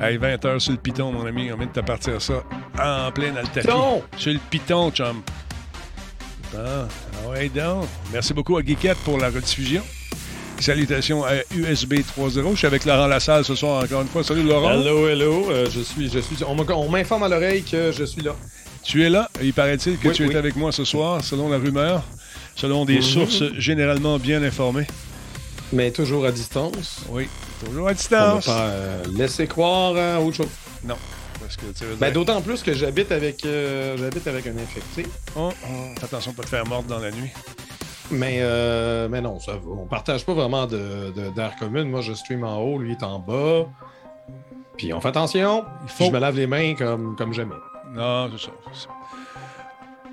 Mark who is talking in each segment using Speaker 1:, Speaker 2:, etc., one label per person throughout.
Speaker 1: Hey, 20h sur le piton, mon ami. On vient de te partir ça en plein dans le tapis. Sur le piton, chum. Ah, ah ouais, donc. Merci beaucoup à Geekette pour la rediffusion. Salutations à USB 3.0. Je suis avec Laurent Lassalle ce soir encore une fois. Salut Laurent.
Speaker 2: Hello, hello. Euh, je suis, je suis. On m'informe à l'oreille que je suis là.
Speaker 1: Tu es là? Il paraît-il que
Speaker 2: Oui,
Speaker 1: tu es avec moi ce soir, selon la rumeur, selon des sources généralement bien informées.
Speaker 2: Mais toujours à distance.
Speaker 1: Oui, toujours à
Speaker 2: On
Speaker 1: distance.
Speaker 2: pas euh, laisser croire à autre chose.
Speaker 1: Non. Parce que tu veux
Speaker 2: Ben, d'autant plus que j'habite avec, euh, j'habite avec un infecté.
Speaker 1: Oh, oh, fais attention de pas te faire mordre dans la nuit.
Speaker 2: Mais, euh, mais non, ça va. On partage pas vraiment de, de- d'air commune. Moi, je stream en haut, lui est en bas. Puis on fait attention.
Speaker 1: Il faut-
Speaker 2: Puis je me lave les mains comme, comme jamais.
Speaker 1: Non, c'est ça. c'est ça.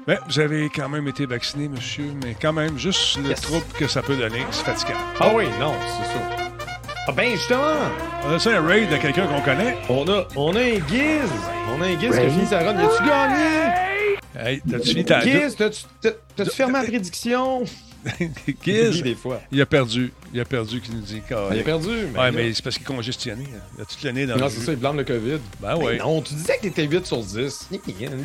Speaker 1: Mais vous avez quand même été vacciné, monsieur, mais quand même, juste le
Speaker 2: Yes.
Speaker 1: trouble que ça peut donner, c'est fatigant.
Speaker 2: Ah oui, non, c'est ça. Ah ben justement,
Speaker 1: On a ça un raid de quelqu'un qu'on connaît?
Speaker 2: on a, on a un Giz. On a un Giz qui a fini sa run. Y a-tu gagné?
Speaker 1: Hey, t'as-tu fini ta...
Speaker 2: Giz, t'as-tu, t'as- t'as-tu fermé la prédiction?
Speaker 1: Giz,
Speaker 2: Oui, des fois.
Speaker 1: il a perdu. Il a perdu, qui nous dit.
Speaker 2: Il a perdu.
Speaker 1: Ouais,
Speaker 2: là-
Speaker 1: mais c'est parce qu'il est congestionné. hein. Il a tout le nez dans
Speaker 2: Non,
Speaker 1: le
Speaker 2: c'est
Speaker 1: jus.
Speaker 2: ça, il blâme le COVID.
Speaker 1: Ben
Speaker 2: Mais
Speaker 1: oui.
Speaker 2: Non, tu disais que t'étais 8 sur 10.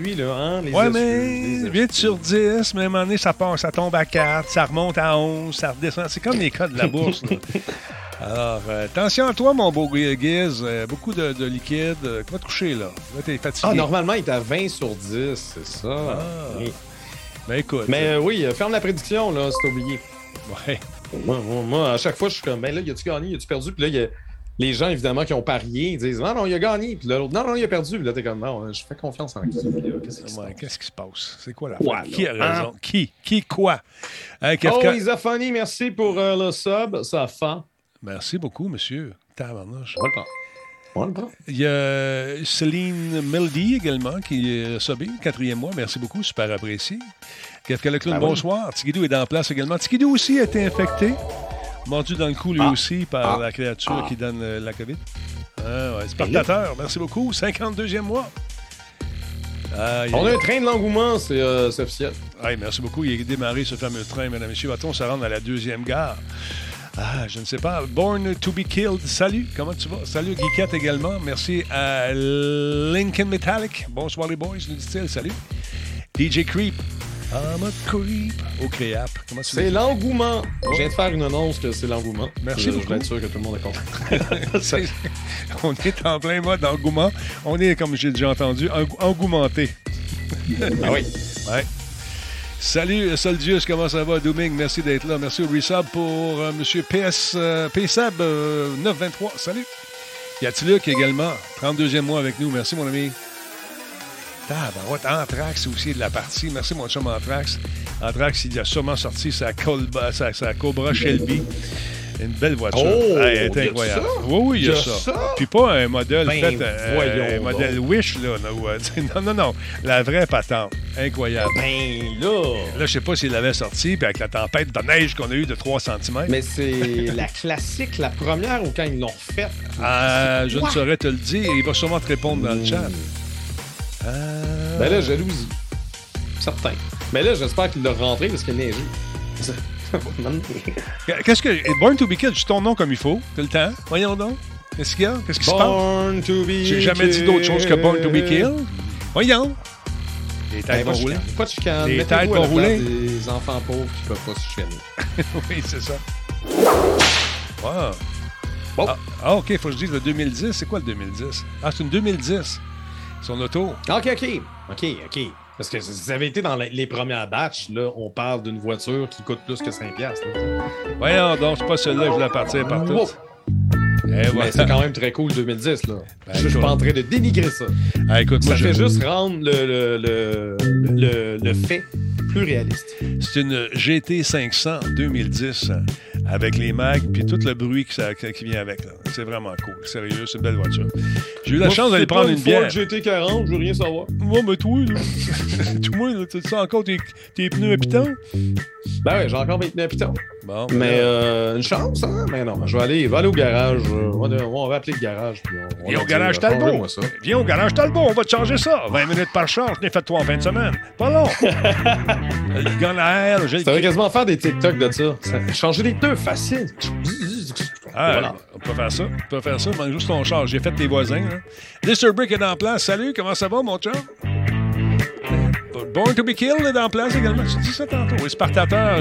Speaker 2: Lui, là, hein, les
Speaker 1: Ouais, mais
Speaker 2: les
Speaker 1: 8 sur 10, mais à un moment donné, ça, part, ça tombe à 4, ça remonte à 11, ça redescend. C'est comme les cas de la bourse. là. Alors, euh, attention à toi, mon beau Guiz. Euh, beaucoup de, de liquide. Euh, va te coucher, là. Là, t'es fatigué.
Speaker 2: Ah, normalement, il est à 20 sur 10, c'est ça.
Speaker 1: Ah.
Speaker 2: Oui.
Speaker 1: Ben écoute.
Speaker 2: Mais euh, oui, euh, ferme la prédiction, là, c'est oublié.
Speaker 1: Ouais.
Speaker 2: Moi, moi, moi, à chaque fois, je suis comme, ben là, y a-tu gagné, y a-tu perdu? Puis là, il y a les gens, évidemment, qui ont parié, ils disent, non, non, il a gagné. Puis là, l'autre, non, non, il a perdu. Puis là, t'es comme, non, je fais confiance en qui? Qu'est-ce qui se
Speaker 1: Ouais,
Speaker 2: passe?
Speaker 1: Se? C'est quoi la Qui a
Speaker 2: là?
Speaker 1: raison? Qui? Qui quoi? Hey,
Speaker 2: Oh, Funny, merci pour euh, le sub. Ça fa.
Speaker 1: Merci beaucoup, monsieur. Tabarnouche.
Speaker 2: On
Speaker 1: Il y a Céline Meldy également qui est subé, quatrième mois. Merci beaucoup, super apprécié. Kafka le clown,
Speaker 2: Ben oui.
Speaker 1: bonsoir. Tigidou est la place également. Tigidou aussi a été infecté, mordu dans le cou lui
Speaker 2: Ah.
Speaker 1: aussi par
Speaker 2: Ah.
Speaker 1: la créature
Speaker 2: Ah.
Speaker 1: qui donne euh, la COVID. Ah, ouais, Spartateur, merci beaucoup. 52e mois.
Speaker 2: On a un train de l'engouement, c'est euh, c'est officiel.
Speaker 1: Merci beaucoup. Il a démarré ce fameux train, mesdames et messieurs. Va-t-on se rendre à la deuxième gare? Ah, je ne sais pas. Born to be killed. Salut, comment tu vas? Salut, Geekette également. Merci à Lincoln Metallic. Bonsoir les boys, nous dit-il. Salut. DJ Creep. I'm a creep. Au Créap. Comment tu
Speaker 2: C'est l'engouement. Je viens de faire une annonce que c'est l'engouement.
Speaker 1: Merci
Speaker 2: Je-
Speaker 1: beaucoup.
Speaker 2: Je vais être sûr que tout le monde est content.
Speaker 1: On est en plein mode engouement. On est, comme j'ai déjà entendu, eng- engouementé.
Speaker 2: ah oui.
Speaker 1: Ouais. Salut Soldius, comment ça va? Dooming, merci d'être là. Merci au resub pour euh, Monsieur PS, PSAB euh, 923. Salut. Y a Luc également, 32e mois avec nous. Merci mon ami. Tabarouette, Anthrax aussi de la partie. Merci mon chum Anthrax. Anthrax, il a sûrement sorti sa, Colba- sa Cobra Shelby. Une belle voiture.
Speaker 2: Oh,
Speaker 1: Elle est incroyable.
Speaker 2: ça?
Speaker 1: Oui, oui, il y a ça.
Speaker 2: ça?
Speaker 1: Puis pas un modèle
Speaker 2: Ben,
Speaker 1: fait, euh, un
Speaker 2: donc.
Speaker 1: modèle Wish, là. Non, ouais. non, non, non. La vraie patente. Incroyable.
Speaker 2: Ben là.
Speaker 1: Là, je sais pas s'il l'avait sorti, puis avec la tempête de neige qu'on a eue de 3 cm.
Speaker 2: Mais c'est la classique, la première ou quand ils l'ont refaite.
Speaker 1: Euh, je ne saurais te le dire. Il va sûrement te répondre dans le chat. Euh,
Speaker 2: Ben là, jalousie. Certain. Mais là, j'espère qu'il l'a rentré parce qu'il a neigé.
Speaker 1: Qu'est-ce que. Born to be Killed, juste ton nom comme il faut. T'as le temps? Voyons donc. Qu'est-ce qu'il y a? Qu'est-ce qui se passe?
Speaker 2: Born to be
Speaker 1: J'ai jamais dit d'autre chose que Born to be Killed. Voyons. Les têtes vont rouler.
Speaker 2: pas de chicane.
Speaker 1: Les têtes vont rouler.
Speaker 2: Des enfants pauvres qui peuvent pas se chicaner.
Speaker 1: oui, c'est ça. Wow.
Speaker 2: Bon.
Speaker 1: Ah, ah, OK, faut que je dise le 2010. C'est quoi le 2010? Ah, c'est une 2010. Son auto.
Speaker 2: OK, OK. OK, OK. Parce que si vous avez été dans les- les premières batchs, là, on parle d'une voiture qui coûte plus que 5$. piastres, là.
Speaker 1: Voyons donc, c'est pas celle-là que je voulais partir. Et
Speaker 2: Mais
Speaker 1: voilà.
Speaker 2: c'est quand même très cool 2010, là.
Speaker 1: Ben,
Speaker 2: je je suis pas en train de dénigrer ça.
Speaker 1: Ah, écoute, moi,
Speaker 2: Ça
Speaker 1: je-
Speaker 2: fait juste rendre le, le, le, le fait plus réaliste.
Speaker 1: c'est une GT 500 2010 hein, avec les mags puis tout le bruit que ça- qui vient avec. là. C'est vraiment cool. Sérieux, c'est une belle voiture. J'ai eu la
Speaker 2: Moi,
Speaker 1: chance d'aller prendre une bière.
Speaker 2: Ford GT40, je veux rien savoir.
Speaker 1: Moi, mais toi, là. Tout moi, là, tu ça encore tes, tes pneus à piton?
Speaker 2: Ben ouais, j'ai encore mes pneus à piton.
Speaker 1: Bon,
Speaker 2: Mais euh, une chance, hein? Mais non, je vais aller, va aller au garage. euh, On va, on va appeler le garage. Puis on, on
Speaker 1: Viens au
Speaker 2: dire,
Speaker 1: garage
Speaker 2: euh,
Speaker 1: Talbot.
Speaker 2: ça.
Speaker 1: Viens au garage Talbot, on va te changer ça. 20 minutes par charge, je l'ai fait toi en fin de semaine. Pas long. le gun à air, j'ai
Speaker 2: Ça va quasiment faire des TikTok de ça. Ça- Changer des pneus, facile.
Speaker 1: Ah,
Speaker 2: Voilà.
Speaker 1: on peut faire ça. On peut faire ça. Manque juste ton char. J'ai fait tes voisins. Mr. Brick est en place. Salut, comment ça va, mon chum? Born to be Killed est en place également. Tu dis ça tantôt.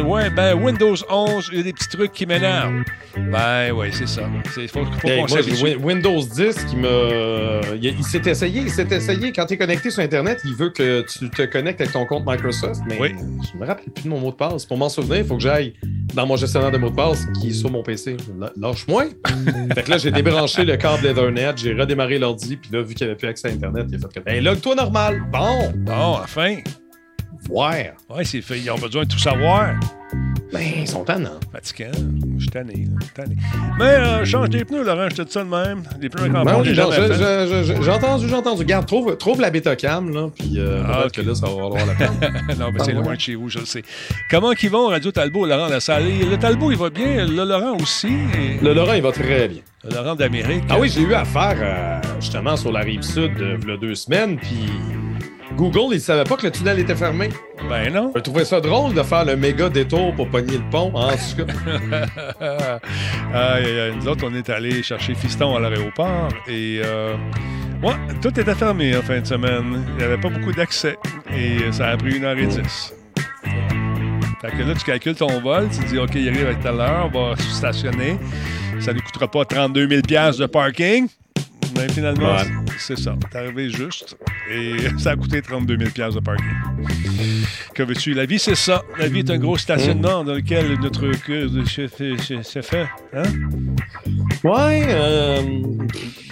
Speaker 1: Ouais, ben, Windows 11, il y a des petits trucs qui m'énervent. Ben, ouais, c'est ça. Faut, faut
Speaker 2: Hey,
Speaker 1: qu'on
Speaker 2: moi, j'ai
Speaker 1: s'habitue.
Speaker 2: Win- Windows 10 qui me. Il, il s'est essayé, il s'est essayé. Quand tu es connecté sur Internet, il veut que tu te connectes avec ton compte Microsoft. Mais
Speaker 1: Oui.
Speaker 2: je me rappelle plus de mon mot de passe. Pour m'en souvenir, il faut que j'aille dans mon gestionnaire de mots de passe qui est sur mon PC. Lâche-moi. fait que là, j'ai débranché le câble Ethernet, j'ai redémarré l'ordi, puis là, vu qu'il n'y avait plus accès à Internet, il a fait que. Hey, log-toi normal. Bon,
Speaker 1: Bon, enfin.
Speaker 2: Voir.
Speaker 1: Ouais, c'est fait. Ils ont besoin de tout savoir.
Speaker 2: Ben, ils sont tannants.
Speaker 1: Fatigant. Je suis tanné, là. tanné. Mais euh, change des pneus, Laurent, je te dis ça de même. Les pneus à
Speaker 2: Ben
Speaker 1: j'ai
Speaker 2: entendu, j'ai entendu. Regarde, trouve, trouve la Betacam, là, puis euh,
Speaker 1: Ah,
Speaker 2: que là, ça va valoir la peine.
Speaker 1: non, mais c'est
Speaker 2: Ah,
Speaker 1: loin de chez vous, je le sais. Comment qu'ils vont, Radio Talbot, Laurent La Salle? Le Talbot, il va bien. Le Laurent aussi. Et
Speaker 2: Le Laurent, il va très bien.
Speaker 1: le Laurent d'Amérique.
Speaker 2: Ah oui, j'ai eu affaire euh, justement sur la rive sud euh, il y a deux semaines, puis Google, il savait pas que le tunnel était fermé.
Speaker 1: Ben non.
Speaker 2: Je trouvais ça drôle de faire le méga détour pour pogner le pont. En tout cas.
Speaker 1: Nous autres, on est allés chercher Fiston à l'aéroport et euh, ouais, tout était fermé en fin de semaine. Il n'y avait pas beaucoup d'accès et ça a pris une heure et dix. Fait que là, tu calcules ton vol, tu dis, OK, il arrive à telle heure, on va se stationner. Ça ne nous coûtera pas 32 000 de parking. Mais finalement,
Speaker 2: Ouais.
Speaker 1: c'est ça. T'es arrivé juste et ça a coûté 32 000 de parking. Que veux-tu? La vie, c'est ça. La vie est un gros stationnement dans lequel notre cœur se fait. se- se fait. Hein?
Speaker 2: ouais, euh,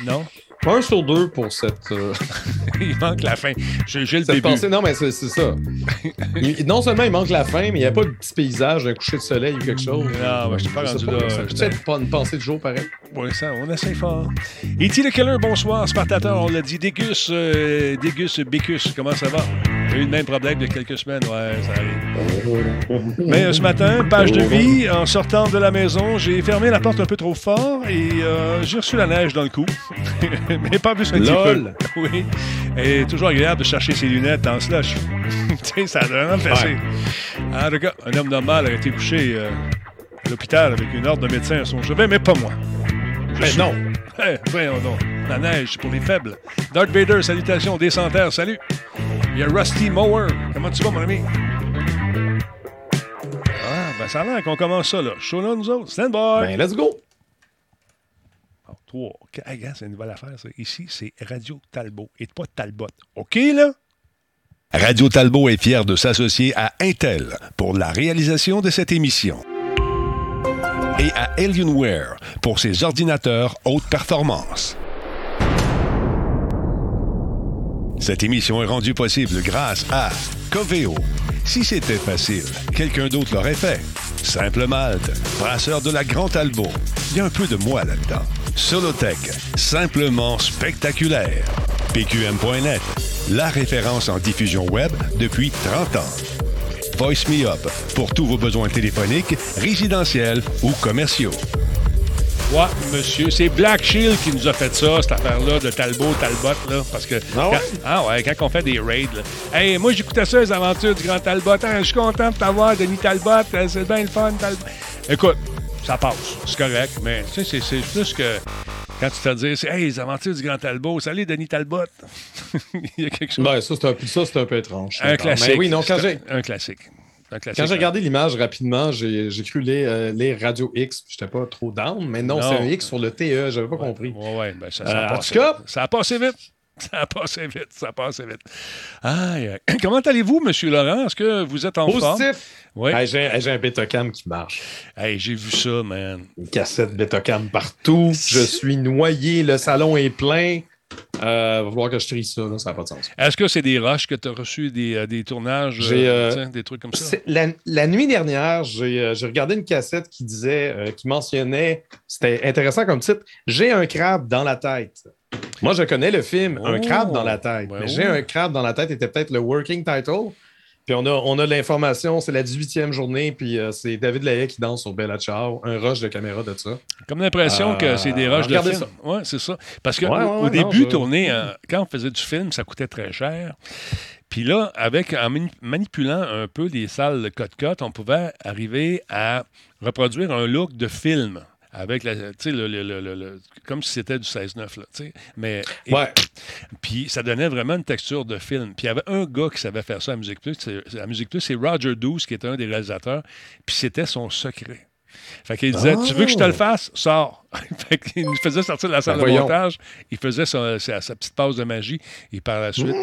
Speaker 1: Non?
Speaker 2: Un sur deux pour cette, euh,
Speaker 1: Il manque la fin. J'ai le
Speaker 2: cette
Speaker 1: début.
Speaker 2: pensée. Non, mais c'est c'est ça. Il- non seulement il manque la fin, mais il n'y a pas de petit paysage, un coucher de soleil ou quelque chose.
Speaker 1: Non, ben, je suis pas rendu là.
Speaker 2: ça peut être pas une pensée de jour pareil.
Speaker 1: Oui, ça, on essaie fort. E.T. le Killer, bonsoir. Spartateur, on l'a dit. Dégus, euh, Dégus, Bécus, comment ça va? J'ai eu le même problème il y a quelques semaines. Ouais, ça arrive. Mais euh, ce matin, page de vie, en sortant de la maison, j'ai fermé la porte un peu trop fort et euh, j'ai reçu la neige dans le cou. Mais pas plus un petit peu. Oui. Et toujours agréable de chercher ses lunettes dans le slush. tu sais, ça a vraiment placé. En tout cas, un homme normal a été couché euh, à l'hôpital avec une ordre de médecin à son chevet, mais pas moi. Je
Speaker 2: Mais
Speaker 1: suis-
Speaker 2: non.
Speaker 1: Eh, voyons donc. La neige, c'est pour les faibles. Darth Vader, salutations, descentaires, salut. Il y a Rusty Mower. Comment tu vas, mon ami? Ah, ben ça a l'air qu'on commence ça, là. Show là, nous autres. Stand by.
Speaker 2: Ben, let's go.
Speaker 1: Oh, trois. Gars, c'est une nouvelle affaire, ça. Ici, c'est Radio Talbot et pas Talbot. OK, là?
Speaker 3: Radio Talbot est fier de s'associer à Intel pour la réalisation de cette émission. Et à Alienware pour ses ordinateurs haute performance. Cette émission est rendue possible grâce à Coveo. Si c'était facile, quelqu'un d'autre l'aurait fait. Simple Malte, brasseur de la Grand Talbot. Il y a un peu de moi là-dedans. Solotech, simplement spectaculaire. PQM.net, la référence en diffusion web depuis 30 ans. Voice Me Up pour tous vos besoins téléphoniques, résidentiels ou commerciaux.
Speaker 1: Ouais, monsieur. C'est Black Shield qui nous a fait ça, cette affaire-là de Talbot, Talbot, là. Parce que.
Speaker 2: Ah ouais?
Speaker 1: Quand, ah ouais, quand on fait des raids, là. Hey, moi, j'écoutais ça, les aventures du Grand Talbot. Hein, je suis content de t'avoir, Denis Talbot. Euh, C'est bien le fun, Talbot. Écoute, ça passe. C'est correct, mais tu sais, c'est- c'est plus que. Quand tu te dis, c'est, hey, les aventures du Grand Talbot. Salut, Denis Talbot. Il y a quelque chose.
Speaker 2: Ben, ça, c'est un, peu- ça, c'est un peu étrange.
Speaker 1: un classique.
Speaker 2: Mais oui, non, quand j'ai.
Speaker 1: un, un classique. Un classique.
Speaker 2: Quand j'ai regardé l'image rapidement, j'ai j'ai cru lire, euh, lire Radio X, puis j'étais pas trop down, mais non,
Speaker 1: Non.
Speaker 2: c'est un X sur le TE, j'avais pas compris.
Speaker 1: Ouais, ouais, ben ça,
Speaker 2: Euh,
Speaker 1: ça
Speaker 2: en tout cas-.
Speaker 1: Ça a passé vite. Ça a passé vite, ça a passé vite. Aïe, aïe. Comment allez-vous, M. Laurent? Est-ce que vous êtes en forme? Oui.
Speaker 2: Hey, j'ai hey, un Betacam qui marche.
Speaker 1: Hey, j'ai vu ça, man.
Speaker 2: Une cassette Betacam partout. Je suis noyé, le salon est plein. Euh, va falloir que je trie ça, là, ça n'a pas de sens.
Speaker 1: Est-ce que c'est des rushs que tu as reçus, des, euh, des tournages,
Speaker 2: euh,
Speaker 1: tiens, des trucs comme ça?
Speaker 2: La, la nuit dernière, j'ai euh, regardé une cassette qui disait, euh, qui mentionnait, c'était intéressant comme titre, J'ai un crabe dans la tête. Moi, je connais le film Un
Speaker 1: Oh,
Speaker 2: crabe dans la tête.
Speaker 1: ben
Speaker 2: mais J'ai un crabe dans la tête était peut-être le working title. Puis on a, on a l'information, c'est la 18e journée, puis euh, c'est David Lahaye qui danse sur Bella Ciao, un rush de caméra de ça.
Speaker 1: Comme l'impression que
Speaker 2: Euh,
Speaker 1: c'est des rushs de film. Oui, c'est ça. Parce qu'au
Speaker 2: Ouais, ouais,
Speaker 1: au
Speaker 2: ouais,
Speaker 1: début,
Speaker 2: je-
Speaker 1: tourner, euh, quand on faisait du film, ça coûtait très cher. Puis là, avec, en mani- manipulant un peu les salles de cut-cut, on pouvait arriver à reproduire un look de film avec la, le, le- le- comme si c'était du 16-9, là, tu sais. Mais,
Speaker 2: Ouais.
Speaker 1: puis ça donnait vraiment une texture de film. Puis il y avait un gars qui savait faire ça à Musique Plus. c'est- À Musique Plus, c'est Roger Douce, qui était un des réalisateurs. Puis c'était son secret. Fait qu'il disait, tu veux que je te le fasse? Sors. fait qu'il nous faisait sortir de la salle
Speaker 2: Ben
Speaker 1: de
Speaker 2: voyons.
Speaker 1: montage. Il faisait sa, sa- sa petite passe de magie. Et par la suite,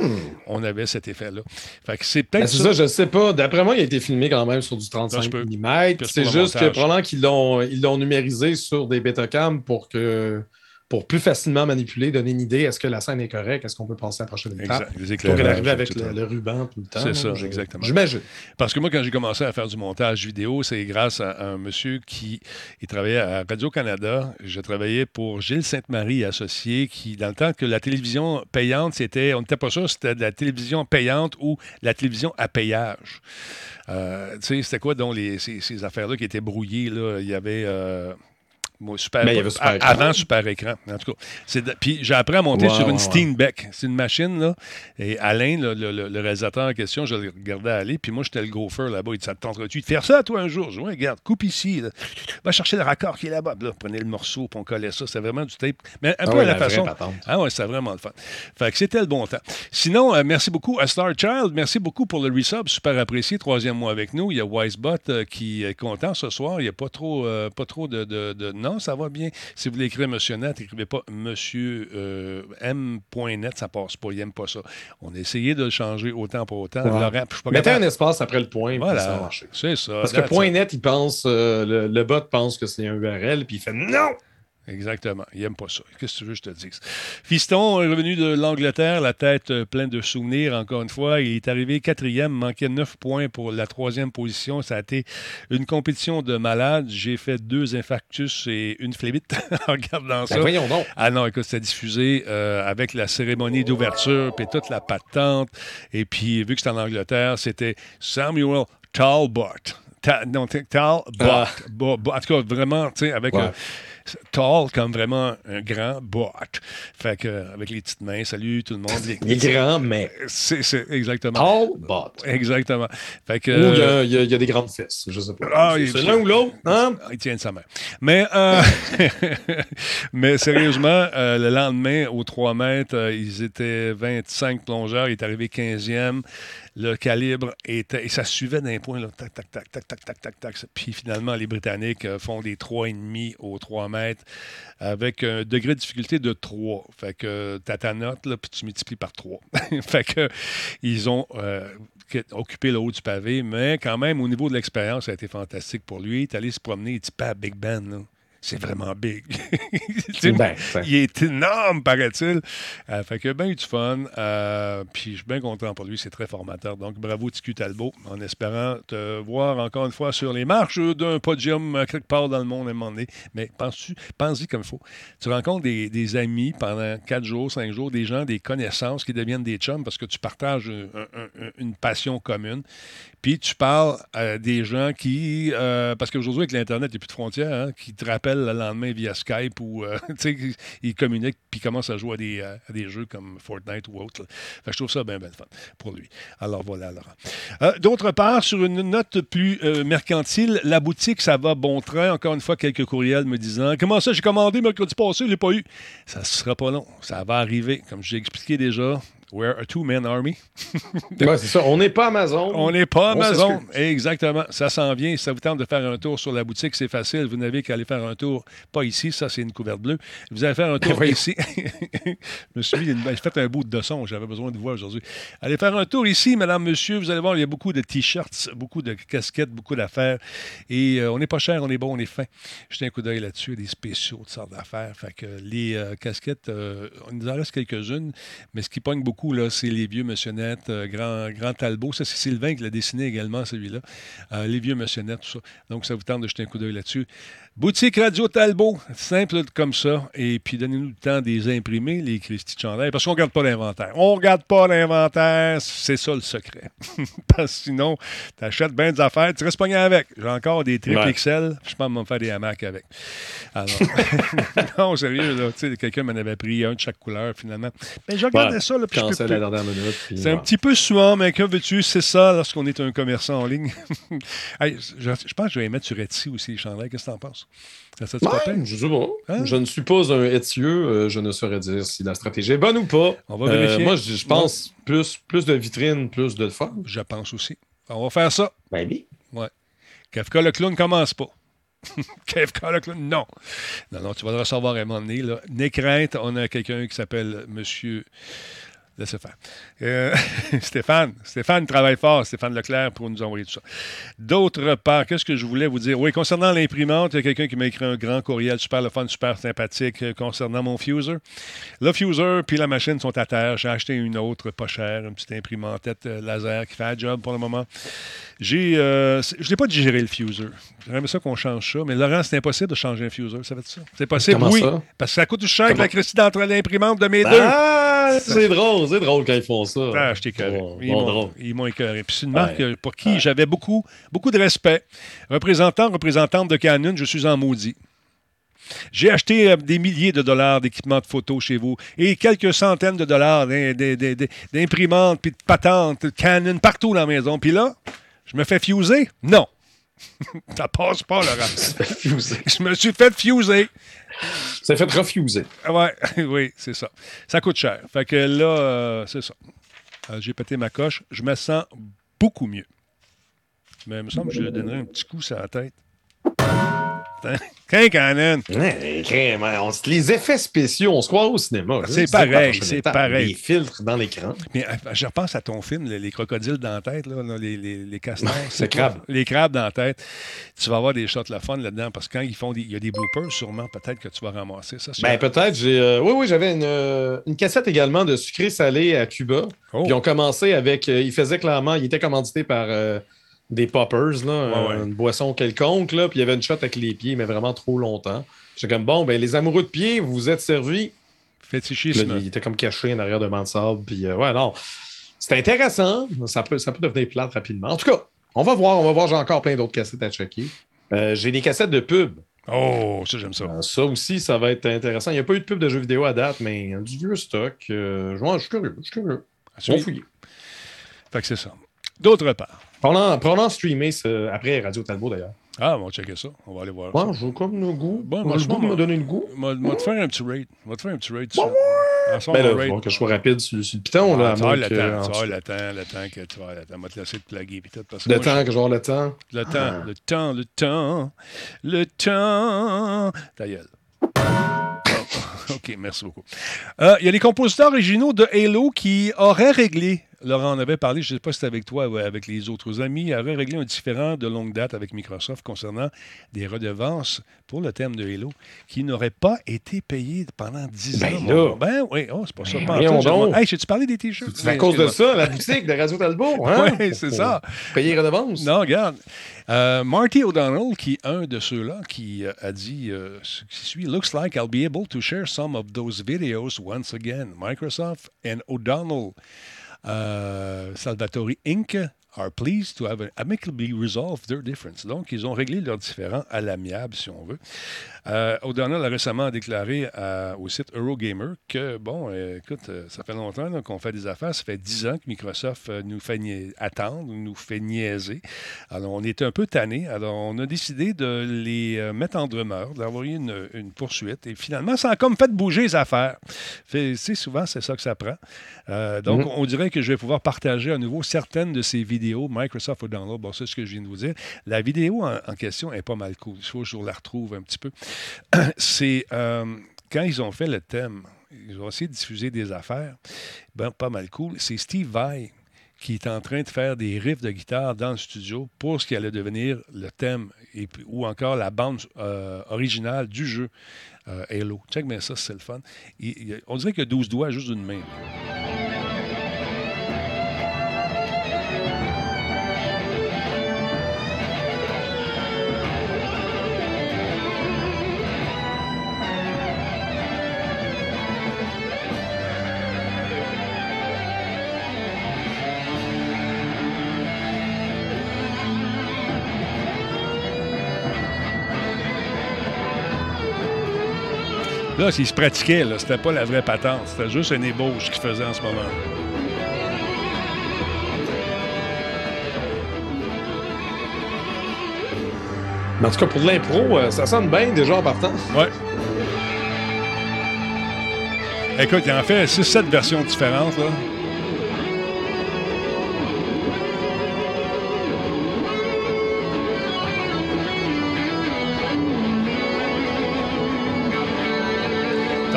Speaker 1: on avait cet effet-là. Fait que c'est
Speaker 2: Ben,
Speaker 1: peut-être
Speaker 2: c'est
Speaker 1: ça.
Speaker 2: ça, je sais pas. D'après moi, il a été filmé quand même sur du
Speaker 1: Ça
Speaker 2: 35
Speaker 1: se peut.
Speaker 2: mm. C'est juste que probablement qu'ils l'ont ils l'ont numérisé sur des Betacam pour que pour plus facilement manipuler, donner une idée est-ce que la scène est correcte, est-ce qu'on peut passer à la prochaine étape.
Speaker 1: Exact.
Speaker 2: Qu'elle arrive avec le, le ruban tout le temps.
Speaker 1: C'est ça,
Speaker 2: je-
Speaker 1: exactement.
Speaker 2: J'imagine.
Speaker 1: Parce que moi, quand j'ai commencé à faire du montage vidéo, c'est grâce à un monsieur qui il travaillait à Radio-Canada. Je travaillais pour Gilles Sainte-Marie et Associés, qui, dans le temps que la télévision payante, c'était, on n'était pas sûr c'était de la télévision payante ou la télévision à payage. Euh, tu sais, c'était quoi donc les, ces, ces affaires-là qui étaient brouillées? Là? Il y avait. euh, moi, super,
Speaker 2: il y avait Super
Speaker 1: à-
Speaker 2: Écran.
Speaker 1: avant Super Écran, en tout cas. De- puis j'ai appris à monter sur une. Steenbeck. C'est une machine, là. Et Alain, le, le- le- le réalisateur en question, je le regardais aller, puis moi, j'étais le gopher là-bas. Il dit Ça te tenterait-tu de faire ça, toi, un jour Je dis regarde, coupe ici. là. Va chercher le raccord qui est là-bas. Là, prenez le morceau, puis on collait ça. C'était vraiment du tape. Mais un
Speaker 2: Ah
Speaker 1: peu à la, façon. Ah ouais, c'était vraiment le fun. Fait que c'était le bon temps. Sinon, euh, merci beaucoup à Star Child. Merci beaucoup pour le resub. Super apprécié. Troisième mois avec nous. Il y a Wisebot euh, qui est content ce soir. Il n'y a pas trop, euh, pas trop de, de- de- Non, ça va bien. Si vous voulez écrire Monsieur Net, écrivez pas Monsieur euh, M.net, ça passe pas. Il n'aime pas ça. On a essayé de le changer autant pour autant.
Speaker 2: Ouais.
Speaker 1: Laurent, je suis pas
Speaker 2: Mettez un espace après le point, puis ça va
Speaker 1: Voilà,
Speaker 2: marcher.
Speaker 1: c'est ça.
Speaker 2: Parce que point net, il pense, euh, le, le bot pense que c'est un URL, puis il fait non!
Speaker 1: Exactement. Il n'aime pas ça. Qu'est-ce que tu veux que je te dise? Fiston est revenu de l'Angleterre, la tête euh, pleine de souvenirs, encore une fois. Il est arrivé quatrième, manquait neuf points pour la troisième position. Ça a été une compétition de malades. J'ai fait deux infarctus et une phlébite en regardant ça.
Speaker 2: Ben voyons donc.
Speaker 1: Ah non, écoute, c'était diffusé euh, avec la cérémonie d'ouverture, puis toute la patente. Et puis, vu que c'était en Angleterre, c'était Samuel Talbot. Ta- non, Talbot.
Speaker 2: Ah.
Speaker 1: Bo- bo- en tout cas, vraiment, tu sais, avec
Speaker 2: Ouais.
Speaker 1: Tall comme vraiment un grand bot. Fait que, euh, avec les petites mains, salut tout le monde. Les-
Speaker 2: Il est grand, mais
Speaker 1: C'est c'est exactement.
Speaker 2: tall bot.
Speaker 1: Exactement. Fait que.
Speaker 2: Ou il y, a, y y des grandes fesses, je sais pas.
Speaker 1: Ah, il-
Speaker 2: c'est l'un ou l'autre, hein?
Speaker 1: Il tient de sa main. Mais, euh, mais sérieusement, euh, le lendemain, aux 3 mètres, euh, ils étaient 25 plongeurs. Il est arrivé 15e. Le calibre était. Et ça suivait d'un point, là. Tac, tac, tac, tac, tac, tac, tac, tac. Puis finalement, les Britanniques euh, font des 3,5 aux 3 mètres avec un degré de difficulté de 3. Fait que tu as ta note, là, puis tu multiplies par 3. fait que ils ont euh, occupé le haut du pavé, mais quand même, au niveau de l'expérience, ça a été fantastique pour lui. Il est allé se promener, il dit pas à Big Ben, là. C'est vraiment big.
Speaker 2: Ben,
Speaker 1: il est énorme, paraît-il. Euh, fait que bien eu du fun. Euh, puis je suis bien content pour lui. C'est très formateur. Donc bravo, TQ Talbot, en espérant te voir encore une fois sur les marches d'un podium euh, quelque part dans le monde à un moment donné. Mais penses-tu, pense-y comme il faut. Tu rencontres des, des amis pendant quatre jours, cinq jours, des gens, des connaissances qui deviennent des chums parce que tu partages un- un- un- une passion commune. Puis tu parles à des gens qui, euh, parce qu'aujourd'hui avec l'Internet, il n'y a plus de frontières, hein, qui te rappellent le lendemain via Skype ou euh, ils communiquent puis à jouer à des, euh, des jeux comme Fortnite ou autre. Fait je trouve ça bien, bien fun pour lui. Alors voilà, Laurent. Euh, D'autre part, sur une note plus euh, mercantile, la boutique, ça va bon train. Encore une fois, quelques courriels me disant Comment ça, j'ai commandé mercredi passé, je ne l'ai pas eu. Ça ne sera pas long. Ça va arriver. Comme j'ai expliqué déjà, we're a two-man army.
Speaker 2: Ouais, c'est ça. On n'est pas Amazon.
Speaker 1: On n'est pas
Speaker 2: On
Speaker 1: Amazon. Exactement. Ça s'en vient. Ça vous tente de faire un tour sur la boutique, c'est facile. Vous n'avez qu'à aller faire un tour. Pas ici, ça, c'est une couverte bleue. Vous allez faire un tour
Speaker 2: Oui.
Speaker 1: ici. je me suis mis, une- j'ai fait un bout de son. J'avais besoin de voir aujourd'hui. Allez faire un tour ici, madame, monsieur. Vous allez voir, il y a beaucoup de t-shirts, beaucoup de casquettes, beaucoup d'affaires. Et euh, on n'est pas cher, on est bon, on est fin. Jetez un coup d'œil là-dessus. Des spéciaux, toutes sortes d'affaires. Fait que les euh, casquettes, euh, on nous en reste quelques-unes. Mais ce qui pogne beaucoup, c'est les vieux Monsionnette, euh, Grand, Grand Talbot. Ça, c'est Sylvain qui l'a dessiné également, celui-là. Euh, les vieux Monsionnette, tout ça. Donc, ça vous tente de jeter un coup d'œil là-dessus. Boutique Radio Talbot, simple comme ça. Et puis, donnez-nous le temps de les imprimer, les Christy de chandail, parce qu'on ne regarde pas l'inventaire. On ne regarde pas l'inventaire, c'est ça le secret. parce que sinon, tu achètes bien des affaires, tu restes pogné avec. J'ai encore des triple. XL, je pense me faire des hamacs avec. Alors, non, sérieux, là, tu quelqu'un m'en avait pris un de chaque couleur, finalement. Mais je regardais
Speaker 2: Ouais.
Speaker 1: ça, là, puis je
Speaker 2: cancel à la dernière minute. puis
Speaker 1: C'est un petit peu souvent, mais que veux-tu, c'est ça lorsqu'on est un commerçant en ligne. Hey, je, je pense que je vais les mettre sur Etsy aussi, les chandails. Qu'est-ce que t'en penses? Ça, ça, tu pas
Speaker 2: Ouais, je sais pas.
Speaker 1: Hein?
Speaker 2: Je ne suis pas un étieux. euh, je ne saurais dire si la stratégie est bonne ou pas.
Speaker 1: On va
Speaker 2: Euh,
Speaker 1: vérifier.
Speaker 2: moi, je, je pense plus, plus de vitrines, plus de fun.
Speaker 1: Je pense aussi. On va faire ça.
Speaker 2: Ben oui.
Speaker 1: Kafka le clown commence pas. Kafka le clown, non. Non, non, tu vas le recevoir à un moment donné. Là. N'aie crainte, on a quelqu'un qui s'appelle Monsieur. Laissez faire. Euh, Stéphane. Stéphane travaille fort, Stéphane Leclerc, pour nous envoyer tout ça. D'autre part, qu'est-ce que je voulais vous dire? Oui, concernant l'imprimante, il y a quelqu'un qui m'a écrit un grand courriel super le fun, super sympathique euh, concernant mon fuser. Le fuser puis la machine sont à terre. J'ai acheté une autre pas chère, une petite imprimante euh, laser qui fait un job pour le moment. J'ai, euh, je n'ai pas digéré le fuser. J'aimerais ça qu'on change ça, mais Laurent, c'est impossible de changer un fuser. Ça fait ça? C'est possible,
Speaker 2: Comment
Speaker 1: oui.
Speaker 2: ça?
Speaker 1: Parce que ça coûte cher que
Speaker 2: Comment?
Speaker 1: la Christie d'entre l'imprimante de mes deux.
Speaker 2: Ah, c'est drôle, c'est drôle quand ils font ça.
Speaker 1: Ah, je t'ai.
Speaker 2: Bon,
Speaker 1: Ils
Speaker 2: bon,
Speaker 1: m'ont-
Speaker 2: drôle.
Speaker 1: ils m'ont écœuré. Puis c'est une marque
Speaker 2: Ouais.
Speaker 1: pour qui j'avais beaucoup, beaucoup de respect. Représentant, représentante de Canon, je suis en maudit. J'ai acheté euh, des milliers de dollars d'équipements de photo chez vous et quelques centaines de dollars d'im- d'im- d'im- d'imprimantes puis de patentes, de Canon partout dans la maison. Puis là, je me fais fuser? Non. Ça passe pas, Laurent. Je me suis fait fuser.
Speaker 2: Ça fait refuser.
Speaker 1: Ah Ouais, oui, c'est ça. Ça coûte cher. Fait que là, euh, c'est ça. Euh, J'ai pété ma coche. Je me sens beaucoup mieux. Mais il me semble que je lui donnerais un petit coup sur la tête. Canon.
Speaker 2: Hein, on les effets spéciaux, on se croit au cinéma.
Speaker 1: C'est
Speaker 2: ça par la
Speaker 1: pareil, c'est pareil.
Speaker 2: Les filtres dans l'écran.
Speaker 1: Mais euh, je repense à ton film, les, les crocodiles dans la tête, là, les, les, les castors.
Speaker 2: Ouais,
Speaker 1: c'est
Speaker 2: le
Speaker 1: quoi?
Speaker 2: crabe.
Speaker 1: Les crabes dans la tête. Tu vas avoir des shots la fun là-dedans parce que quand ils font des, il y a des bloopers, sûrement, peut-être que tu vas ramasser ça.
Speaker 2: Ben, peut-être. J'ai, euh, oui, oui, j'avais une, euh, une cassette également de sucré salé à Cuba.
Speaker 1: Oh.
Speaker 2: Puis on commençait avec. euh, il faisait clairement. Il était commandité par des poppers, là,
Speaker 1: Ouais, ouais.
Speaker 2: une boisson quelconque. Là, puis il y avait une shot avec les pieds, mais vraiment trop longtemps. J'étais comme, bon, ben, les amoureux de pieds, vous vous êtes servis. Puis là,
Speaker 1: Fétichisme.
Speaker 2: il était comme caché en arrière de banc de sable. Puis, euh, ouais, non. C'était intéressant. Ça peut, ça peut devenir plate rapidement. En tout cas, on va voir. On va voir. J'ai encore plein d'autres cassettes à checker. Euh, j'ai des cassettes de pub.
Speaker 1: Oh, ça, j'aime ça.
Speaker 2: Euh, Ça aussi, ça va être intéressant. Il n'y a pas eu de pub de jeux vidéo à date, mais du vieux stock. Je suis curieux. Je suis curieux. On va fouiller.
Speaker 1: Fait que c'est ça. D'autre part.
Speaker 2: Pendant, pendant streamer ce- après Radio Talbot d'ailleurs.
Speaker 1: Ah, on va checker ça. On va aller voir. ça.
Speaker 2: Ouais, j'ai comme le goût.
Speaker 1: Bon, moi, je moi,
Speaker 2: me donner le goût.
Speaker 1: Moi, moi, te faire un petit raid. Moi, te faire un petit raid.
Speaker 2: Bon.
Speaker 1: À son
Speaker 2: Ben là, faut que je sois rapide sur, sur le piton.
Speaker 1: Ah,
Speaker 2: là,
Speaker 1: tu le
Speaker 2: que-
Speaker 1: temps, tu le temps, le temps que tu vas le temps. On va te laisser te plaguer puis tout. Parce que
Speaker 2: Le
Speaker 1: moi,
Speaker 2: temps que je avoir le temps.
Speaker 1: je- le temps,
Speaker 2: Ah.
Speaker 1: le temps, le temps, le temps. Ta gueule. OK, merci beaucoup. Euh, Il y a les compositeurs originaux de Halo qui auraient réglé, Laurent en avait parlé, je ne sais pas si c'était avec toi ou avec les autres amis, auraient réglé un différend de longue date avec Microsoft concernant des redevances pour le thème de Halo qui n'auraient pas été payées pendant 10
Speaker 2: Ben
Speaker 1: ans.
Speaker 2: là.
Speaker 1: Ben oui, oh, c'est pas ça.
Speaker 2: Ben
Speaker 1: en
Speaker 2: donc.
Speaker 1: Hey, j'ai-tu parlé des t-shirts?
Speaker 2: C'est à cause de ça, la boutique de Radio Talbot. Hein?
Speaker 1: Oui, c'est ça.
Speaker 2: Payer les redevances.
Speaker 1: Non, regarde. Euh, Marty O'Donnell, qui est un de ceux-là, qui euh, a dit euh, ce qui suit Looks like I'll be able to share some of those videos once again. Microsoft and O'Donnell, euh, Salvatore Inc. are pleased to have amicably resolved their difference. Donc, ils ont réglé leurs différends à l'amiable, si on veut. Euh, O'Donnell a récemment déclaré à- au site Eurogamer que, bon, euh, écoute, euh, ça fait longtemps là, qu'on fait des affaires. Ça fait 10 ans que Microsoft euh, nous fait nia- attendre, nous fait niaiser. Alors, on était un peu tannés. Alors, on a décidé de les euh, mettre en demeure, d'envoyer une, une poursuite. Et finalement, ça a comme fait bouger les affaires. Fait, tu sais, souvent, c'est ça que ça prend. Euh, donc,
Speaker 2: Mhm.
Speaker 1: on dirait que je vais pouvoir partager à nouveau certaines de ces vidéos Microsoft au download. Bon, c'est ce que je viens de vous dire. La vidéo en, question est pas mal cool. Il faut que je la retrouve un petit peu. c'est euh, quand ils ont fait le thème, ils ont essayé de diffuser des affaires, ben, pas mal cool. C'est Steve Vai qui est en train de faire des riffs de guitare dans le studio pour ce qui allait devenir le thème et, ou encore la bande euh, originale du jeu euh, Halo. Check bien ça, c'est le fun. On dirait qu'il y a 12 doigts juste d'une main. Là, se pratiquait. Là. C'était pas la vraie patente. C'était juste une ébauche qu'il faisait en ce moment.
Speaker 2: En tout cas, pour l'impro, euh, ça sonne bien déjà en partant.
Speaker 1: Ouais. Écoute, il en fait 6-7 versions différentes. Là.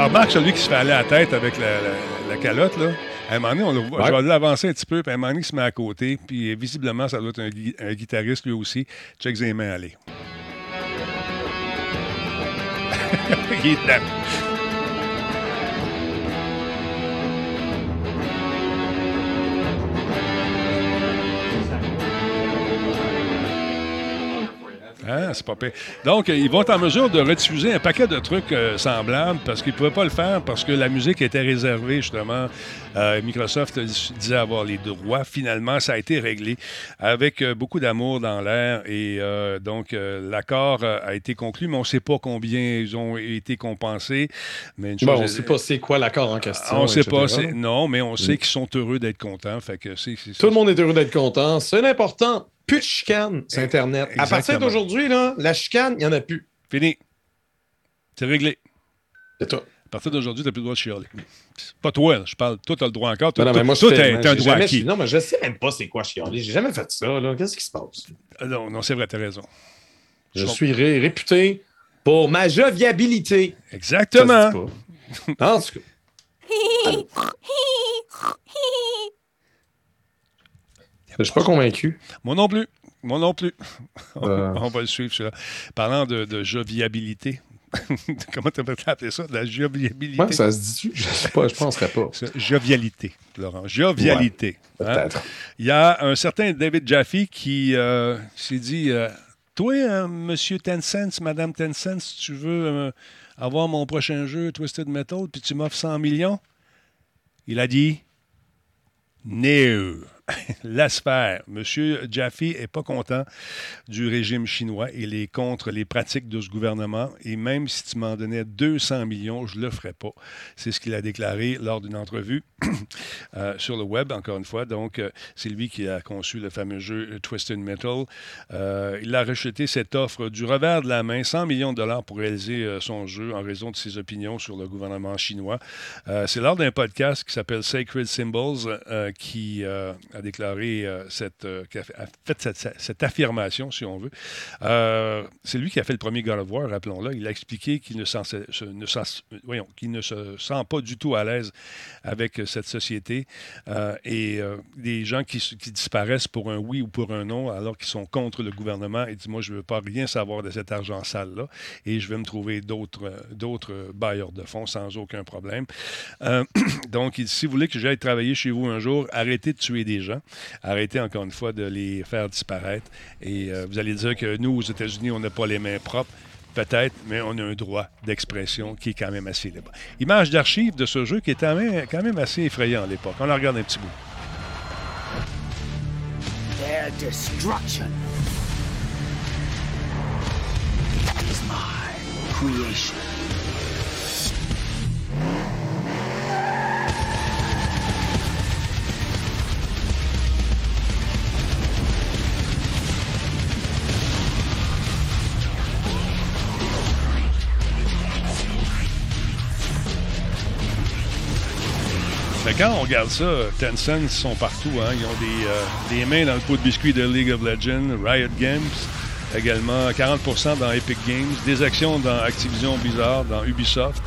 Speaker 1: Remarques celui qui se fait aller à la tête avec la, la- la calotte, là. À un moment donné, on le voit.
Speaker 2: Ouais.
Speaker 1: Je vais l'avancer un petit peu, puis à un moment donné, il se met à côté. Puis visiblement, ça doit être un, gui- un guitariste lui aussi. Check ses mains aller. il est dedans. C'est pas pire. Donc, euh, ils vont être en mesure de rediffuser un paquet de trucs euh, semblables parce qu'ils ne pouvaient pas le faire parce que la musique était réservée, justement. Euh, Microsoft disait avoir les droits. Finalement, ça a été réglé avec euh, beaucoup d'amour dans l'air et donc l'accord a été conclu, mais on ne sait pas combien ils ont été compensés. Mais une
Speaker 2: Bon,
Speaker 1: chose
Speaker 2: on
Speaker 1: est-
Speaker 2: sait pas c'est quoi l'accord en question.
Speaker 1: on ne sait pas. Non, mais on sait qu'ils sont heureux d'être contents. Fait que
Speaker 2: Tout le monde est heureux d'être content. C'est l'important. Plus de chicane sur Internet. À partir d'aujourd'hui, là, la chicane, il n'y en a plus.
Speaker 1: Fini. C'est réglé.
Speaker 2: C'est tout.
Speaker 1: À partir d'aujourd'hui, tu n'as plus le droit de chialer. Pas toi, là, je parle. Toi, tu as le droit encore. Toi,
Speaker 2: Non, non, mais moi, je
Speaker 1: toi,
Speaker 2: fais-
Speaker 1: t'as un droit acquis.
Speaker 2: Non, mais je sais même pas c'est quoi chialer. J'ai jamais fait ça, là. Qu'est-ce qui se passe?
Speaker 1: Ah Non, non, c'est vrai, tu as raison.
Speaker 2: Je
Speaker 1: Je
Speaker 2: suis ré- réputé pour ma joviabilité.
Speaker 1: Exactement.
Speaker 2: En tout cas. Je suis pas convaincu.
Speaker 1: Moi non plus. Moi non plus.
Speaker 2: Euh.
Speaker 1: On va le suivre, celui-là. Parlant de, de joviabilité. Comment tu peux appeler ça? De la joviabilité?
Speaker 2: Ouais, ça se dit-tu? Je sais pas, je penserais pas.
Speaker 1: Jovialité, Laurent. Jovialité. Hein?
Speaker 2: Peut-être.
Speaker 1: Il y a un certain David Jaffe qui euh, s'est dit euh, Toi, euh, monsieur Tencent, madame Tencent, si tu veux euh, avoir mon prochain jeu Twisted Metal, puis tu m'offres 100 millions, il a dit No. Laisse faire. Monsieur Jaffe n'est pas content du régime chinois. Il est contre les pratiques de ce gouvernement. Et même si tu m'en donnais 200 millions, je ne le ferais pas. C'est ce qu'il a déclaré lors d'une entrevue euh, sur le web, encore une fois. Donc, euh, c'est lui qui a conçu le fameux jeu Twisted Metal. Euh, il a rejeté cette offre du revers de la main, 100 millions de dollars pour réaliser son jeu en raison de ses opinions sur le gouvernement chinois. C'est lors d'un podcast qui s'appelle Sacred Symbols qui a déclaré euh, cette, euh, a fait cette, cette- affirmation, si on veut. Euh, c'est lui qui a fait le premier God of War, rappelons-le. Il a expliqué qu'il ne, se- ne voyons, qu'il ne se sent pas du tout à l'aise avec cette société et des gens qui, disparaissent pour un oui ou pour un non alors qu'ils sont contre le gouvernement et disent moi je ne veux pas rien savoir de cet argent sale là et je vais me trouver d'autres d'autres bailleurs de fonds sans aucun problème. Donc il dit, si vous voulez que j'aille travailler chez vous un jour, arrêtez de tuer des gens, arrêtez encore une fois de les faire disparaître et euh, vous allez dire que nous aux États-Unis on n'a pas les mains propres. Peut-être, mais on a un droit d'expression qui est quand même assez libre. Image d'archive de ce jeu qui est quand même, assez effrayant à l'époque. On la regarde un petit bout.
Speaker 4: Their destruction is.
Speaker 1: Quand on regarde ça, Tencent sont partout. Hein. Ils ont des, euh, des mains dans le pot de biscuits de League of Legends, Riot Games, également 40% dans Epic Games, des actions dans Activision Blizzard, dans Ubisoft.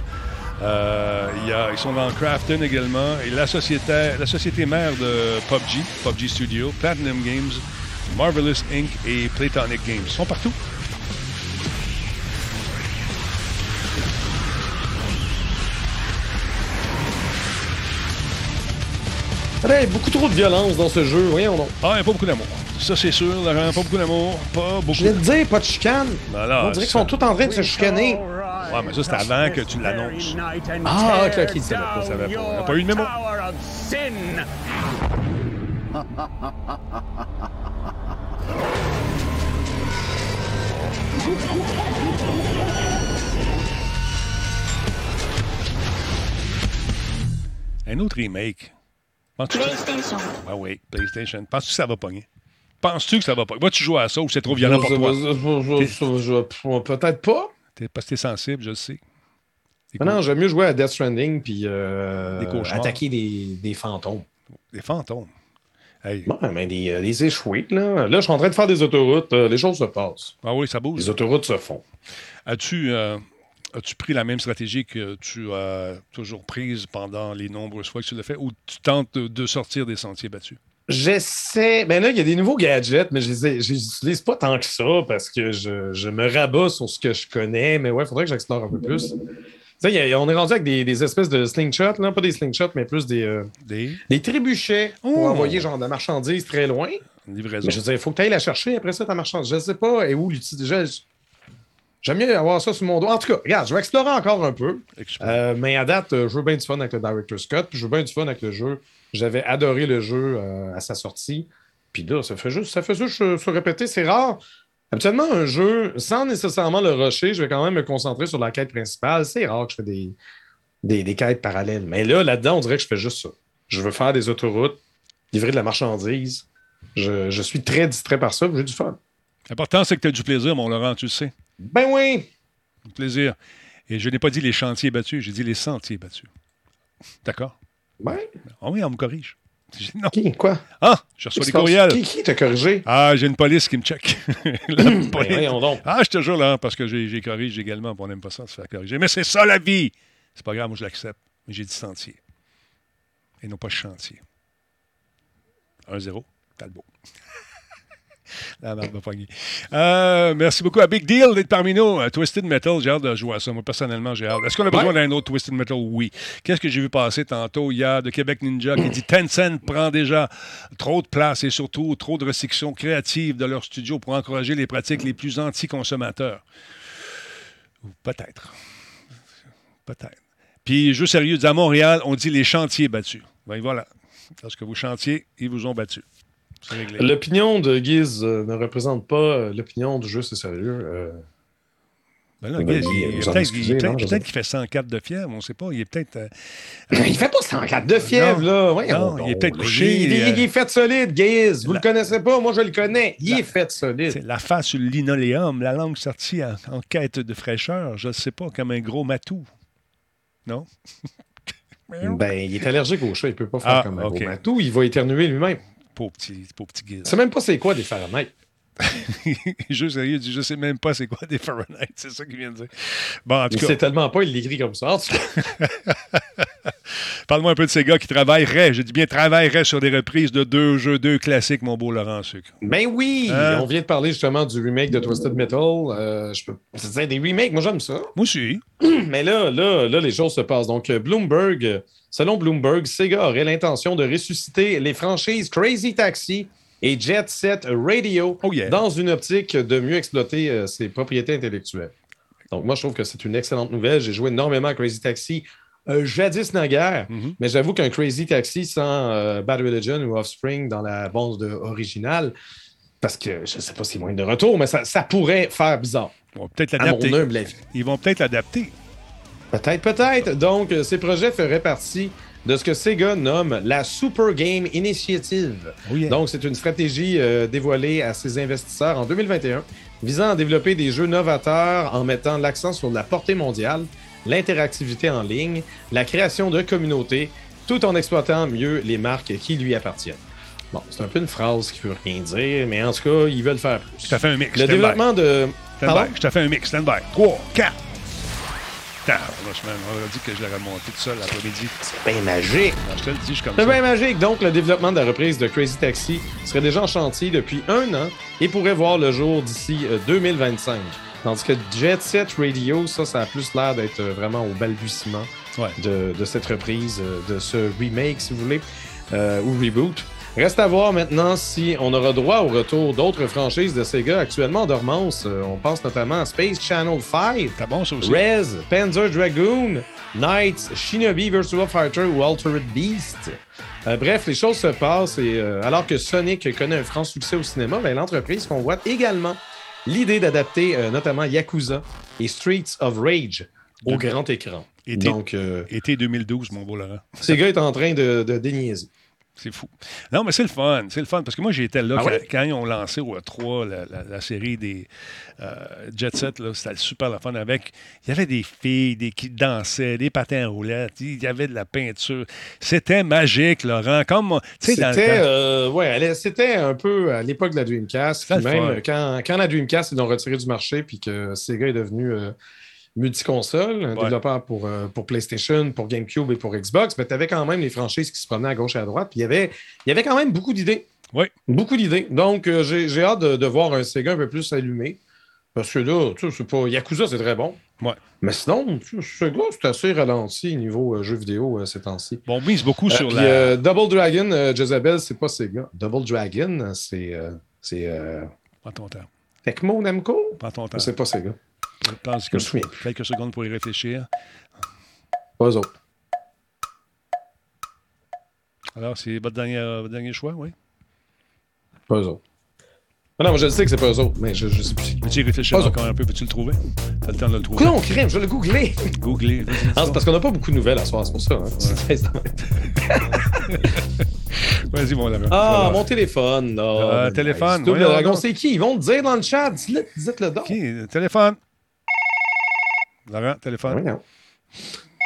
Speaker 1: Euh, y a- ils sont dans Crafton également. Et la société, la société mère de PUBG, PUBG Studio, Platinum Games, Marvelous Inc. et Playtonic Games. Sont partout.
Speaker 2: Hey, beaucoup trop de violence dans ce jeu, voyons donc.
Speaker 1: Ah, il n'y a pas beaucoup d'amour. Ça, c'est sûr, Laurent. Pas beaucoup d'amour. Pas beaucoup.
Speaker 2: Je viens de dire, pas de chicane.
Speaker 1: Ben là,
Speaker 2: On dirait qu'ils sont tous en train de se chicaner.
Speaker 1: Ouais, mais ça, c'est avant que tu l'annonces.
Speaker 2: Ah, ok, ok,
Speaker 1: ça savait pas. On n'a pas eu de mémo? Un autre remake.
Speaker 5: PlayStation.
Speaker 1: Ah oui, PlayStation. Penses-tu que ça va pogner? Penses-tu que ça va pogner? Vas-tu jouer à ça ou c'est trop violent pour toi?
Speaker 2: Peut-être pas.
Speaker 1: T'es, parce que t'es sensible, je le sais.
Speaker 2: Mais non, j'aime mieux jouer à Death Stranding puis euh,
Speaker 1: Des
Speaker 2: attaquer des, des fantômes.
Speaker 1: des fantômes. Hey.
Speaker 2: Ouais, mais des, euh, des échoués, là. Là, je suis en train de faire des autoroutes. euh, les choses se passent.
Speaker 1: Ah oui, ça bouge.
Speaker 2: Les autoroutes se font.
Speaker 1: As-tu, euh, as-tu pris la même stratégie que tu as toujours prise pendant les nombreuses fois que tu l'as fait ou tu tentes de, sortir des sentiers battus?
Speaker 2: J'essaie. Ben là, il y a des nouveaux gadgets, mais je les utilise pas tant que ça parce que je, je me rabats sur ce que je connais. Mais ouais, il faudrait que j'explore un peu plus. Tu sais, on est rendu avec des, des espèces de slingshots, là. Pas des slingshots, mais plus des, euh,
Speaker 1: Des?
Speaker 2: des trébuchets pour
Speaker 1: Oh!
Speaker 2: envoyer genre de la marchandise très loin.
Speaker 1: livraisons.
Speaker 2: Mais je veux dire, il faut que tu ailles la chercher après ça, ta marchandise. Je sais pas, et où l'utiliser. J'aime mieux avoir ça sur mon dos. En tout cas, regarde, je vais explorer encore un peu. Euh, mais à date, euh, je veux bien du fun avec le Director's Cut, puis je veux bien du fun avec le jeu. J'avais adoré le jeu euh, à sa sortie. Puis là, ça fait juste, ça fait juste se, répéter, c'est rare. Habituellement, un jeu, sans nécessairement le rusher, je vais quand même me concentrer sur la quête principale. C'est rare que je fais des, des, des quêtes parallèles. Mais là, là-dedans, on dirait que je fais juste ça. Je veux faire des autoroutes, livrer de la marchandise. Je, je suis très distrait par ça, puis j'ai du fun.
Speaker 1: L'important, c'est que tu as du plaisir, mon Laurent, tu le sais.
Speaker 2: Ben oui!
Speaker 1: Du plaisir. Et je n'ai pas dit les chantiers battus, j'ai dit les sentiers battus. D'accord?
Speaker 2: Ouais.
Speaker 1: Ah oui, on me corrige. Non.
Speaker 2: Qui? Quoi?
Speaker 1: Ah, je reçois des courriels.
Speaker 2: Qui, qui t'a corrigé?
Speaker 1: Ah, j'ai une police qui me check. La
Speaker 2: Ben
Speaker 1: police.
Speaker 2: voyons donc.
Speaker 1: Ah, je te jure, là, parce que j'ai corrigé également, on n'aime pas ça, se faire corriger. Mais c'est ça, la vie! C'est pas grave, moi, je l'accepte. Mais j'ai dit sentier. Et non pas chantier. 1-0, Talbot. La merde m'a pogné. Euh, merci beaucoup à Big Deal d'être parmi nous. Euh, Twisted Metal, j'ai hâte de jouer à ça. Moi, personnellement, j'ai hâte. Est-ce qu'on a besoin d'un autre Twisted Metal? Oui. Qu'est-ce que j'ai vu passer tantôt? A de Québec Ninja qui dit Tencent prend déjà trop de place et surtout trop de restrictions créatives de leur studio pour encourager les pratiques les plus anti-consommateurs. Ou Peut-être. Peut-être. Puis, jeu sérieux, à Montréal, on dit les chantiers battus. Ben voilà. Lorsque vous chantiez, ils vous ont battu.
Speaker 2: L'opinion de Guise euh, ne représente pas euh, l'opinion du jeu, c'est sérieux. Euh,
Speaker 1: Ben là,
Speaker 2: Ben, il-
Speaker 1: il- peut-être
Speaker 2: excusez,
Speaker 1: il- peut-être-
Speaker 2: non, je sais
Speaker 1: peut-être qu'il fait 104 de fièvre, on ne sait pas. Il est peut-être. euh,
Speaker 2: il fait pas 104 de fièvre,
Speaker 1: Non.
Speaker 2: là. Voyons
Speaker 1: Non,
Speaker 2: donc,
Speaker 1: il est peut-être couché,
Speaker 2: Il, il-
Speaker 1: euh,
Speaker 2: il est fait solide, Guise. Vous
Speaker 1: la-
Speaker 2: le connaissez pas, moi je le connais. Il
Speaker 1: La-
Speaker 2: est fait solide.
Speaker 1: c'est la face sur le linoléum, la langue sortie en, en quête de fraîcheur, je ne sais pas, comme un gros matou. Non?
Speaker 2: Ben, il est allergique au chat, il peut pas faire
Speaker 1: Ah,
Speaker 2: comme un gros matou, il va éternuer lui-même.
Speaker 1: Pauvre petit, pauvre petit Guiz.
Speaker 2: C'est même pas c'est quoi des Fahrenheit.
Speaker 1: Sérieux, il dit Je sais même pas c'est quoi des Fahrenheit. C'est ça qu'il vient de dire. Bon, en tout cas,
Speaker 2: tellement pas, il l'écrit comme ça.
Speaker 1: Parle-moi un peu de ces gars qui travailleraient, je dis bien travailleraient sur des reprises de deux jeux, deux classiques, mon beau Laurent Sucre.
Speaker 2: ben oui,
Speaker 1: Hein?
Speaker 2: on vient de parler justement du remake de Twisted Metal. Euh, je peux... C'est des remakes, moi j'aime ça.
Speaker 1: Moi aussi.
Speaker 2: Mais là, là, là, les choses se passent. Donc, Bloomberg, selon Bloomberg, Sega aurait l'intention de ressusciter les franchises Crazy Taxi et Jet Set Radio
Speaker 1: Oh yeah.
Speaker 2: dans une optique de mieux exploiter euh, ses propriétés intellectuelles. Donc, moi, je trouve que c'est une excellente nouvelle. J'ai joué énormément à Crazy Taxi euh, jadis naguère,
Speaker 1: Mhm.
Speaker 2: mais j'avoue qu'un Crazy Taxi sans euh, Bad Religion ou Offspring dans la bande de- originale, parce que je ne sais pas s'il y a moyen de retour, mais ça, ça pourrait faire bizarre,
Speaker 1: On va peut-être
Speaker 2: à mon
Speaker 1: l'adapter. Ils vont peut-être l'adapter.
Speaker 2: Peut-être, peut-être. Donc, euh, ces projets feraient partie de ce que Sega nomme la Super Game Initiative.
Speaker 1: Oh yeah.
Speaker 2: Donc, c'est une stratégie euh, dévoilée à ses investisseurs en 2021 visant à développer des jeux novateurs en mettant l'accent sur la portée mondiale, l'interactivité en ligne, la création de communautés, tout en exploitant mieux les marques qui lui appartiennent. Bon, c'est un peu une phrase qui veut rien dire, mais en tout cas, ils veulent faire plus.
Speaker 1: je t'ai fait un mix.
Speaker 2: Le développement de... Pardon?
Speaker 1: Je t'ai fait un mix. Stand by. 3, 4. On a dit que je l'aurais monté tout seul l'après-midi.
Speaker 2: C'est bien magique.
Speaker 1: Alors, je te le dis, je suis comme
Speaker 2: C'est
Speaker 1: ça.
Speaker 2: bien magique. Donc, le développement de la reprise de Crazy Taxi serait déjà en chantier depuis un an et pourrait voir le jour d'ici euh, 2025. Tandis que Jet Set Radio, ça, ça a plus l'air d'être euh, vraiment au balbutiement
Speaker 1: Ouais.
Speaker 2: de, de cette reprise, euh, de ce remake, si vous voulez, euh, ou reboot. Reste à voir maintenant si on aura droit au retour d'autres franchises de Sega actuellement en dormance. Euh, on pense notamment à Space Channel 5,
Speaker 1: T'as bon, ça aussi?
Speaker 2: Rez, Panzer Dragoon, Knights, Shinobi Virtua Fighter ou Altered Beast. Euh, bref, les choses se passent et euh, alors que Sonic connaît un franc succès au cinéma, ben, l'entreprise convoite également l'idée d'adapter euh, notamment Yakuza et Streets of Rage au grand écran.
Speaker 1: Été,
Speaker 2: Donc,
Speaker 1: été 2012, mon beau Laurent.
Speaker 2: ces gars est en train de, de déniaiser.
Speaker 1: C'est fou. Non, mais c'est le fun. C'est le fun. Parce que moi, j'étais là
Speaker 2: Ah
Speaker 1: quand,
Speaker 2: ouais?
Speaker 1: quand ils ont lancé au E3 la, la- la série des euh, Jet Set. C'était super le fun avec. Il y avait des filles des, qui dansaient, des patins à roulettes. Il y avait de la peinture. C'était magique, Laurent. Comme, dans
Speaker 2: C'était euh, ouais, c'était un peu à l'époque de la Dreamcast. Même quand, quand la Dreamcast ils l'ont retiré du marché puis que Sega est devenu euh, multiconsole, un
Speaker 1: Ouais.
Speaker 2: développeur pour, euh, pour PlayStation, pour GameCube et pour Xbox, mais tu avais quand même les franchises qui se promenaient à gauche et à droite. Puis il y avait, il y avait quand même beaucoup d'idées.
Speaker 1: Oui.
Speaker 2: Beaucoup d'idées. Donc, euh, j'ai hâte de, de voir un Sega un peu plus allumé. Parce que là, tu sais, c'est pas. Yakuza, c'est très bon.
Speaker 1: Ouais.
Speaker 2: Mais sinon, tu sais, Sega, c'est assez ralenti niveau euh, jeux vidéo euh, ces temps-ci.
Speaker 1: Bon, on mise beaucoup sur
Speaker 2: puis,
Speaker 1: la.
Speaker 2: Double Dragon, Jezebel, c'est pas Sega. Double Dragon, c'est c'est
Speaker 1: Prends ton temps.
Speaker 2: Tecmo Namco?
Speaker 1: Prends ton temps.
Speaker 2: C'est pas Sega.
Speaker 1: Pense
Speaker 2: Je me souviens.
Speaker 1: quelques secondes pour y réfléchir.
Speaker 2: Pas autres.
Speaker 1: Alors, c'est votre dernier, votre dernier choix, oui?
Speaker 2: Pas eux autres. Ah non, je le sais que c'est pas eux autres, mais je, je sais plus.
Speaker 1: Peux-tu y réfléchir
Speaker 2: Pas
Speaker 1: encore un peu? Peux-tu le trouver? T'as le temps de le trouver.
Speaker 2: Non, crème, je vais le googler.
Speaker 1: Googler.
Speaker 2: Ah, c'est parce qu'on n'a pas beaucoup de nouvelles à soir, c'est pour ça. hein.
Speaker 1: Vas-y, mon Laurent.
Speaker 2: Ah,
Speaker 1: Voilà.
Speaker 2: mon téléphone.
Speaker 1: Ah, téléphone,
Speaker 2: nice. Dragon, c'est qui? Ils vont te dire dans le chat. Dites-le dites-le donc.
Speaker 1: OK, téléphone. Laurent, téléphone.
Speaker 2: Voyons.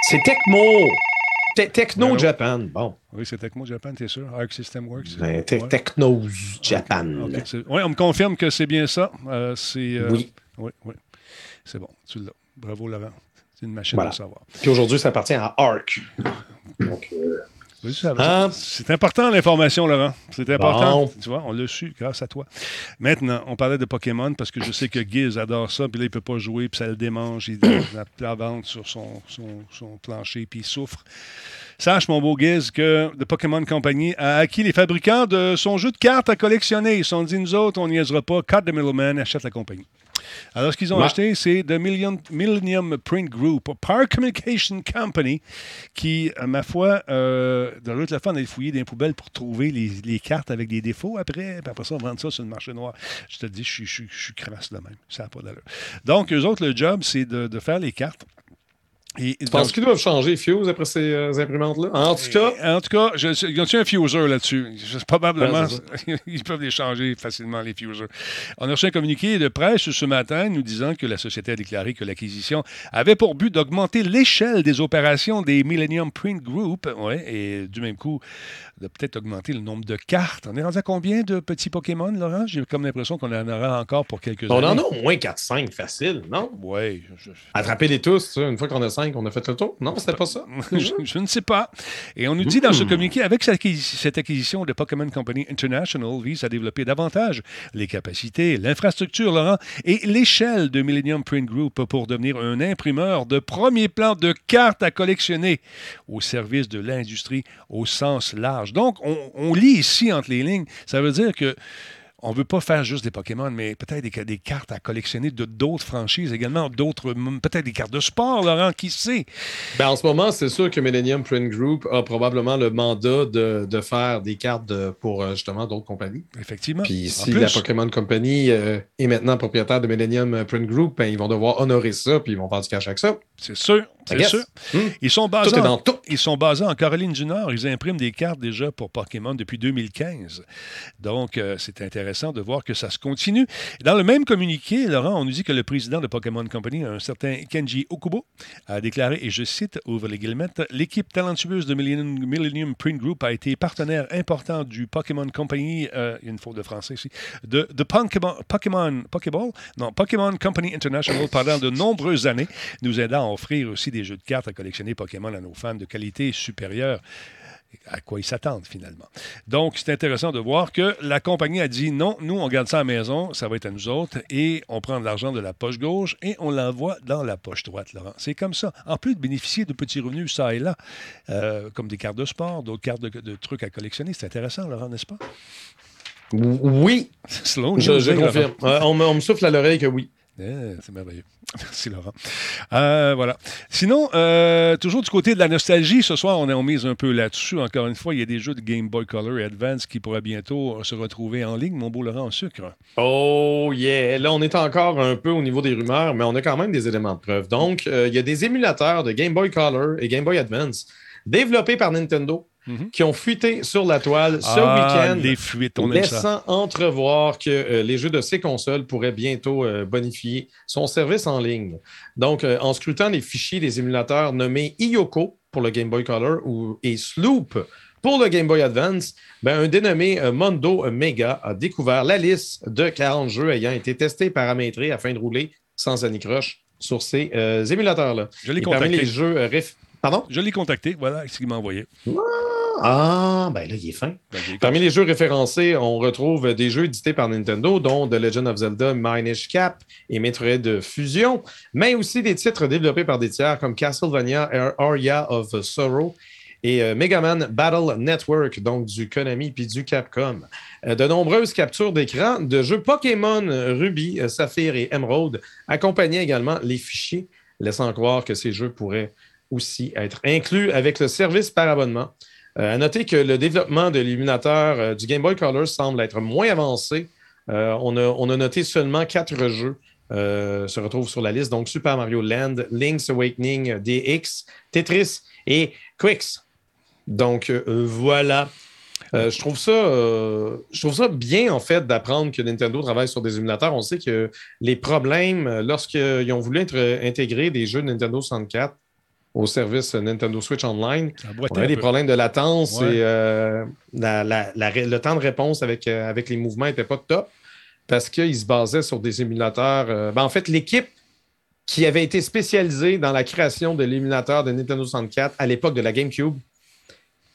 Speaker 2: C'est Tecmo. Te- Techno. Japan. Bon.
Speaker 1: Oui, c'est Tecmo Japan, t'es sûr? Arc System Works.
Speaker 2: Ben, te-
Speaker 1: Ouais.
Speaker 2: Technos Japan.
Speaker 1: C'est- ouais, on me confirme que c'est bien ça. Euh, c'est, euh,
Speaker 2: Oui.
Speaker 1: Oui, oui. C'est bon, tu l'as. Bravo, Laurent. C'est une machine
Speaker 2: Voilà.
Speaker 1: à savoir.
Speaker 2: Puis aujourd'hui, ça appartient à Arc. Donc, euh,
Speaker 1: Oui,
Speaker 2: Hein?
Speaker 1: C'est important l'information, Laurent. C'est important.
Speaker 2: Bon.
Speaker 1: Tu vois, on l'a su grâce à toi. Maintenant, on parlait de Pokémon parce que je sais que Giz adore ça, puis là, il peut pas jouer, puis ça le démange. Il a la vente sur son, son, son plancher, puis il souffre. Sache, mon beau Giz, que The Pokémon Company a acquis les fabricants de son jeu de cartes à collectionner. Ils se sont dit, nous autres, on niaisera pas. Cut the middleman, achète la compagnie. Alors, ce qu'ils ont
Speaker 2: Ouais.
Speaker 1: acheté, c'est The Millennium, Millennium Print Group, Power Communication Company, qui, à ma foi, euh, de l'autre la fin, on allait fouiller dans les poubelles pour trouver les, les cartes avec des défauts après, puis après ça, vendre ça sur le marché noir. Je te dis, je suis crasse de même. Ça n'a pas d'allure. Donc, eux autres, le job, c'est de, de faire les cartes. Et
Speaker 2: je pense
Speaker 1: donc-
Speaker 2: qu'ils doivent changer Fuse après ces euh, imprimantes-là? En tout cas,
Speaker 1: en tout cas, je, y a-t-il un fuser là-dessus? Je- Probablement,
Speaker 2: Ouais,
Speaker 1: ils peuvent les changer facilement, les fusers. On a reçu un communiqué de presse ce matin nous disant que la société a déclaré que l'acquisition avait pour but d'augmenter l'échelle des opérations des Millennium Print Group, ouais, et du même coup, de peut-être augmenter le nombre de cartes. On est rendu à combien de petits Pokémon, Laurent? J'ai comme l'impression qu'on en aura encore pour quelques
Speaker 2: on en
Speaker 1: années.
Speaker 2: a au moins 4-5 facile, non?
Speaker 1: Oui.
Speaker 2: Attrapez-les tous, ça, une fois qu'on a 5, on a fait le tour? Non, c'était pas ça?
Speaker 1: je, je ne sais pas. Et on nous dit dans ce
Speaker 2: Hmm.
Speaker 1: communiqué, avec cette acquis- cette acquisition de Pokémon Company International, vise à développer davantage les capacités, l'infrastructure, Laurent, et l'échelle de Millennium Print Group pour devenir un imprimeur de premier plan de cartes à collectionner au service de l'industrie au sens large. Donc, on, on lit ici entre les lignes, ça veut dire que on ne veut pas faire juste des Pokémon, mais peut-être des, des cartes à collectionner de d'autres franchises également, d'autres, peut-être des cartes de sport, Laurent, qui sait?
Speaker 2: Ben, en ce moment, c'est sûr que Millennium Print Group a probablement le mandat de, de faire des cartes de- pour euh, justement d'autres compagnies.
Speaker 1: Effectivement.
Speaker 2: Puis si la Pokémon Company euh, est maintenant propriétaire de Millennium Print Group, ben, ils vont devoir honorer ça, puis ils vont faire du cash avec ça.
Speaker 1: C'est sûr, c'est sûr.
Speaker 2: Hmm.
Speaker 1: Ils sont basés en-
Speaker 2: dans tout.
Speaker 1: Ils sont basés en Caroline du Nord. Ils impriment des cartes déjà pour Pokémon depuis 2015. Donc, euh, c'est intéressant de voir que ça se continue. Dans le même communiqué, Laurent, on nous dit que le président de Pokémon Company, un certain Kenji Okubo, a déclaré, et je cite, ouvre les guillemets, l'équipe talentueuse de Millennium, Print Group a été partenaire important du Pokémon Company, euh, une faute de français ici, de, de Pokémon, Pokémon, Pokéball, non, Pokémon Company International pendant de nombreuses années, nous aidant à offrir aussi des jeux de cartes à collectionner Pokémon à nos fans de qualité supérieure à quoi ils s'attendent finalement. Donc, c'est intéressant de voir que la compagnie a dit non, nous, on garde ça à la maison, ça va être à nous autres, et on prend de l'argent de la poche gauche et on l'envoie dans la poche droite, Laurent. C'est comme ça. En plus de bénéficier de petits revenus, ça et là, euh, comme des cartes de sport, d'autres cartes de, de trucs à collectionner, c'est intéressant, Laurent, n'est-ce pas?
Speaker 2: Oui,
Speaker 1: Slow
Speaker 2: je,
Speaker 1: hein,
Speaker 2: confirme. Euh, on, me, on me souffle à l'oreille que oui.
Speaker 1: Eh, c'est merveilleux. Merci, Laurent. Euh, voilà. Sinon, euh, toujours du côté de la nostalgie, ce soir, on est en mise un peu là-dessus. Encore une fois, il y a des jeux de Game Boy Color et Advance qui pourraient bientôt se retrouver en ligne, mon beau Laurent en sucre.
Speaker 2: Oh yeah! Là, on est encore un peu au niveau des rumeurs, mais on a quand même des éléments de preuve. Donc, euh, il y a des émulateurs de Game Boy Color et Game Boy Advance développés par Nintendo
Speaker 1: Mhm.
Speaker 2: qui ont fuité sur la toile ce
Speaker 1: Ah,
Speaker 2: week-end.
Speaker 1: les fuites, on aime ça.
Speaker 2: laissant entrevoir que euh, les jeux de ces consoles pourraient bientôt euh, bonifier son service en ligne. Donc, euh, en scrutant les fichiers des émulateurs nommés Iyoko pour le Game Boy Color ou, et Sloop pour le Game Boy Advance, ben, un dénommé Mondo Mega a découvert la liste de 40 jeux ayant été testés, paramétrés afin de rouler sans anicroche sur ces euh, émulateurs-là.
Speaker 1: Je l'ai
Speaker 2: Et parmi
Speaker 1: contacté.
Speaker 2: les jeux euh, Pardon?
Speaker 1: Je l'ai contacté, voilà ce qu'il m'a envoyé.
Speaker 2: Ah, ben là, il est fin.
Speaker 1: Ben,
Speaker 2: Parmi les jeux référencés, on retrouve des jeux édités par Nintendo, dont The Legend of Zelda Minish Cap et Metroid Fusion, mais aussi des titres développés par des tiers comme Castlevania Ar- Aria of Sorrow et euh, Mega Man Battle Network, donc du Konami puis du Capcom. Euh, de nombreuses captures d'écran de jeux Pokémon Ruby, euh, Saphir et Emerald accompagnaient également les fichiers, laissant croire que ces jeux pourraient aussi être inclus avec le service par abonnement. Euh, à noter que le développement de l'émulateur euh, du Game Boy Color semble être moins avancé. Euh, on, a, on a noté seulement quatre jeux se retrouvent sur la liste. Donc, Super Mario Land, Link's Awakening DX, Tetris et Quicks. Donc, voilà. Je, trouve ça, je trouve ça bien, en fait, d'apprendre que Nintendo travaille sur des émulateurs. On sait que les problèmes, lorsqu'ils ont voulu intégrer des jeux de Nintendo 64 au service Nintendo Switch Online, on avait des
Speaker 1: peu.
Speaker 2: problèmes de latence
Speaker 1: Ouais.
Speaker 2: et euh, la- la- la ré- le temps de réponse avec, euh, avec les mouvements n'était pas top parce qu'ils se basaient sur des émulateurs. euh, ben, en fait, l'équipe qui avait été spécialisée dans la création de l'émulateur de Nintendo 64 à l'époque de la GameCube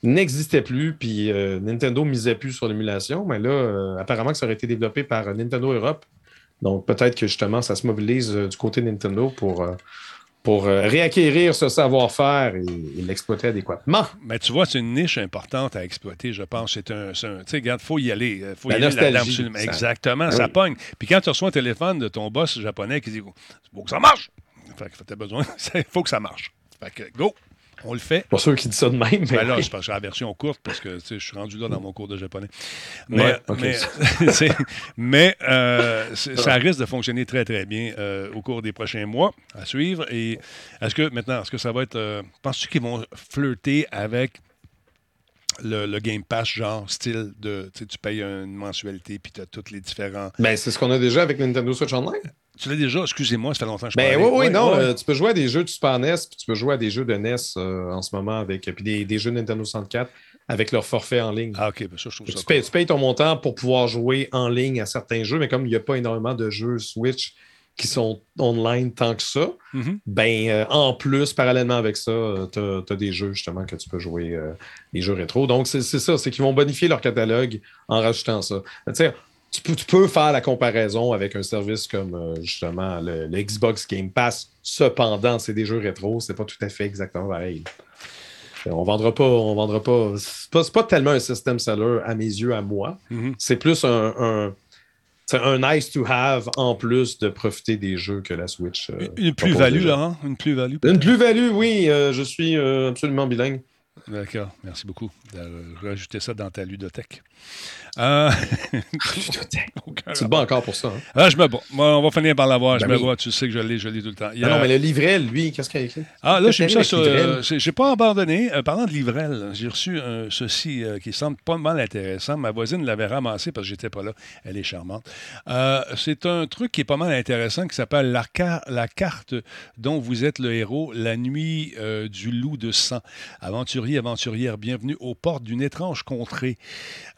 Speaker 2: n'existait plus, puis Nintendo misait plus sur l'émulation, mais là, apparemment que ça aurait été développé par Nintendo Europe. Donc peut-être que justement, ça se mobilise du côté de Nintendo pour, pour euh, réacquérir ce savoir-faire et, et l'exploiter adéquatement.
Speaker 1: Mais tu vois, c'est une niche importante à exploiter, je pense. C'est un. Tu sais, regarde, il faut y aller. euh, faut y
Speaker 2: La
Speaker 1: aller là-dedans, absolument.
Speaker 2: ça-
Speaker 1: Exactement,
Speaker 2: Oui.
Speaker 1: ça pogne. Puis quand tu reçois un téléphone de ton boss japonais qui dit C'est faut que ça marche Fait que t'as besoin, il faut que ça marche. Fait que go, on le fait.
Speaker 2: Pour ceux qui disent ça de même, mais
Speaker 1: Ben là, j'ai la version courte parce que je suis rendu là dans mon cours de japonais. Mais,
Speaker 2: Ouais,
Speaker 1: mais, euh, ça risque de fonctionner très, très bien euh, au cours des prochains mois à suivre. Et est-ce que maintenant, est-ce que ça va être. euh, Penses-tu qu'ils vont flirter avec le, le Game Pass, genre style de. Tu payes une mensualité puis tu as tous les différents.
Speaker 2: Ben, c'est ce qu'on a déjà avec Nintendo Switch Online.
Speaker 1: Tu l'as déjà, excusez-moi, ça fait longtemps que je
Speaker 2: Ben
Speaker 1: parlais.
Speaker 2: oui, oui, non.
Speaker 1: ouais.
Speaker 2: euh, tu peux jouer à des jeux de Super NES, puis tu peux jouer à des jeux de NES euh, en ce moment avec puis des, des jeux Nintendo 64 avec leur forfait en ligne.
Speaker 1: Ah, ok, ben ça, je trouve ça.
Speaker 2: tu, payes, tu payes ton montant pour pouvoir jouer en ligne à certains jeux, mais comme il n'y a pas énormément de jeux Switch qui sont online tant que ça.
Speaker 1: Mhm.
Speaker 2: ben euh, en plus, parallèlement avec ça, tu as, des jeux justement que tu peux jouer, des jeux rétro. Donc c'est c'est ça, c'est qu'ils vont bonifier leur catalogue en rajoutant ça. Tu sais, tu peux, tu peux faire la comparaison avec un service comme euh, justement le, le Xbox Game Pass. Cependant, c'est des jeux rétro, c'est pas tout à fait exactement pareil. Euh, On vendra pas, on vendra pas. C'est pas, pas tellement un système seller à mes yeux, à moi.
Speaker 1: Mhm.
Speaker 2: C'est plus un, un, c'est un nice to have en plus de profiter des jeux que la Switch. euh,
Speaker 1: Une plus-value,
Speaker 2: déjà.
Speaker 1: Laurent Une plus-value
Speaker 2: Une plus-value, oui. euh, je suis euh, absolument bilingue.
Speaker 1: D'accord, merci beaucoup de rajouter ça dans ta ludothèque. Euh, aucun
Speaker 2: Tu te bats encore pour ça. Hein?
Speaker 1: Ah, je me bats. Moi, on va finir par l'avoir. je
Speaker 2: Ben
Speaker 1: me
Speaker 2: oui.
Speaker 1: bats. Tu sais que je l'ai, je l'ai tout le temps. Il y a-
Speaker 2: non, mais le livret, lui, qu'est-ce qu'il a écrit?
Speaker 1: Ah, là, j'ai mis ça sur.
Speaker 2: Livrel?
Speaker 1: euh, j'ai pas abandonné. Euh, parlant de Livrel, j'ai reçu ceci euh, qui semble pas mal intéressant. Ma voisine l'avait ramassé parce que j'étais pas là. Elle est charmante. Euh, c'est un truc qui est pas mal intéressant qui s'appelle la, car- la carte dont vous êtes le héros, la nuit euh, du loup de sang. Aventurier, aventurière, bienvenue aux portes d'une étrange contrée.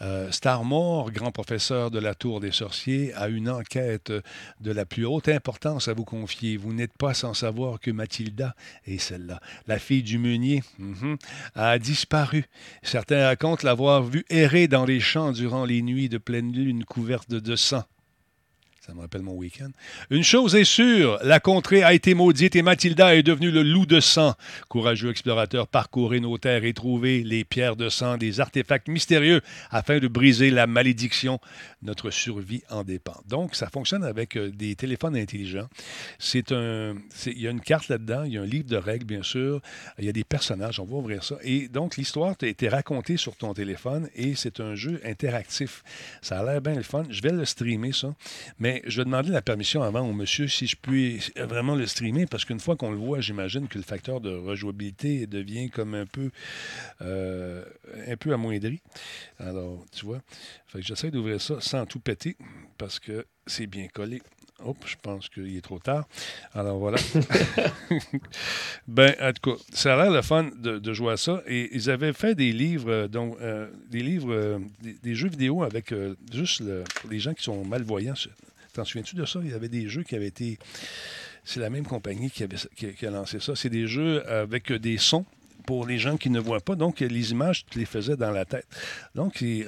Speaker 1: Euh, Starmore, grand professeur de la Tour des Sorciers, a une enquête de la plus haute importance à vous confier. Vous n'êtes pas sans savoir que Mathilda est celle-là, la fille du meunier, mhm, a disparu. Certains racontent l'avoir vue errer dans les champs durant les nuits de pleine lune couvertes de sang. Ça me rappelle mon week-end. Une chose est sûre, la contrée a été maudite et Mathilda est devenue le loup de sang. Courageux explorateurs, parcourez nos terres et trouvez les pierres de sang, des artefacts mystérieux afin de briser la malédiction. Notre survie en dépend. Donc, ça fonctionne avec euh, des téléphones intelligents. C'est un, il y a une carte là-dedans, il y a un livre de règles, bien sûr. Il y a des personnages, on va ouvrir ça. Et donc, l'histoire t'a été racontée sur ton téléphone et c'est un jeu interactif. Ça a l'air bien le fun. Je vais le streamer, ça. Mais je vais demander la permission avant au monsieur si je puis vraiment le streamer parce qu'une fois qu'on le voit, j'imagine que le facteur de rejouabilité devient comme un peu, euh, un peu amoindri. Alors, tu vois, fait que j'essaie d'ouvrir ça sans tout péter parce que c'est bien collé. Hop, je pense qu'il est trop tard. Alors voilà. ben, en tout cas, ça a l'air le fun de, de jouer à ça. Et ils avaient fait des livres, euh, donc, euh, des livres, euh, des, des jeux vidéo avec euh, juste le- les gens qui sont malvoyants. T'en souviens-tu de ça? Il y avait des jeux qui avaient été. C'est la même compagnie qui, avait, qui, a- qui a lancé ça. C'est des jeux avec des sons pour les gens qui ne voient pas. Donc, les images, tu les faisais dans la tête. Donc, c'est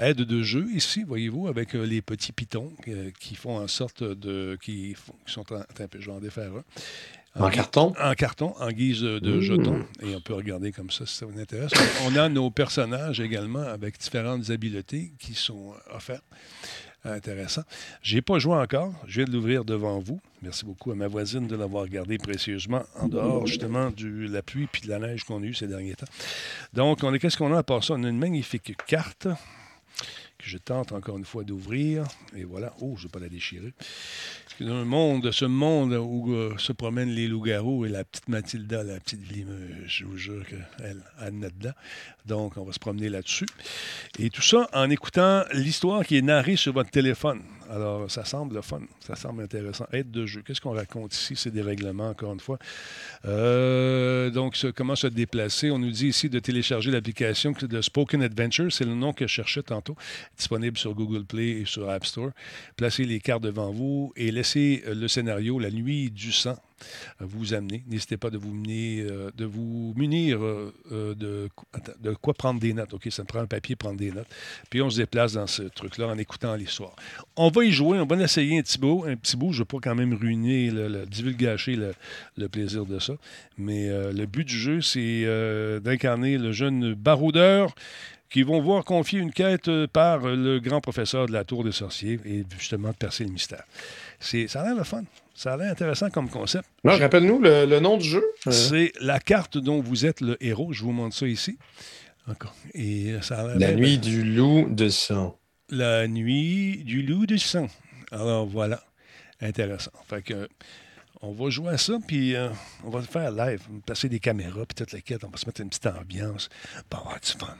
Speaker 1: aide de jeu ici, voyez-vous, avec euh, les petits pitons euh, qui font en sorte de. qui, font- qui sont en. Attends je vais en défaire un.
Speaker 2: En carton?
Speaker 1: En carton, en guise de
Speaker 2: Mmh.
Speaker 1: jetons. Et on peut regarder comme ça si ça vous intéresse. On a nos personnages également avec différentes habiletés qui sont offertes. Intéressant. Je n'ai pas joué encore. Je viens de l'ouvrir devant vous. Merci beaucoup à ma voisine de l'avoir gardé précieusement en dehors, justement, de la pluie puis de la neige qu'on a eue ces derniers temps. Donc, on est, qu'est-ce qu'on a? À part ça? On a une magnifique carte que je tente encore une fois d'ouvrir. Et voilà. Oh, je ne vais pas la déchirer. Monde, ce monde où euh, se promènent les loups-garous et la petite Mathilda, la petite Vlimeuse, je vous jure qu'elle a dedans. Donc, on va se promener là-dessus. Et tout ça en écoutant l'histoire qui est narrée sur votre téléphone. Alors, ça semble le fun, ça semble intéressant. Aide de jeu. Qu'est-ce qu'on raconte ici? C'est des règlements, encore une fois. Euh, donc, comment se déplacer? On nous dit ici de télécharger l'application de Spoken Adventure. C'est le nom que je cherchais tantôt. Disponible sur Google Play et sur App Store. Placez les cartes devant vous et laissez euh, le scénario La nuit du sang vous amener. N'hésitez pas de vous munir, euh, munir euh, euh, de, quoi prendre des notes. OK, ça me prend un papier, prendre des notes. Puis on se déplace dans ce truc-là en écoutant l'histoire. On va y jouer, on va en essayer un petit bout. Un petit bout, je ne veux pas quand même ruiner, le, le- le, plaisir de ça. Mais euh, le but du jeu, c'est euh, d'incarner le jeune baroudeur qui vont voir confier une quête euh, par euh, le grand professeur de la Tour des Sorciers et justement percer le mystère. C'est, ça a l'air le fun. Ça a l'air intéressant comme concept.
Speaker 2: Non, rappelle-nous le, le nom du jeu.
Speaker 1: C'est la carte dont vous êtes le héros. Je vous montre ça ici. Encore. Et euh, ça a l'air
Speaker 2: La
Speaker 1: bien-
Speaker 2: nuit du loup de sang.
Speaker 1: La nuit du loup du sang. Alors voilà. Intéressant. Fait que on va jouer à ça, puis euh, on va le faire live. Passer des caméras, puis toute la quête. On va se mettre une petite ambiance. Pour avoir du fun.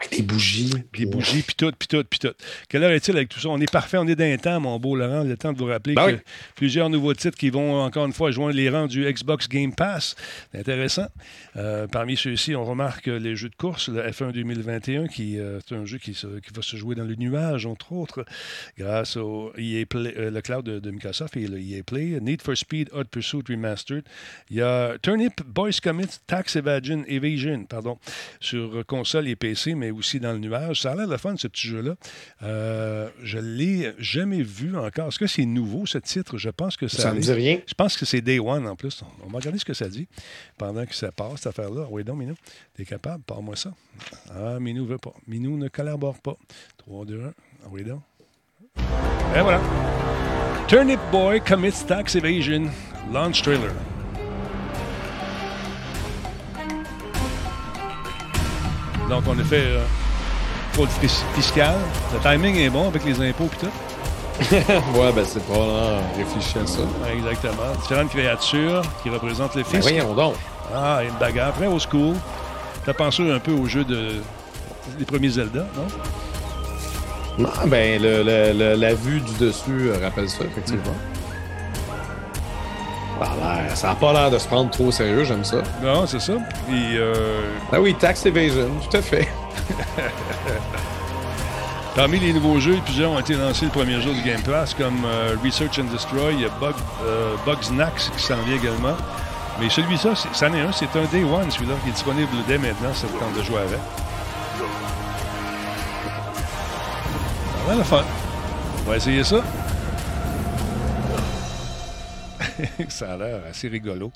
Speaker 2: Avec des bougies.
Speaker 1: Les bougies, puis tout, puis tout, puis tout. Quelle heure est-il avec tout ça? On est parfait, on est dans un temps, mon beau Laurent. Le temps de vous rappeler
Speaker 2: Ben
Speaker 1: que
Speaker 2: oui.
Speaker 1: plusieurs nouveaux titres qui vont encore une fois joindre les rangs du Xbox Game Pass. Intéressant. Euh, parmi ceux-ci, on remarque les jeux de course, le F1 2021, qui euh, est un jeu qui, se- qui va se jouer dans le nuage, entre autres, grâce au EA Play, euh, le cloud de, de Microsoft et le EA Play. Need for Speed Hot Pursuit Remastered. Il y a Turnip Boys Commit Tax Evasion, Evasion pardon, sur euh, console et PC, mais aussi dans le nuage. Ça a l'air de fun, ce petit jeu-là. Euh, je l'ai jamais vu encore. Est-ce que c'est nouveau, ce titre? Je pense que ça,
Speaker 2: Ça dit rien.
Speaker 1: Je pense que c'est Day One en plus. On va regarder ce que ça dit pendant que ça passe, cette affaire-là. Oui, donc, Minou, t'es capable? Parle-moi ça. Ah, Minou veut pas. Minou ne collabore pas. 3, 2, 1. Ah, oui, donc. Et voilà. Turnip Boy commits tax evasion. Launch trailer. Donc, on a fait euh, fraude fis- fiscale. Le timing est bon avec les impôts et tout.
Speaker 2: ouais, ben c'est probablement réfléchir à ça.
Speaker 1: Exactement. Différentes créatures qui représentent le
Speaker 2: Ben
Speaker 1: fisc.
Speaker 2: voyons donc.
Speaker 1: Ah, une bagarre. Après, au school, t'as pensé un peu au jeu de... des premiers Zelda, non?
Speaker 2: Non, ben le, le- le- la vue du dessus euh, rappelle ça, effectivement. L'air- Ça n'a pas l'air de se prendre trop au sérieux, j'aime ça.
Speaker 1: Non, c'est ça. Puis, euh,
Speaker 2: Ah oui, Tax Evasion, tout à fait.
Speaker 1: parmi les nouveaux jeux, plusieurs ont été lancés le premier jour du Game Pass, comme euh, Research and Destroy, il y a Bug, euh, Bugsnax qui s'en vient également. Mais celui-là, c'est- c'en est un, c'est un Day One, celui-là, qui est disponible dès maintenant, ça vous tente de jouer avec. Ça va le fun. On va essayer ça. ça a l'air assez rigolo.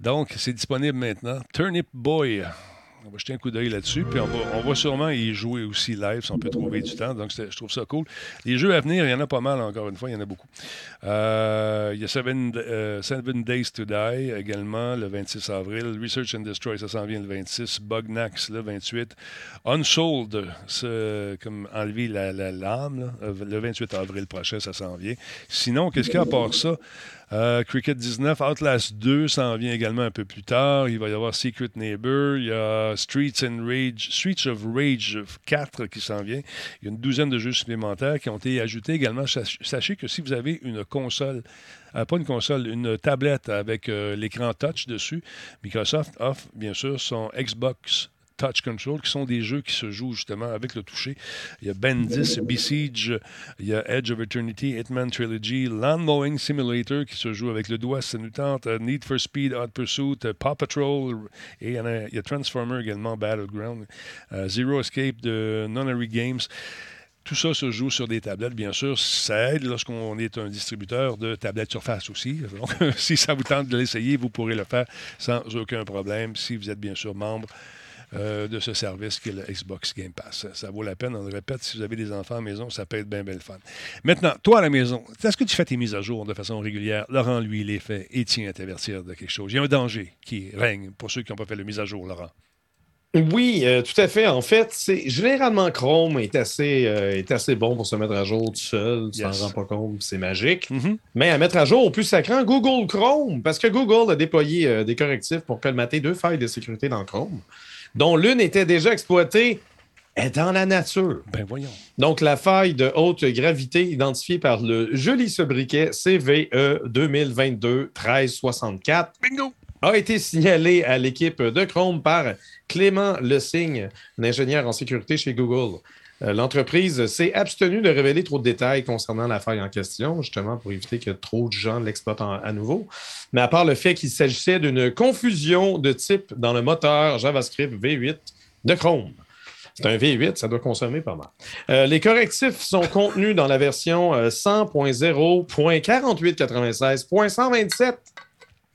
Speaker 1: Donc, c'est disponible maintenant. Turnip Boy. On va jeter un coup d'œil là-dessus. Puis on va, on va sûrement y jouer aussi live si on peut trouver du temps. Donc, je trouve ça cool. Les jeux à venir, il y en a pas mal, encore une fois. Il y en a beaucoup. Euh, il y a Seven, euh, Seven Days to Die également, le 26 avril. Research and Destroy, ça s'en vient le 26. Bugnax, le 28. Unsold, comme enlever la, la lame, euh, le 28 avril prochain, ça s'en vient. Sinon, qu'est-ce qu'il y a à part ça? Euh, Cricket 19, Outlast 2 s'en vient également un peu plus tard. Il va y avoir Secret Neighbor. Il y a Streets and Rage, of Rage 4 qui s'en vient. Il y a une douzaine de jeux supplémentaires qui ont été ajoutés également. Sach- Sachez que si vous avez une console, euh, pas une console, une tablette avec euh, l'écran touch dessus, Microsoft offre bien sûr son Xbox Touch Control, qui sont des jeux qui se jouent justement avec le toucher. Il y a Bendis, Besiege, il y a Edge of Eternity, Hitman Trilogy, Land Mowing Simulator qui se joue avec le doigt, ça nous tente, euh, Need for Speed, Hot Pursuit, euh, Paw Patrol, et il y, a Transformer également, Battleground, euh, Zero Escape de Nonary Games. Tout ça se joue sur des tablettes, bien sûr. Ça aide lorsqu'on est un distributeur de tablettes surface aussi. Donc, si ça vous tente de l'essayer, vous pourrez le faire sans aucun problème si vous êtes bien sûr membre euh, de ce service qui est le Xbox Game Pass. Ça, vaut la peine. On le répète, si vous avez des enfants à la maison, ça peut être bien, bien le fun. Maintenant, toi à la maison, est-ce que tu fais tes mises à jour de façon régulière? Laurent, lui, il les fait et tient à t'avertir de quelque chose. Il y a un danger qui règne pour ceux qui n'ont pas fait le mise à jour, Laurent.
Speaker 2: Oui, euh, tout à fait. En fait, c'est généralement Chrome est assez, euh, est assez bon pour se mettre à jour tout seul. Tu t'en
Speaker 1: Yes.
Speaker 2: rends pas compte, c'est magique.
Speaker 1: Mhm.
Speaker 2: Mais à mettre à jour au plus sacrant, Google Chrome, parce que Google a déployé euh, des correctifs pour colmater deux failles de sécurité dans Chrome, dont l'une était déjà exploitée est dans la nature.
Speaker 1: Ben voyons.
Speaker 2: Donc, la faille de haute gravité identifiée par le joli sobriquet CVE 2022-1364
Speaker 1: Bingo!
Speaker 2: a été signalée à l'équipe de Chrome par Clément Lesigne, un ingénieur en sécurité chez Google. Euh, L'entreprise s'est abstenue de révéler trop de détails concernant la faille en question, justement pour éviter que trop de gens l'exploitent en- à nouveau. Mais à part le fait qu'il s'agissait d'une confusion de type dans le moteur JavaScript V8 de Chrome. C'est un V8, ça doit consommer pas mal. Euh, les correctifs sont contenus dans la version euh, 100.0.4896.127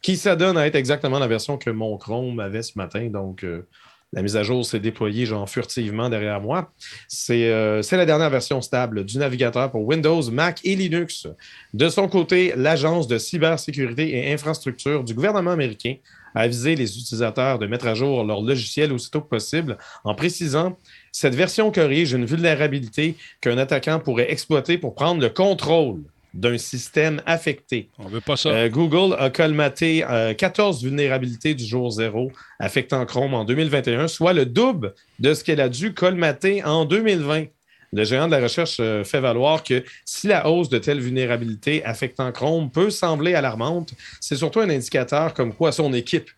Speaker 2: qui s'adonne à être exactement la version que mon Chrome avait ce matin. Donc, euh, la mise à jour s'est déployée genre furtivement derrière moi. C'est euh, c'est la dernière version stable du navigateur pour Windows, Mac et Linux. De son côté, l'Agence de cybersécurité et infrastructure du gouvernement américain a avisé les utilisateurs de mettre à jour leur logiciel aussitôt que possible en précisant cette version corrige une vulnérabilité qu'un attaquant pourrait exploiter pour prendre le contrôle d'un système affecté.
Speaker 1: On veut pas ça.
Speaker 2: Euh, Google a colmaté euh, 14 vulnérabilités du jour zéro affectant Chrome en 2021, soit le double de ce qu'elle a dû colmater en 2020. Le géant de la recherche euh, fait valoir que si la hausse de telles vulnérabilités affectant Chrome peut sembler alarmante, c'est surtout un indicateur comme quoi son équipe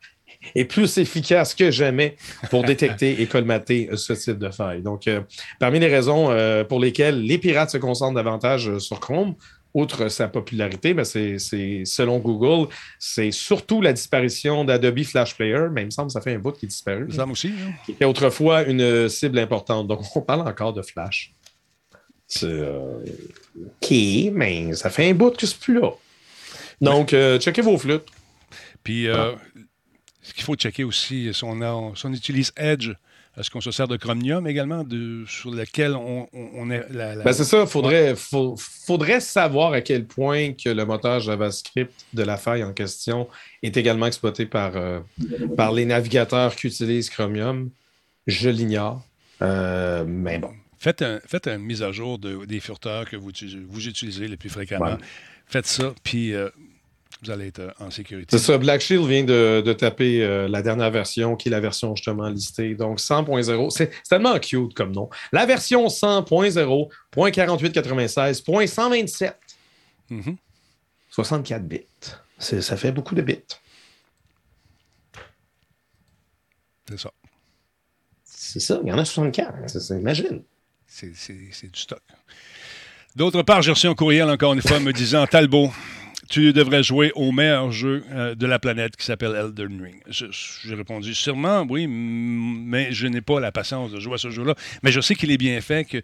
Speaker 2: est plus efficace que jamais pour détecter et colmater euh, ce type de faille. Donc, euh, parmi les raisons euh, pour lesquelles les pirates se concentrent davantage euh, sur Chrome, outre sa popularité, ben, c'est, selon Google, c'est surtout la disparition d'Adobe Flash Player, mais il me semble que ça fait un bout qui disparu,
Speaker 1: Ça me aussi. hein?
Speaker 2: qui était autrefois une cible importante. Donc, on parle encore de Flash. C'est, euh, OK, mais ça fait un bout que c'est plus là. Donc, euh, checkez vos flûtes.
Speaker 1: Puis, euh, ce qu'il faut checker aussi, si on, a- si on utilise Edge, est-ce qu'on se sert de Chromium également, de, sur lequel on, est. La, la-
Speaker 2: Ben, c'est ça, faudrait, faut- faudrait savoir à quel point que le moteur JavaScript de la faille en question est également exploité par, euh, par les navigateurs qui utilisent Chromium. Je l'ignore. Euh, mais bon.
Speaker 1: Faites, un, faites une mise à jour de- des furteurs que vous, utilisez- vous utilisez le plus fréquemment.
Speaker 2: Ouais.
Speaker 1: Faites ça, puis euh, vous allez être euh, en sécurité.
Speaker 2: C'est ça, Black Shield vient de, de taper euh, la dernière version, qui est la version justement listée. Donc 100.0, c'est tellement cute comme nom. La version 100.0.4896.127.
Speaker 1: Mhm.
Speaker 2: 64 bits. C'est- Ça fait beaucoup de bits.
Speaker 1: C'est ça.
Speaker 2: C'est ça, il y en a 64. C'est- c'est- Imagine.
Speaker 1: C'est du stock. D'autre part, j'ai reçu un courriel encore une fois me disant Talbot, tu devrais jouer au meilleur jeu euh, de la planète qui s'appelle Elden Ring. J'ai répondu sûrement, oui, mais je n'ai pas la patience de jouer à ce jeu-là. Mais je sais qu'il est bien fait, que,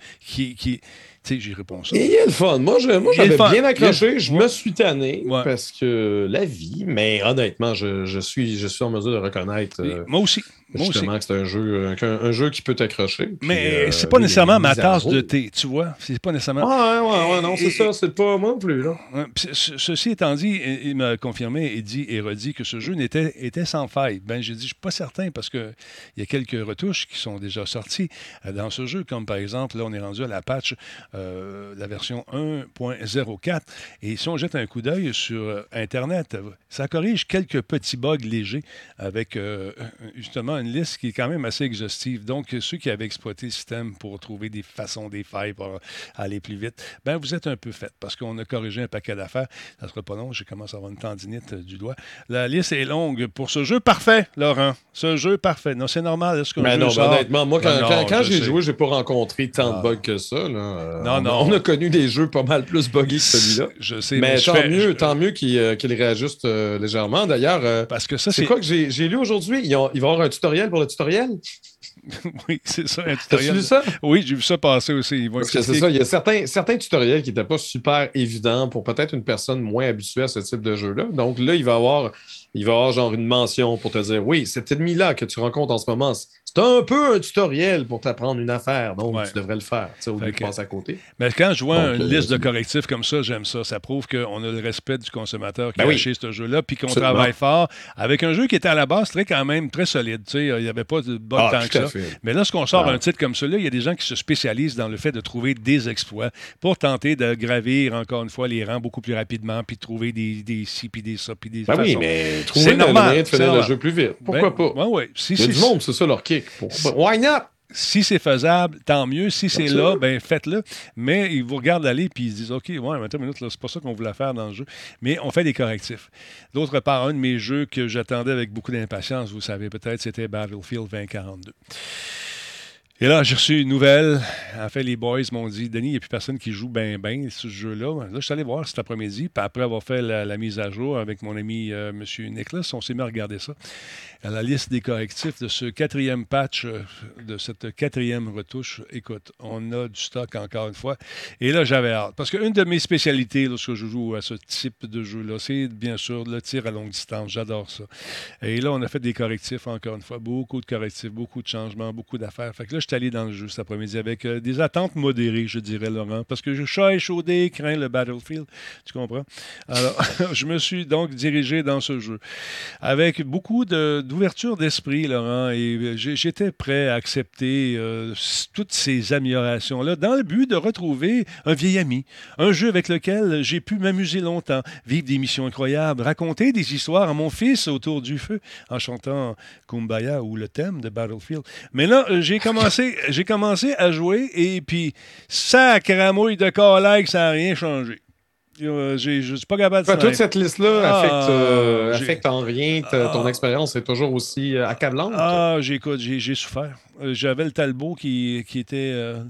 Speaker 1: tu Tu sais, j'y réponds ça.
Speaker 2: Et il y a le fun. Moi, je- moi, j'avais bien accroché. Je me suis tanné
Speaker 1: Ouais.
Speaker 2: parce que la vie, mais honnêtement, je, je suis, je suis en mesure de reconnaître euh,
Speaker 1: moi aussi. Moi aussi.
Speaker 2: justement que c'est un jeu, euh, un, jeu qui peut t'accrocher.
Speaker 1: Mais
Speaker 2: euh,
Speaker 1: c'est pas nécessairement ma tasse de thé, tu vois. C'est pas nécessairement.
Speaker 2: Ah, ouais, ouais, ouais, non, c'est ça. C'est pas moi non plus, là.
Speaker 1: Ceci étant dit, il m'a confirmé et dit et redit que ce jeu n'était était sans faille. Ben, j'ai dit, je suis pas certain parce que il y a quelques retouches qui sont déjà sorties euh, dans ce jeu, comme par exemple, là, on est rendu à la patch, euh, la version 1.04. Et si on jette un coup d'œil sur euh, Internet, ça corrige quelques petits bugs légers avec euh, justement une liste qui est quand même assez exhaustive. Donc, ceux qui avaient exploité le système pour trouver des façons, des failles pour aller plus vite, ben vous êtes un peu fait parce qu'on a corrigé un paquet d'affaires. Ça ne sera pas long, j'ai commencé à avoir une tendinite du doigt. La liste est longue pour ce jeu parfait, Laurent. Ce jeu parfait. Non, c'est normal. Est-ce
Speaker 2: Mais
Speaker 1: jeu
Speaker 2: non, ben, honnêtement, moi, quand,
Speaker 1: Ben
Speaker 2: quand- quand
Speaker 1: je
Speaker 2: j'ai joué, j'ai pas rencontré tant
Speaker 1: Ah.
Speaker 2: de bugs que ça. Là.
Speaker 1: Non,
Speaker 2: on,
Speaker 1: non.
Speaker 2: On a connu des jeux pas mal plus buggés que celui-là.
Speaker 1: Je sais,
Speaker 2: Mais, tant,
Speaker 1: fais-
Speaker 2: mieux,
Speaker 1: je-
Speaker 2: tant mieux qu'il euh, qu'il réajuste euh, légèrement. D'ailleurs, euh,
Speaker 1: Parce que ça,
Speaker 2: c'est quoi que j'ai lu aujourd'hui? Ils ont- Il va y avoir un tutoriel pour le tutoriel?
Speaker 1: oui, c'est ça, un tutoriel.
Speaker 2: lu ça?
Speaker 1: Oui, j'ai vu ça passer aussi. Ils vont
Speaker 2: Parce que c'est ça, il y a certains, certains tutoriels qui n'étaient pas super évidents pour peut-être une personne moins habituée à ce type de jeu-là. Donc là, il va y avoir, il va avoir genre une mention pour te dire oui, cet ennemi-là que tu rencontres en ce moment, c'est un peu un tutoriel pour t'apprendre une affaire. Donc
Speaker 1: Ouais.
Speaker 2: tu devrais le faire, tu sais, au lieu de passer à côté.
Speaker 1: Mais quand je vois
Speaker 2: Donc,
Speaker 1: une
Speaker 2: euh,
Speaker 1: liste de correctifs comme ça, j'aime ça. Ça prouve qu'on a le respect du consommateur qui
Speaker 2: Ben
Speaker 1: a
Speaker 2: oui.
Speaker 1: acheté ce jeu-là, puis qu'on travaille fort avec un jeu qui était à la base très quand même très solide. Tu sais, il n'y avait pas de bug
Speaker 2: Ah, tout
Speaker 1: que ça.
Speaker 2: fait.
Speaker 1: Mais lorsqu'on sort
Speaker 2: Ah.
Speaker 1: un titre comme celui-là, il y a des gens qui se spécialisent dans le fait de trouver des exploits pour tenter de gravir encore une fois les rangs beaucoup plus rapidement, puis de trouver des, des ci, puis des ça, puis des
Speaker 2: Ben oui,
Speaker 1: façons.
Speaker 2: mais
Speaker 1: C'est
Speaker 2: trouver le
Speaker 1: normal,
Speaker 2: moyen de finir le jeu plus vite. Pourquoi
Speaker 1: Ben,
Speaker 2: pas?
Speaker 1: Si,
Speaker 2: Il y a
Speaker 1: si-
Speaker 2: du monde, c'est ça leur kick. Pas? Why not?
Speaker 1: si c'est faisable, tant mieux. Si c'est là, ben faites-le. Mais ils vous regardent aller puis ils se disent OK, ouais, attends une minute, c'est pas ça qu'on voulait faire dans le jeu. Mais on fait des correctifs. D'autre part, un de mes jeux que j'attendais avec beaucoup d'impatience, vous savez peut-être, c'était Battlefield 2042. Et là, j'ai reçu une nouvelle. En fait, les boys m'ont dit Denis, il n'y a plus personne qui joue bien, bien ce jeu-là. Là, je suis allé voir cet après-midi. Puis après avoir fait la, mise à jour avec mon ami euh, M. Nicholas, on s'est mis à regarder ça. À la liste des correctifs de ce quatrième patch, euh, de cette quatrième retouche, écoute, on a du stock encore une fois. Et là, j'avais hâte. Parce qu'une de mes spécialités lorsque je joue à ce type de jeu-là, c'est bien sûr le tir à longue distance. J'adore ça. Et là, on a fait des correctifs encore une fois. Beaucoup de correctifs, beaucoup de changements, beaucoup d'affaires. Fait que là, suis allé dans le jeu cet après-midi avec euh, des attentes modérées, je dirais, Laurent. Parce que je suis échaudé, crains le Battlefield. Tu comprends? Alors, je me suis donc dirigé dans ce jeu avec beaucoup d'ouverture d'esprit, Laurent, et euh, j'étais prêt à accepter euh, toutes ces améliorations-là dans le but de retrouver un vieil ami, un jeu avec lequel j'ai pu m'amuser longtemps, vivre des missions incroyables, raconter des histoires à mon fils autour du feu en chantant Kumbaya ou le thème de Battlefield. Mais là, j'ai commencé, j'ai commencé à jouer et puis, sacramouille de collègues, ça n'a rien changé. Euh, j'ai- Je ne suis pas capable de
Speaker 2: toute cette liste-là
Speaker 1: Ah,
Speaker 2: affecte, euh, affecte en rien ta- ton
Speaker 1: Ah.
Speaker 2: expérience. est toujours aussi euh, accablante.
Speaker 1: Ah, j'écoute, j'ai j'ai souffert. J'avais le Talbot qui, qui était. euh,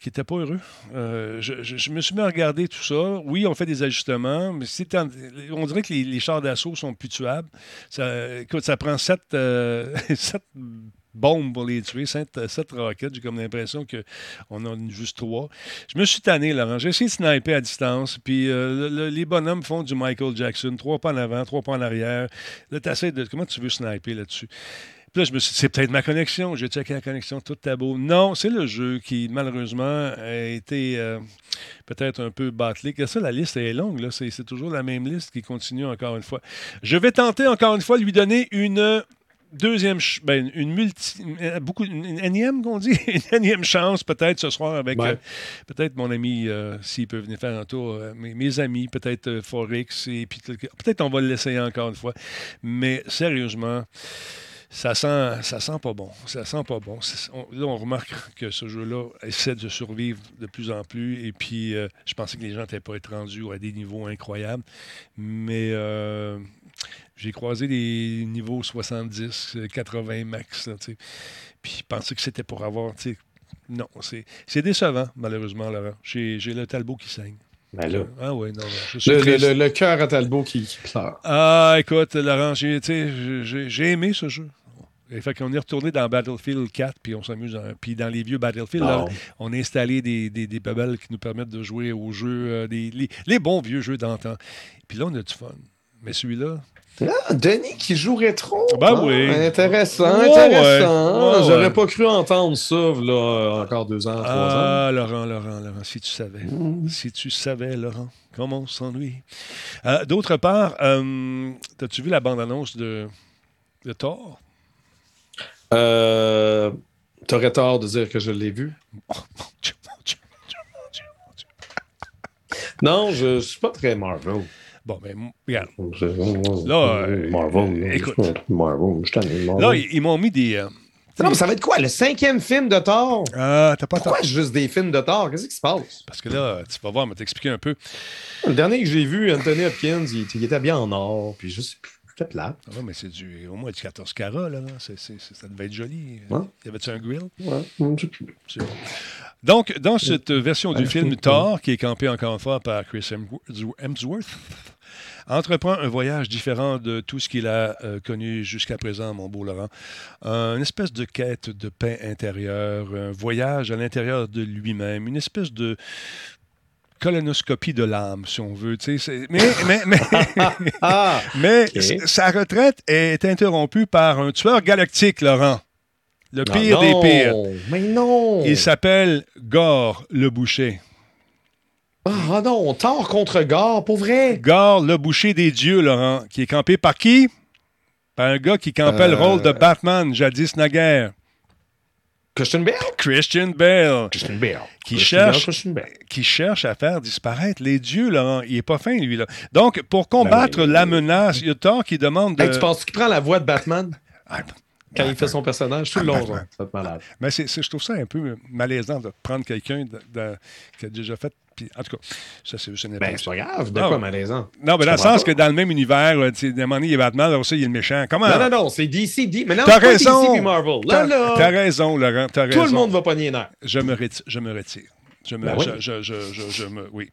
Speaker 1: qui était pas heureux. Je, je- je me suis mis à regarder tout ça. Oui, on fait des ajustements, mais c'est en- on dirait que les, les chars d'assaut sont plus tuables. Ça, écoute, ça prend sept, sept bombes pour les tuer, sept, sept roquettes. J'ai comme l'impression qu'on en a juste trois. Je me suis tanné, Laurent. J'ai essayé de sniper à distance, puis euh, le- le- les bonhommes font du Michael Jackson. Trois pas en avant, trois pas en arrière. Là, tu de... Comment tu veux sniper là-dessus? Puis là, je me suis dit, c'est peut-être ma connexion. J'ai checké la connexion, tout est beau. Non, c'est le jeu qui, malheureusement, a été euh, peut-être un peu bâclé. Ça, la liste est longue. là. C'est toujours la même liste qui continue encore une fois. Je vais tenter encore une fois de lui donner une deuxième, ben, une multi, euh, beaucoup, une énième qu'on dit, une énième chance peut-être ce soir avec
Speaker 2: Ouais.
Speaker 1: euh, peut-être mon ami, euh, s'il peut venir faire un tour, euh, mes, mes amis, peut-être Forex, et puis peut-être on va l'essayer encore une fois. Mais sérieusement, ça sent, ça sent pas bon. Ça sent pas bon. On- là, on remarque que ce jeu-là essaie de survivre de plus en plus. Et puis, euh, je pensais que les gens n'étaient pas être rendus à des niveaux incroyables. Mais euh, j'ai croisé des niveaux 70, euh, 80 max. là, tu sais. puis, je pensais que c'était pour avoir. Non, c'est c'est décevant, malheureusement, Laurent. J'ai j'ai le Talbot qui saigne.
Speaker 2: Ben là,
Speaker 1: Ah oui, non, non. Je suis
Speaker 2: le, cœur à Talbot qui, qui pleure.
Speaker 1: Ah, écoute, Laurent, j'ai aimé ce jeu. Et fait qu'on est retourné dans Battlefield 4, puis on s'amuse. dans- Puis dans les vieux Battlefield, là, on a installé des, des, des qui nous permettent de jouer aux jeux, euh, des, les, les bons vieux jeux d'antan. Puis là, on a du fun. Mais celui-là,
Speaker 2: Ah, Denis qui joue rétro.
Speaker 1: Ben
Speaker 2: Ah,
Speaker 1: oui.
Speaker 2: Intéressant,
Speaker 1: Ouais,
Speaker 2: intéressant.
Speaker 1: ouais. Ouais,
Speaker 2: J'aurais
Speaker 1: ouais.
Speaker 2: pas cru entendre ça, là, euh, encore deux ans, trois ans.
Speaker 1: Ah, Laurent, Laurent, Laurent, si tu savais. Si tu savais, Laurent, comment on s'ennuie. Euh, D'autre part, euh, as-tu vu la bande-annonce de, de Thor?
Speaker 2: Euh, T'aurais tort de dire que je l'ai vu.
Speaker 1: Oh, mon Dieu, mon Dieu, mon Dieu, mon Dieu, mon Dieu.
Speaker 2: Non, je, je suis pas très Marvel.
Speaker 1: Bon, ben, m- regarde. Là, euh,
Speaker 2: Marvel. là,
Speaker 1: écoute.
Speaker 2: Marvel, je Marvel.
Speaker 1: Là, ils, ils m'ont mis des. euh,
Speaker 2: Non, mais ça va être quoi? Le cinquième film de Thor?
Speaker 1: Ah, t'as pas
Speaker 2: Pourquoi
Speaker 1: tort.
Speaker 2: juste des films de Thor? Qu'est-ce qui se passe?
Speaker 1: Parce que là, tu vas voir, je vais t'expliquer un peu.
Speaker 2: Le dernier que j'ai vu, Anthony Hopkins, il, il était bien en or, puis juste, c'était plate.
Speaker 1: Ah ouais, mais c'est du, au moins du 14 carats, là. Ça devait être joli.
Speaker 2: Ouais.
Speaker 1: Y avait-tu un grill?
Speaker 2: Ouais, je sais plus.
Speaker 1: Donc, dans cette version du
Speaker 2: Ouais,
Speaker 1: film Thor, qui est campé encore une fois par Chris Hemsworth, entreprend un voyage différent de tout ce qu'il a euh, connu jusqu'à présent, mon beau Laurent. Euh, une espèce de quête de paix intérieure, un voyage à l'intérieur de lui-même, une espèce de colonoscopie de l'âme, si on veut. Mais, mais, mais,
Speaker 2: Ah!
Speaker 1: mais sa retraite est interrompue par un tueur galactique, Laurent. Le pire
Speaker 2: Ah
Speaker 1: des
Speaker 2: non,
Speaker 1: pires.
Speaker 2: Mais non!
Speaker 1: Il s'appelle Gore le Boucher.
Speaker 2: Ah non, Thor contre Gore, pour vrai!
Speaker 1: Gore le Boucher des dieux, Laurent, qui est campé par qui? Par un gars qui campait le
Speaker 2: Euh.
Speaker 1: rôle de Batman, jadis naguère.
Speaker 2: Christian Bale?
Speaker 1: Christian Bale,
Speaker 2: Christian Bale.
Speaker 1: Qui
Speaker 2: Christian
Speaker 1: cherche-
Speaker 2: Bale, Christian Bale.
Speaker 1: qui cherche à faire disparaître les dieux, Laurent. Il est pas fin, lui, là. Donc, pour combattre
Speaker 2: Ben
Speaker 1: la menace, il y a Thor qui demande de...
Speaker 2: Hey, tu penses qu'il prend la voix de Batman?
Speaker 1: Ah,
Speaker 2: quand il fait son personnage tout le long? Ça va être malade.
Speaker 1: Mais c'est, c'est- je trouve ça un peu malaisant de prendre quelqu'un qui a déjà fait... puis, en tout cas, ça, c'est juste une
Speaker 2: Ben,
Speaker 1: époque.
Speaker 2: c'est pas grave. De
Speaker 1: Ah,
Speaker 2: quoi malaisant?
Speaker 1: Non, mais dans le sens
Speaker 2: pas.
Speaker 1: que dans le même univers, là, tu sais, à un moment donné, il est Batman, alors ça, il est le méchant. Comment?
Speaker 2: Non, non, non, c'est DC. D- Mais non,
Speaker 1: T'as raison.
Speaker 2: DC puis Marvel. Là,
Speaker 1: T'as, raison, Laurent, t'as raison.
Speaker 2: tout le monde va pogner les nerfs.
Speaker 1: Je me retire. Je me retire. Je me,
Speaker 2: Ben oui.
Speaker 1: je, je- je- je- je me, oui.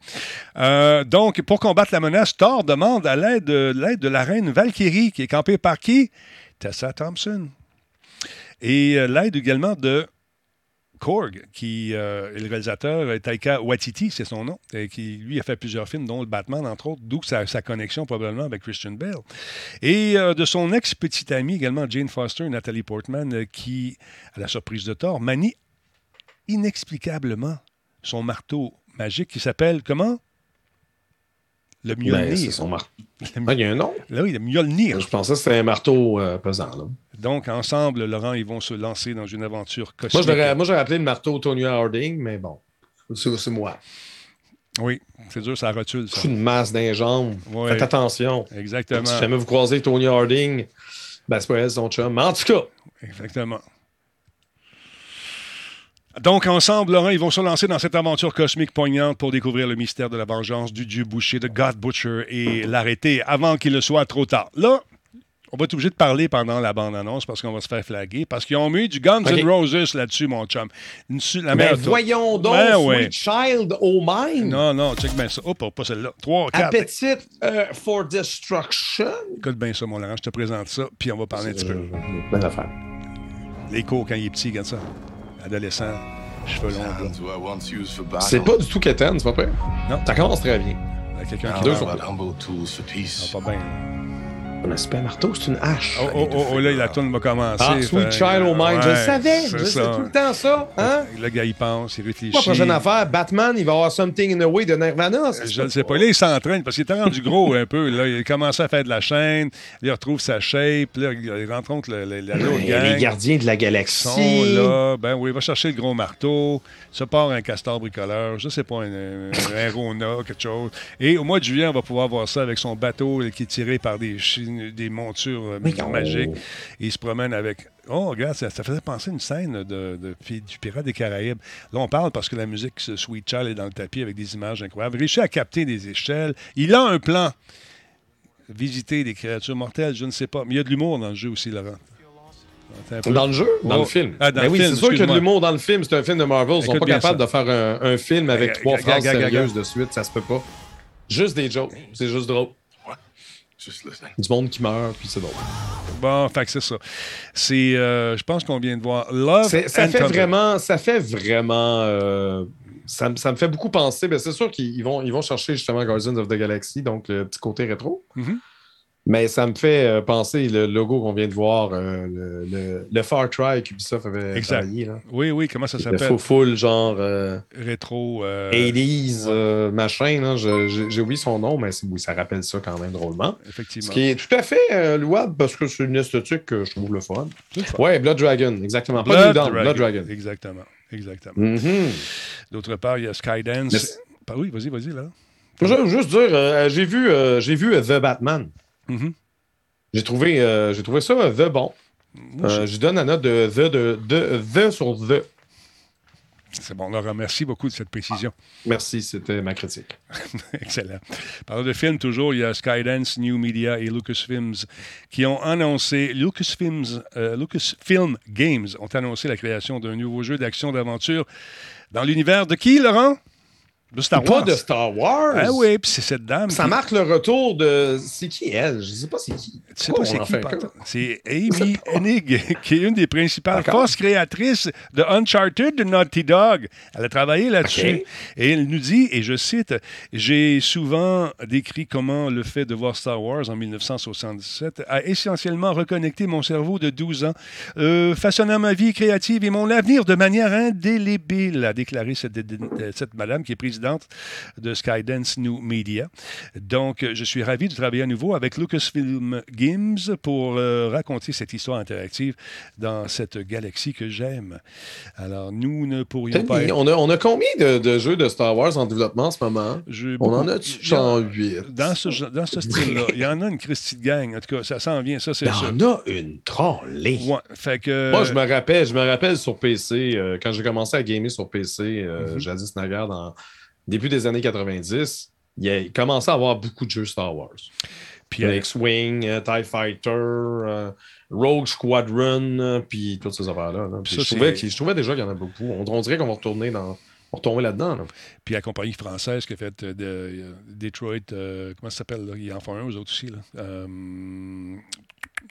Speaker 1: Euh, donc, pour combattre la menace, Thor demande à l'aide de, l'aide de la reine Valkyrie, qui est campée par qui? Tessa Thompson. Et euh, l'aide également de Korg, qui euh, est le réalisateur, euh, Taika Waititi, c'est son nom, qui, lui, a fait plusieurs films, dont le Batman, entre autres, d'où sa, connexion probablement avec Christian Bale. Et de son ex-petite amie également, Jane Foster, Nathalie Portman, qui, à la surprise de Thor, manie inexplicablement son marteau magique qui s'appelle comment? Le
Speaker 2: Ben,
Speaker 1: Mjolnir.
Speaker 2: c'est son marteau.
Speaker 1: Le-
Speaker 2: Ah, il y a un nom?
Speaker 1: Là, oui, le Mjolnir.
Speaker 2: Je pensais que c'était un marteau euh, pesant. Là.
Speaker 1: Donc, ensemble, Laurent, ils vont se lancer dans une aventure cosmique.
Speaker 2: moi, j'aurais appelé le marteau Tony Harding, mais bon. C'est moi.
Speaker 1: Oui, c'est dur, ça rotule, ça.
Speaker 2: suis une masse jambes.
Speaker 1: Ouais.
Speaker 2: Faites attention.
Speaker 1: Exactement.
Speaker 2: Si jamais vous croisez Tony Harding, ben, c'est pas elle, son chum. Mais en tout cas,
Speaker 1: Exactement. Donc, ensemble, Laurent, ils vont se lancer dans cette aventure cosmique poignante pour découvrir le mystère de la vengeance du dieu boucher, de God Butcher, et l'arrêter avant qu'il ne soit trop tard. Là, on va être obligé de parler pendant la bande-annonce parce qu'on va se faire flaguer, parce qu'ils ont mis du Guns. N' Roses là-dessus, mon chum. Une la tour.
Speaker 2: voyons donc,
Speaker 1: Ben
Speaker 2: Sweet
Speaker 1: ouais.
Speaker 2: Child O' Mine.
Speaker 1: Non, non, check bien ça. Oh, pas, celle-là. Trois, quatre.
Speaker 2: Appetite euh, for Destruction.
Speaker 1: Écoute bien ça, mon Laurent. Je te présente ça, puis on va parler un petit peu.
Speaker 2: Euh, Plein d'affaires.
Speaker 1: Les cours quand il est petit, regarde ça. Adolescent, cheveux longs.
Speaker 2: C'est pas du tout quétaine, c'est pas prêt.
Speaker 1: Non.
Speaker 2: Ça commence très bien.
Speaker 1: Il y a quelqu'un qui
Speaker 2: Deux
Speaker 5: thou
Speaker 2: fois.
Speaker 1: Ah, pas bien.
Speaker 2: Mais c'est pas un marteau, c'est une hache.
Speaker 1: Oh, oh, oh, oh, là, la tourne va commencer.
Speaker 2: Ah, Sweet Child O' Mine, je le savais. Je sais tout le temps ça. Hein?
Speaker 1: Le gars, il pense, il réfléchit.
Speaker 2: Pas prochaine affaire, Batman, il va avoir Something in the Way de Nirvana.
Speaker 1: Je ne sais pas. Là, il s'entraîne parce qu'il était rendu gros un peu. Là. Il a commencé à faire de la chaîne. Il retrouve sa shape. Là, il rencontre le, le, la l'autre
Speaker 2: Les
Speaker 1: gang.
Speaker 2: gardiens de la
Speaker 1: Ils
Speaker 2: galaxie.
Speaker 1: sont là. Ben oui, il va chercher le gros marteau. Se part un castor bricoleur. Je ne sais pas, un, un, un Rona, quelque chose. Et au mois de juillet, on va pouvoir voir ça avec son bateau qui est tiré par des, chi- des montures euh, magiques. Et il se promène avec. Oh, regarde, ça, ça faisait penser à une scène de, de- du Pirate des Caraïbes. Là, on parle parce que la musique ce Sweet Child est dans le tapis avec des images incroyables. Il réussit à capter des échelles. Il a un plan. Visiter des créatures mortelles, je ne sais pas. Mais il y a de l'humour dans le jeu aussi, Laurent.
Speaker 2: Dans le jeu? Dans
Speaker 1: Oh.
Speaker 2: le film.
Speaker 1: Ah, dans
Speaker 2: Ben
Speaker 1: le
Speaker 2: oui, c'est sûr qu'il y a de l'humour dans le film. C'est un film de Marvel. Ils sont pas capables
Speaker 1: ça.
Speaker 2: de faire un, un film avec trois phrases sérieuses de suite. Ça se peut pas. Juste des jokes. C'est juste drôle. Du monde qui meurt, puis c'est drôle.
Speaker 1: Bon, fait que c'est ça. C'est, euh, je pense qu'on vient de voir Love
Speaker 2: C'est- Ça
Speaker 1: and
Speaker 2: fait
Speaker 1: Thunder.
Speaker 2: vraiment, ça fait vraiment, euh, ça, me- ça me fait beaucoup penser. Ben, c'est sûr qu'ils vont, ils vont chercher justement Guardians of the Galaxy, donc le petit côté rétro.
Speaker 1: Mhm.
Speaker 2: Mais ça me fait euh, penser le logo qu'on vient de voir, euh, le, le- le Far Cry qu'Ubisoft avait
Speaker 1: Exact.
Speaker 2: travaillé. Là.
Speaker 1: Oui, oui, comment ça
Speaker 2: Le
Speaker 1: s'appelle?
Speaker 2: faux full genre euh,
Speaker 1: Rétro. euh,
Speaker 2: 80s euh, machin. J'ai oublié son nom, mais oui, ça rappelle ça quand même drôlement. Ce
Speaker 1: Effectivement.
Speaker 2: qui est tout à fait louable parce que c'est une esthétique que je trouve le fun.
Speaker 1: Le.
Speaker 2: Ouais, Blood Dragon, exactement. Pas
Speaker 1: Blood Dragon.
Speaker 2: Blood Dragon.
Speaker 1: Exactement. Exactement.
Speaker 2: Mhm.
Speaker 1: D'autre part, il y a Skydance.
Speaker 2: Mais c'est-
Speaker 1: Ah oui, vas-y, vas-y, là.
Speaker 2: Je veux juste dire, j'ai vu, j'ai vu The Batman.
Speaker 1: Mhm.
Speaker 2: J'ai trouvé, euh, trouvé ça euh, The bon. Euh, je donne la note de The, de, de The sur The.
Speaker 1: C'est bon, Laurent, merci beaucoup de cette précision.
Speaker 2: Merci, c'était ma critique.
Speaker 1: Excellent. Parlant de films, toujours, il y a Skydance, New Media et Lucasfilms qui ont annoncé, Lucasfilms, euh, Lucasfilm Games ont annoncé la création d'un nouveau jeu d'action d'aventure dans l'univers de qui, Laurent? De Star
Speaker 2: Pas de Star Wars.
Speaker 1: Ah oui, puis c'est cette dame.
Speaker 2: Ça
Speaker 1: qui-
Speaker 2: marque le retour de. C'est qui elle? Je sais pas c'est qui.
Speaker 1: Tu sais pas c'est qui? C'est Amy Hennig, qui est une des principales forces créatrices de Uncharted de Naughty Dog. Elle a travaillé là-dessus. Et elle nous dit, et je cite, J'ai souvent décrit comment le fait de voir Star Wars en 1977 a essentiellement reconnecté mon cerveau de 12 ans, euh, façonnant ma vie créative et mon avenir de manière indélébile, a déclaré cette, cette madame qui est présidente de Skydance New Media. Donc, je suis ravi de travailler à nouveau avec Lucasfilm Games pour euh, raconter cette histoire interactive dans cette galaxie que j'aime. Alors, nous ne pourrions pas...
Speaker 2: On a, on a combien de, de jeux de Star Wars en développement en ce moment?
Speaker 1: Je-
Speaker 2: On en
Speaker 1: a-
Speaker 2: genre 8
Speaker 1: Dans ce, dans ce style-là, il y en a une Christie de gang. En tout cas, ça s'en vient, ça, c'est
Speaker 2: Il y en a une trollée.
Speaker 1: Ouais, fait que...
Speaker 2: Moi, je me rappelle, je me rappelle sur PC, euh, quand j'ai commencé à gamer sur PC, euh,
Speaker 1: Mhm.
Speaker 2: jadis naguère, dans début des années 90, il, a, il commençait à avoir beaucoup de jeux Star Wars.
Speaker 1: Puis, euh,
Speaker 2: X-Wing, euh, TIE Fighter, euh, Rogue Squadron, puis toutes ces affaires-là. là. Je, trouvais je déjà qu'il y en a beaucoup. On, on dirait qu'on va retourner dans. Retomber là-dedans. là.
Speaker 1: puis la compagnie française qui a fait de, Detroit, comment ça s'appelle? Ils en font un, eux autres aussi. Là.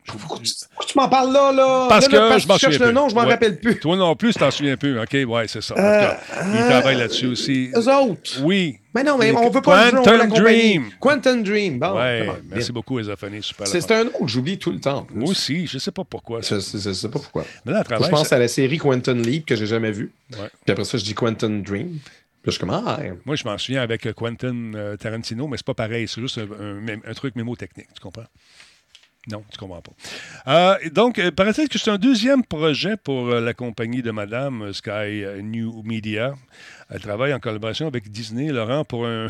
Speaker 2: Pourquoi tu, m'en parles là, là?
Speaker 1: Parce
Speaker 2: Là, là,
Speaker 1: que je m'en
Speaker 2: tu cherches
Speaker 1: souviens
Speaker 2: le nom, je m'en
Speaker 1: Ouais.
Speaker 2: rappelle plus.
Speaker 1: Toi non plus, tu t'en souviens plus. OK, ouais, c'est ça.
Speaker 2: Euh,
Speaker 1: ils
Speaker 2: euh,
Speaker 1: travaillent là-dessus aussi.
Speaker 2: Eux autres.
Speaker 1: Oui.
Speaker 2: Mais non, mais on veut pas le
Speaker 1: Quantum
Speaker 2: compagnie.
Speaker 1: Dream.
Speaker 2: Quantum Dream. Bon,
Speaker 1: ouais,
Speaker 2: bon,
Speaker 1: merci
Speaker 2: bien.
Speaker 1: beaucoup, Esophonie. Super.
Speaker 2: C'est
Speaker 1: le
Speaker 2: un nom que j'oublie tout le temps.
Speaker 1: Moi aussi, je ne sais pas pourquoi.
Speaker 2: Je, je- je sais pas pourquoi.
Speaker 1: Mais là, à travers,
Speaker 2: je pense à la série Quantum Leap que j'ai jamais vue.
Speaker 1: Ouais.
Speaker 2: Puis après ça, je dis Quantum Dream. Puis là, je suis comme, ah,
Speaker 1: moi, je m'en souviens avec Quentin euh, Tarantino, mais c'est pas pareil. C'est juste un, un- un truc mémotechnique. Tu comprends? Non, tu comprends pas. Euh, donc, euh, paraît-il que c'est un deuxième projet pour euh, la compagnie de Madame Sky New Media. Elle travaille en collaboration avec Disney, Laurent, pour un,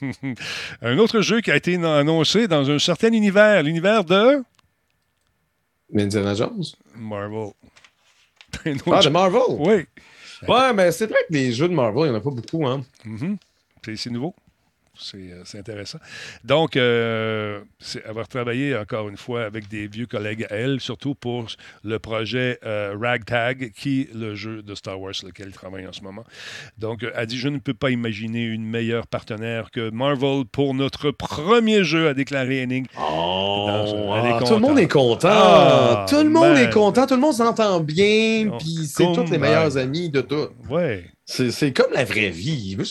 Speaker 1: un autre jeu qui a été annoncé dans un certain univers, l'univers de
Speaker 2: Indiana Jones.
Speaker 1: Marvel.
Speaker 2: Ah, de Marvel?
Speaker 1: Oui.
Speaker 2: Ouais, mais c'est vrai que les jeux de Marvel, il n'y en a pas beaucoup. Hein.
Speaker 1: Mhm. C'est- C'est nouveau. C'est euh, c'est intéressant. Donc, euh, c'est avoir travaillé encore une fois avec des vieux collègues à elle, surtout pour le projet euh, Ragtag, qui est le jeu de Star Wars sur lequel elle travaille en ce moment. Donc, euh, elle dit Je ne peux pas imaginer une meilleure partenaire que Marvel pour notre premier jeu, a déclaré Hennig.
Speaker 2: Oh, ah, tout le monde est content.
Speaker 1: Ah,
Speaker 2: tout le monde
Speaker 1: man.
Speaker 2: est content. Tout le monde s'entend bien. Puis c'est tous les meilleurs amis de tout.
Speaker 1: Ouais.
Speaker 2: C'est comme la vraie vie. Moi,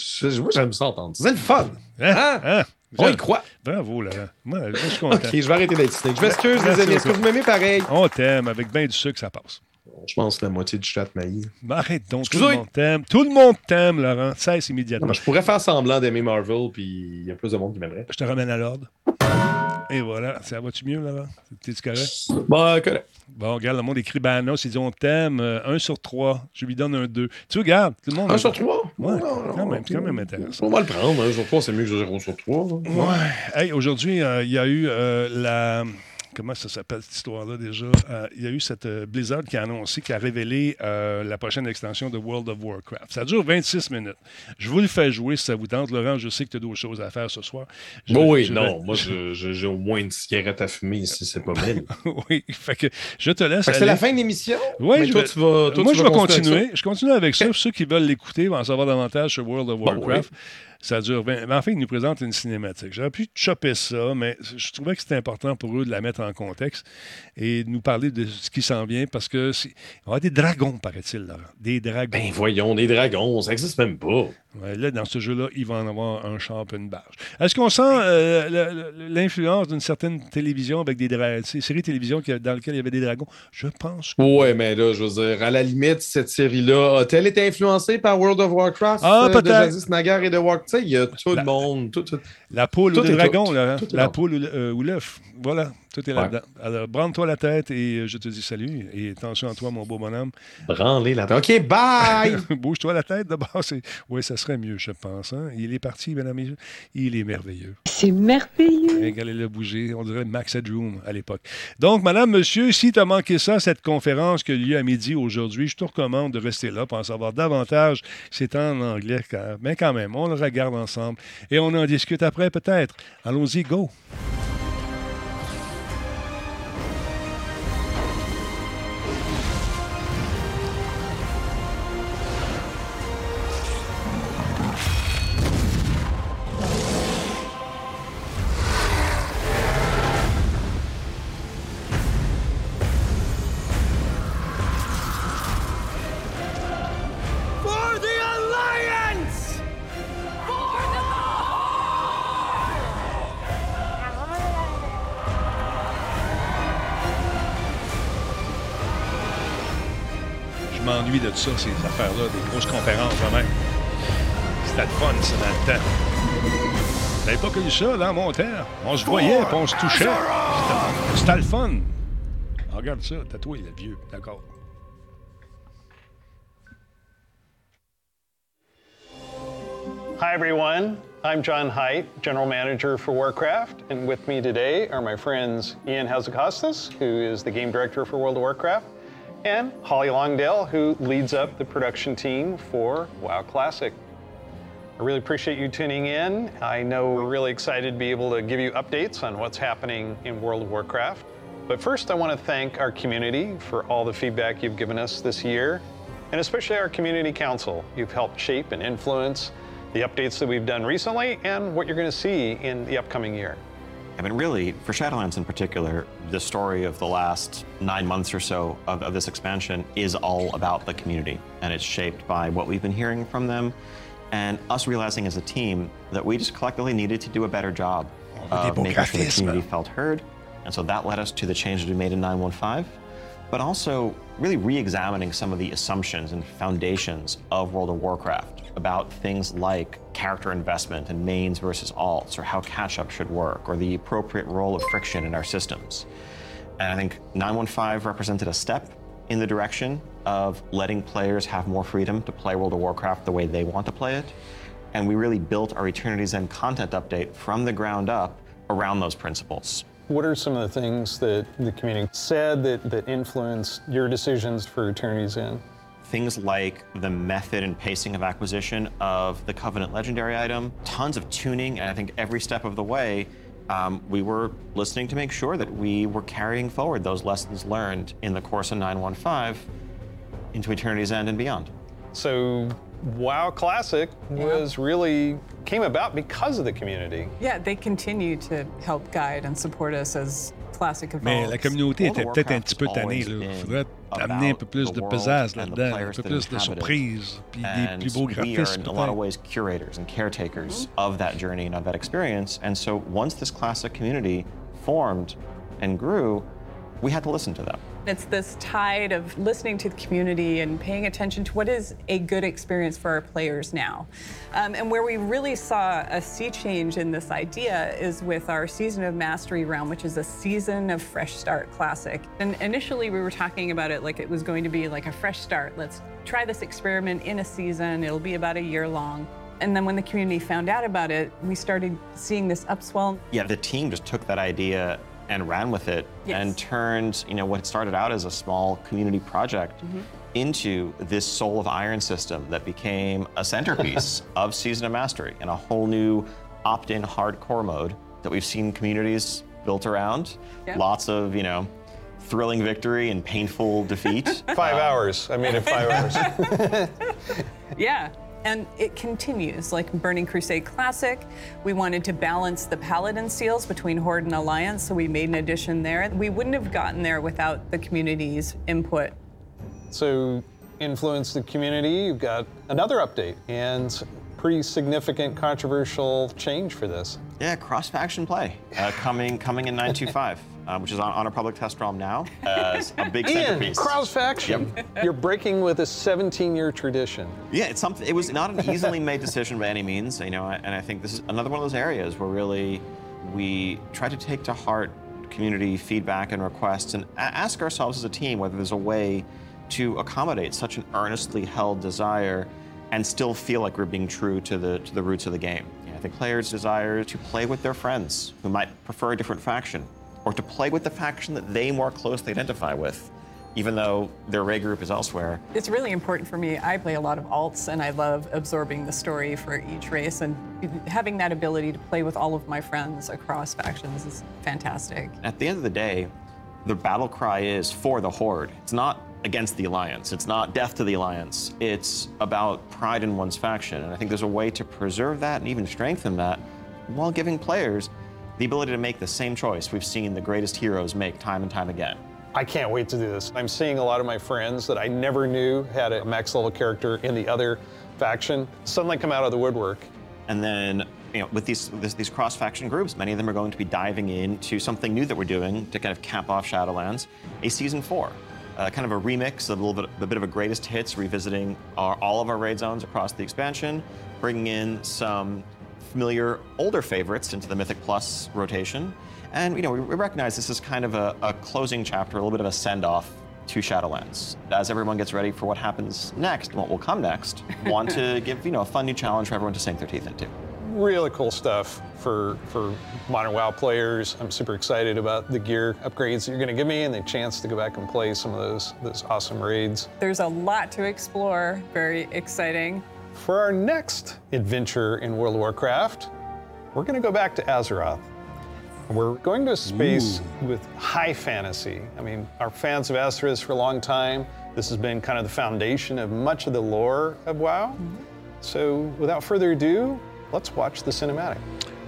Speaker 2: j'aime ça entendre. C'est le fun.
Speaker 1: Hein?
Speaker 2: Hein?
Speaker 1: Hein?
Speaker 2: On y croit.
Speaker 1: Bravo, Laurent. Moi, je suis content.
Speaker 2: Ok, je vais arrêter d'être. Je m'excuse, les amis. Est-ce que vous m'aimez pareil?
Speaker 1: On t'aime. Avec bien du sucre, ça passe.
Speaker 2: Je pense que la moitié du chat maïs.
Speaker 1: Mais arrête donc, tout le monde t'aime. Tout le monde t'aime, Laurent. Cesse immédiatement.
Speaker 2: je pourrais faire semblant d'aimer Marvel, puis il y a plus de monde qui m'aimerait.
Speaker 1: Je te ramène à l'ordre. Et voilà. Ça va-tu mieux, Laurent? T'es-tu correct?
Speaker 2: Bon, correct.
Speaker 1: Bon, regarde, le monde écrit Banos. Il dit on t'aime. euh, un sur trois. Je lui donne un deux. Tu regardes, tout le monde.
Speaker 2: Un sur trois?
Speaker 1: Ouais,
Speaker 2: Non, non,
Speaker 1: quand même,
Speaker 2: ok.
Speaker 1: quand même intéressant.
Speaker 2: On va le prendre. Un sur trois, c'est mieux que zéro sur trois.
Speaker 1: Ouais. Hey, aujourd'hui, euh, il y a eu euh, la. Comment ça s'appelle cette histoire-là déjà? Euh, il y a eu cette euh, Blizzard qui a annoncé, qui a révélé euh, la prochaine extension de World of Warcraft. Ça dure 26 minutes. Je vous le fais jouer si ça vous tente. Laurent, je sais que tu as d'autres choses à faire ce soir. Je-
Speaker 2: oui,
Speaker 1: je
Speaker 2: non. Moi, j'ai au moins une cigarette à fumer ici, c'est pas mal.
Speaker 1: oui, fait que je te laisse.
Speaker 2: C'est la fin de l'émission?
Speaker 1: Oui,
Speaker 2: Mais
Speaker 1: je
Speaker 2: toi,
Speaker 1: vais-
Speaker 2: tu vas, toi,
Speaker 1: Moi,
Speaker 2: tu
Speaker 1: je
Speaker 2: vas
Speaker 1: vais
Speaker 2: continuer.
Speaker 1: Je continue avec ça. Ceux qui veulent l'écouter vont en savoir davantage sur World of
Speaker 2: Bon,
Speaker 1: Warcraft. Ça dure 20... En fait, ils nous présentent une cinématique. J'aurais pu chopper ça, mais je trouvais que c'était important pour eux de la mettre en contexte et de nous parler de ce qui s'en vient parce que va y des dragons, paraît-il, Laurent. Des dragons.
Speaker 2: Ben voyons, des dragons, ça n'existe même pas.
Speaker 1: Ouais, là, dans ce jeu-là, il va en avoir un champ une barge. Est-ce qu'on sent euh, l'influence d'une certaine télévision avec des dragons, série télévision dans laquelle il y avait des dragons? Je pense que.
Speaker 2: Ouais, mais là, je veux dire, à la limite, cette série-là, a-t-elle été influencée par World of Warcraft?
Speaker 1: Ah,
Speaker 2: euh, de Jadis Nagar et de Warcraft? Il y a tout le monde. Tout, tout...
Speaker 1: La poule
Speaker 2: Tout
Speaker 1: ou le dragon, la
Speaker 2: là.
Speaker 1: poule ou le- euh, ou l'œuf. Voilà, tout est
Speaker 2: Ouais.
Speaker 1: là-dedans. Alors, brande-toi la tête et euh, je te dis salut. Et attention à toi, mon beau bonhomme.
Speaker 2: Branler la OK, bye!
Speaker 1: Bouge-toi la tête d'abord. c'est- Oui, ça serait mieux, je pense. hein. Il est parti, mesdames et messieurs. Il est merveilleux.
Speaker 5: C'est merveilleux.
Speaker 1: Regardez-le bouger. On dirait Max Headroom à l'époque. Donc, madame, monsieur, si tu as manqué ça, cette conférence qui a lieu à midi aujourd'hui, je te recommande de rester là pour en savoir davantage. C'est en anglais, quand- mais quand même, on le regarde ensemble et on en discute après peut-être. Allons-y, go! De ça, ces affaires-là, des grosses conférences quand même. C'était fun, ça, dans le temps. Pas connu ça, là, mon terre? On se voyait, puis on se touchait. C'était- le fun. Ah, regarde ça, tatoué, le vieux. D'accord.
Speaker 6: Hi, everyone. I'm John Height, General Manager for Warcraft, and with me today are my friends Ian Hazakostas, who is the Game Director for World of Warcraft, and Holly Longdale, who leads up the production team for WoW Classic. I really appreciate you tuning in. I know we're really excited to be able to give you updates on what's happening in World of Warcraft. But first, I want to thank our community for all the feedback you've given us this year, and especially our community council. You've helped shape and influence the updates that we've done recently and what you're going to see in the upcoming year.
Speaker 7: I mean, really, for Shadowlands in particular, the story of the last nine months or so of, of this expansion is all about the community. And it's shaped by what we've been hearing from them and us realizing as a team that we just collectively needed to do a better job of making sure the community felt heard. And so that led us to the changes we made in 915, but also really re examining some of the assumptions and foundations of World of Warcraft about things like character investment and mains versus alts, or how catch up should work, or the appropriate role of friction in our systems. And I think 915 represented a step in the direction of letting players have more freedom to play World of Warcraft the way they want to play it. And we really built our Eternity's End content update from the ground up around those principles.
Speaker 6: What are some of the things that the community said that, that influenced your decisions for Eternity's End?
Speaker 7: Things like the method and pacing of acquisition of the Covenant Legendary item, tons of tuning, and I think every step of the way, um, we were listening to make sure that we were carrying forward those lessons learned in the course of 915 into Eternity's End and beyond.
Speaker 6: So, WoW Classic was really came about because of the community.
Speaker 8: Yeah, they continue to help guide and support us as Classic evolves.
Speaker 1: Mais la communauté était peut-être un petit peu tannée. Il faudrait amener un peu plus de
Speaker 7: the
Speaker 1: pesage
Speaker 7: world the
Speaker 1: là-dedans, un
Speaker 7: players
Speaker 1: peu plus de surprises, puis des plus beaux
Speaker 7: we are
Speaker 1: graphismes.
Speaker 7: in a lot of ways curators and caretakers of that journey and of that experience. And so once this classic community formed and grew, we had to listen to them.
Speaker 8: It's this tide of listening to the community and paying attention to what is a good experience for our players now. Um, and where we really saw a sea change in this idea is with our Season of Mastery round, which is a season of Fresh Start Classic. And initially we were talking about it like it was going to be like a fresh start. Let's try this experiment in a season, it'll be about a year long. And then when the community found out about it, we started seeing this upswell.
Speaker 7: Yeah, the team just took that idea and ran with it
Speaker 8: Yes.
Speaker 7: and turned, you know, what started out as a small community project mm-hmm. into this Soul of Iron system that became a centerpiece of Season of Mastery and a whole new opt-in hardcore mode that we've seen communities built around.
Speaker 8: Yeah.
Speaker 7: Lots of, you know, thrilling victory and painful defeat.
Speaker 6: Five uh, hours. I made it five hours.
Speaker 8: Yeah. And it continues, like Burning Crusade Classic. We wanted to balance the Paladin seals between Horde and Alliance, so we made an addition there. We wouldn't have gotten there without the community's input.
Speaker 6: So, influence the community. You've got another update and pretty significant controversial change for this.
Speaker 7: Yeah, cross faction play uh, coming coming in 925, uh, which is on, on a public test ROM now as a big
Speaker 6: Ian,
Speaker 7: centerpiece.
Speaker 6: faction. You're breaking with a 17 year tradition.
Speaker 7: Yeah, it's something. It was not an easily made decision by any means, you know. And I think this is another one of those areas where really we try to take to heart community feedback and requests and ask ourselves as a team whether there's a way to accommodate such an earnestly held desire and still feel like we're being true to the to the roots of the game. Yeah, I think players desire to play with their friends who might prefer a different faction, or to play with the faction that they more closely identify with, even though their raid group is elsewhere.
Speaker 8: It's really important for me. I play a lot of alts and I love absorbing the story for each race and having that ability to play with all of my friends across factions is fantastic.
Speaker 7: At the end of the day, the battle cry is for the Horde. It's not against the Alliance. It's not death to the Alliance. It's about pride in one's faction. And I think there's a way to preserve that and even strengthen that while giving players the ability to make the same choice we've seen the greatest heroes make time and time again.
Speaker 6: I can't wait to do this. I'm seeing a lot of my friends that I never knew had a max level character in the other faction suddenly come out of the woodwork.
Speaker 7: And then, you know, with these this, these cross faction groups, many of them are going to be diving into something new that we're doing to kind of cap off Shadowlands, a season four. Uh, kind of a remix of a little bit, a bit of a greatest hits, revisiting our, all of our raid zones across the expansion, bringing in some familiar older favorites into the Mythic Plus rotation. And you know, we, we recognize this is kind of a, a closing chapter, a little bit of a send-off to Shadowlands. As everyone gets ready for what happens next, and what will come next, want to give you know a fun new challenge for everyone to sink their teeth into.
Speaker 6: Really cool stuff for for modern WoW players. I'm super excited about the gear upgrades that you're going to give me and the chance to go back and play some of those those awesome raids.
Speaker 8: There's a lot to explore, very exciting.
Speaker 6: For our next adventure in World of Warcraft, we're going to go back to Azeroth. We're going to a space with high fantasy. I mean, our fans of Azeroth for a long time. This has been kind of the foundation of much of the lore of WoW. So, without further ado, let's watch the cinematic.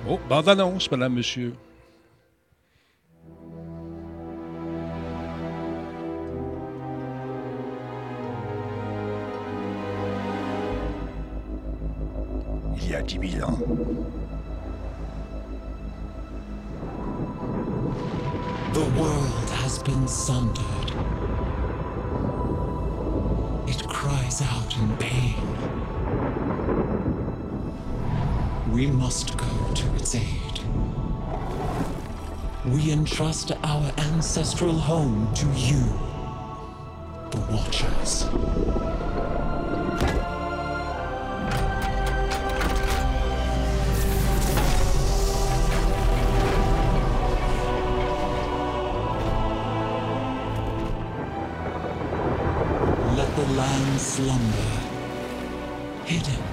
Speaker 1: Oh, bande-annonce, madame, monsieur.
Speaker 3: A 10 000 ans,
Speaker 5: The world has been sundered. It cries out in pain. We must go to its aid. We entrust our ancestral home to you, the Watchers. Slumber, hidden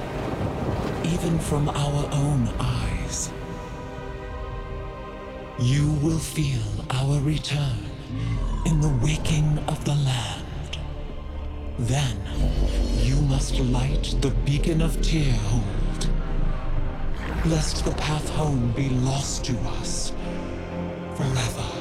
Speaker 5: even from our own eyes. You will feel our return in the waking of the land. Then you must light the beacon of Tearhold, lest the path home be lost to us forever.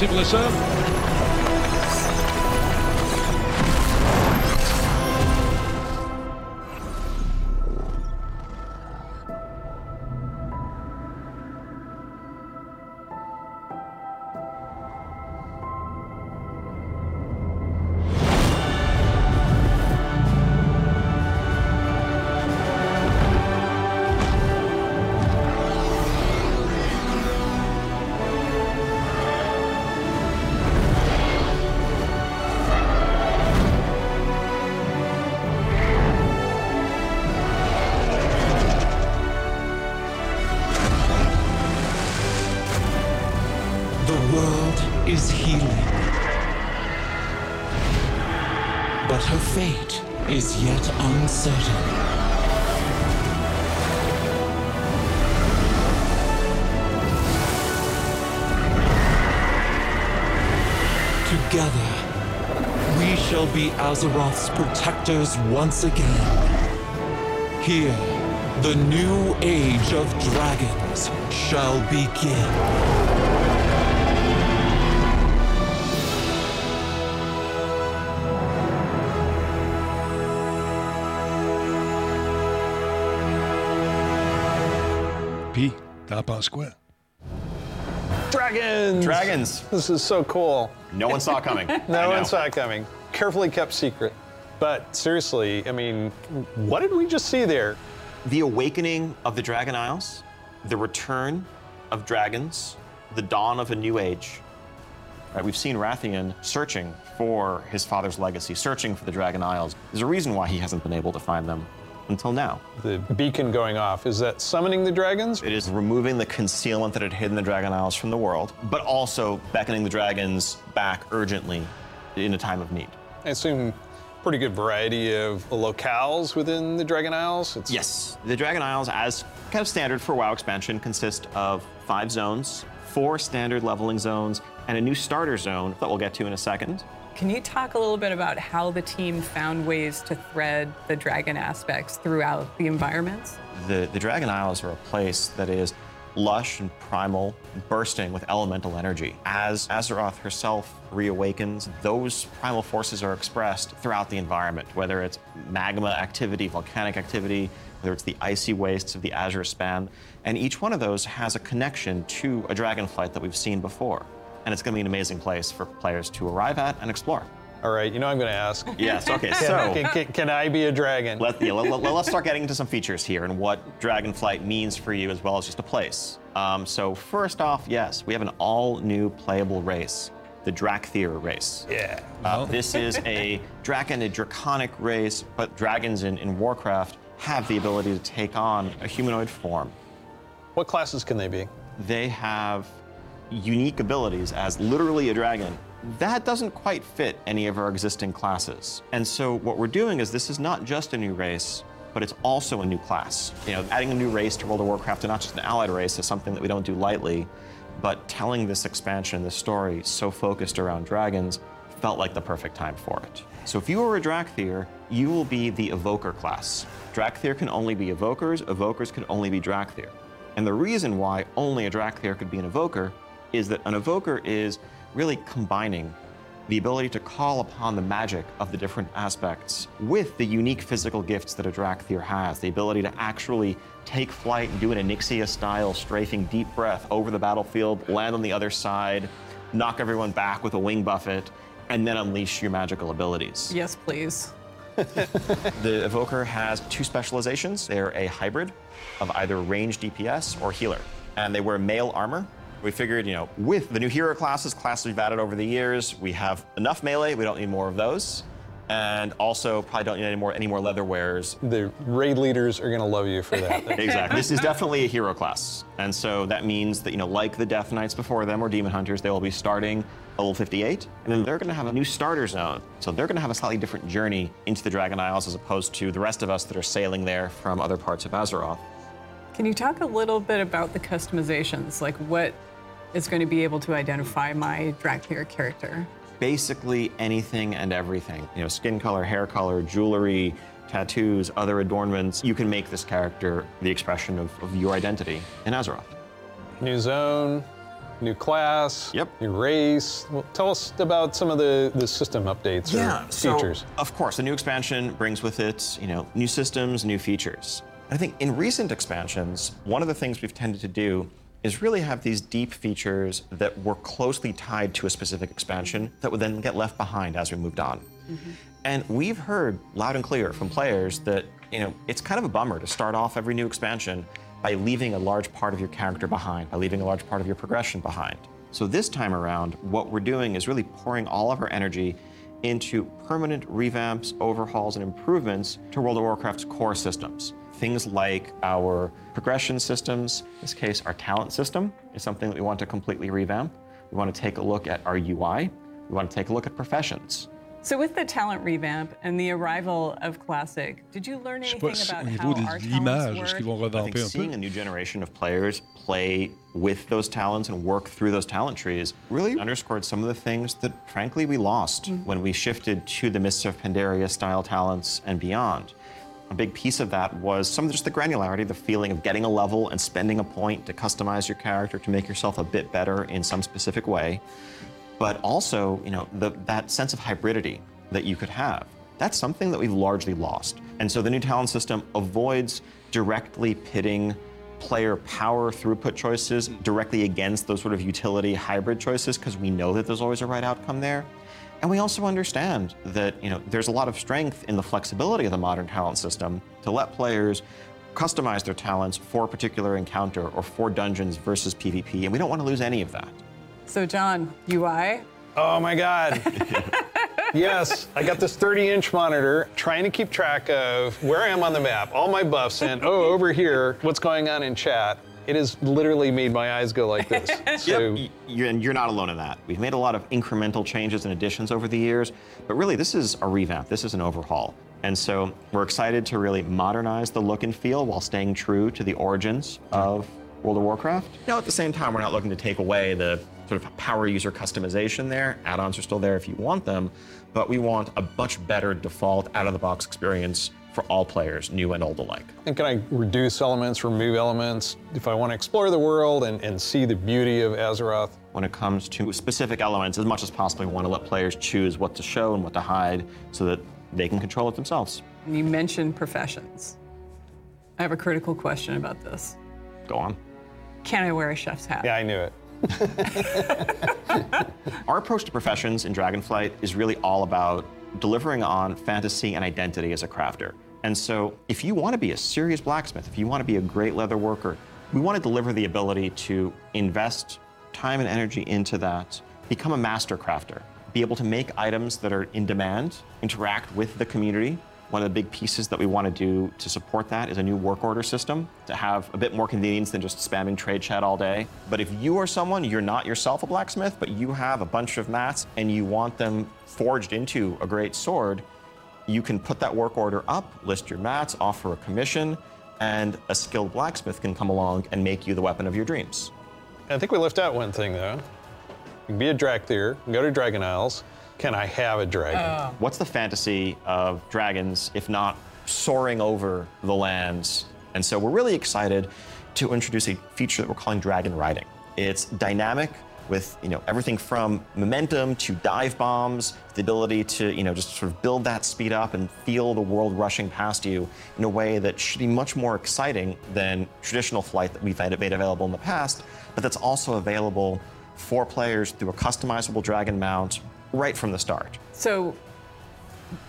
Speaker 1: Merci pour
Speaker 5: is yet uncertain. Together, we shall be Azeroth's protectors once again. Here, the new age of dragons shall begin.
Speaker 1: T'en penses quoi?
Speaker 6: Dragons!
Speaker 7: Dragons.
Speaker 6: This is so cool.
Speaker 7: No one saw it coming. I
Speaker 6: No
Speaker 7: know.
Speaker 6: one saw it coming. Carefully kept secret. But seriously, I mean, what did we just see there?
Speaker 7: The awakening of the Dragon Isles, the return of dragons, the dawn of a new age. Right, we've seen Rathian searching for his father's legacy, searching for the Dragon Isles. There's a reason why he hasn't been able to find them until now.
Speaker 6: The beacon going off. Is that summoning the dragons?
Speaker 7: It is removing the concealment that had hidden the Dragon Isles from the world, but also beckoning the dragons back urgently in a time of need.
Speaker 6: I assume pretty good variety of locales within the Dragon Isles. It's
Speaker 7: Yes. The Dragon Isles, as kind of standard for WoW expansion, consist of five zones, four standard leveling zones, and a new starter zone that we'll get to in a second.
Speaker 8: Can you talk a little bit about how the team found ways to thread the dragon aspects throughout the environments?
Speaker 7: The, the Dragon Isles are a place that is lush and primal, bursting with elemental energy. As Azeroth herself reawakens, those primal forces are expressed throughout the environment, whether it's magma activity, volcanic activity, whether it's the icy wastes of the Azure Span. And each one of those has a connection to a dragonflight that we've seen before. And it's going to be an amazing place for players to arrive at and explore.
Speaker 6: all right. You know I'm going to ask.
Speaker 7: Yes, okay, so.
Speaker 6: can, can, can I be a dragon?
Speaker 7: Let, yeah, let, us start getting into some features here and what Dragonflight means for you as well as just a place. Um, so first off, yes, we have an all-new playable race, the Drakthir race.
Speaker 6: yeah.
Speaker 7: Uh, this is a Draken, a draconic race, but dragons in, in Warcraft have the ability to take on a humanoid form.
Speaker 6: What classes can they be?
Speaker 7: They have unique abilities as literally a dragon. That doesn't quite fit any of our existing classes. And so what we're doing is this is not just a new race, but it's also a new class. You know, adding a new race to World of Warcraft, and not just an allied race, is something that we don't do lightly. But telling this expansion, this story, so focused around dragons, felt like the perfect time for it. So if you are a Drakthir, you will be the Evoker class. Drakthir can only be Evokers, Evokers can only be Drakthir. And the reason why only a Drakthir could be an Evoker is that an Evoker is really combining the ability to call upon the magic of the different aspects with the unique physical gifts that a Drakthir has. The ability to actually take flight and do an Onyxia style strafing deep breath over the battlefield, land on the other side, knock everyone back with a wing buffet, and then unleash your magical abilities.
Speaker 8: Yes, please.
Speaker 7: The Evoker has two specializations. They're a hybrid of either range DPS or healer, and they wear male armor. We figured, you know, with the new hero classes, classes we've added over the years, we have enough melee. We don't need more of those, and also probably don't need any more any more leather wearers.
Speaker 6: The raid leaders are going to love you for that.
Speaker 7: Exactly. this is definitely a hero class, and so that means that you know, like the Death Knights before them or Demon Hunters, they will be starting level 58, and then they're going to have a new starter zone. So they're going to have a slightly different journey into the Dragon Isles as opposed to the rest of us that are sailing there from other parts of Azeroth.
Speaker 8: Can you talk a little bit about the customizations? Like what is going to be able to identify my drag Drakthir character?
Speaker 7: Basically anything and everything. You know, skin color, hair color, jewelry, tattoos, other adornments. You can make this character the expression of, of your identity in Azeroth.
Speaker 6: New zone, new class,
Speaker 7: Yep.
Speaker 6: new race. Well, tell us about some of the, the system updates or
Speaker 7: so,
Speaker 6: features.
Speaker 7: of course, the new expansion brings with it, you know, new systems, new features. I think in recent expansions, one of the things we've tended to do is really have these deep features that were closely tied to a specific expansion mm-hmm. that would then get left behind as we moved on. Mm-hmm. And we've heard loud and clear from players that, you know, it's kind of a bummer to start off every new expansion by leaving a large part of your character behind, by leaving a large part of your progression behind. So this time around, what we're doing is really pouring all of our energy into permanent revamps, overhauls, and improvements to World of Warcraft's core systems. Things like our progression systems, in this case, our talent system is something that we want to completely revamp. We want to take a look at our UI. We want to take a look at professions.
Speaker 8: So with the talent revamp and the arrival of Classic, did you learn
Speaker 1: Je sais
Speaker 8: anything
Speaker 1: pas
Speaker 8: about
Speaker 1: au
Speaker 8: how
Speaker 1: de
Speaker 8: our
Speaker 1: l'image,
Speaker 8: talents
Speaker 1: qu'ils
Speaker 8: work?
Speaker 1: vont
Speaker 7: I think
Speaker 1: revamper peu?
Speaker 7: seeing a new generation of players play with those talents and work through those talent trees really underscored some of the things that, frankly, we lost mm. when we shifted to the Mists of Pandaria style talents and beyond. A big piece of that was some of just the granularity, the feeling of getting a level and spending a point to customize your character to make yourself a bit better in some specific way. But also, you know, the, that sense of hybridity that you could have. That's something that we've largely lost. And so the new talent system avoids directly pitting player power throughput choices directly against those sort of utility hybrid choices because we know that there's always a right outcome there. And we also understand that you know there's a lot of strength in the flexibility of the modern talent system to let players customize their talents for a particular encounter or for dungeons versus PvP, and we don't want to lose any of that.
Speaker 8: So John, UI,
Speaker 6: Oh my God. yes, I got this 30 inch monitor trying to keep track of where I am on the map, all my buffs, and oh, over here, what's going on in chat. It has literally made my eyes go like this. So,
Speaker 7: Y- You're, and you're not alone in that. We've made a lot of incremental changes and additions over the years, but really, this is a revamp. This is an overhaul. And so we're excited to really modernize the look and feel while staying true to the origins of World of Warcraft. Now, at the same time, we're not looking to take away the sort of power user customization there. Add ons are still there if you want them, but we want a much better default out of the box experience for all players, new and old alike.
Speaker 6: and can I reduce elements, remove elements if I want to explore the world and, and see the beauty of Azeroth?
Speaker 7: when it comes to specific elements, as much as possible, we want to let players choose what to show and what to hide so that they can control it themselves.
Speaker 8: you mentioned professions. I have a critical question about this.
Speaker 7: Go on.
Speaker 8: Can I wear a chef's hat?
Speaker 6: Yeah, I knew it.
Speaker 7: Our approach to professions in Dragonflight is really all about delivering on fantasy and identity as a crafter. And so, if you want to be a serious blacksmith, if you want to be a great leather worker, we want to deliver the ability to invest time and energy into that, become a master crafter, be able to make items that are in demand, interact with the community. One of the big pieces that we want to do to support that is a new work order system to have a bit more convenience than just spamming trade chat all day. But if you are someone, you're not yourself a blacksmith, but you have a bunch of mats and you want them forged into a great sword, you can put that work order up, list your mats, offer a commission, and a skilled blacksmith can come along and make you the weapon of your dreams.
Speaker 6: I think we left out one thing though. You can be a Drakthir, go to Dragon Isles. Can I have a dragon? Oh.
Speaker 7: What's the fantasy of dragons if not soaring over the lands? And so we're really excited to introduce a feature that we're calling dragon riding. It's dynamic with you know everything from momentum to dive bombs, the ability to you know just sort of build that speed up and feel the world rushing past you in a way that should be much more exciting than traditional flight that we've made available in the past, but that's also available for players through a customizable dragon mount right from the start.
Speaker 8: So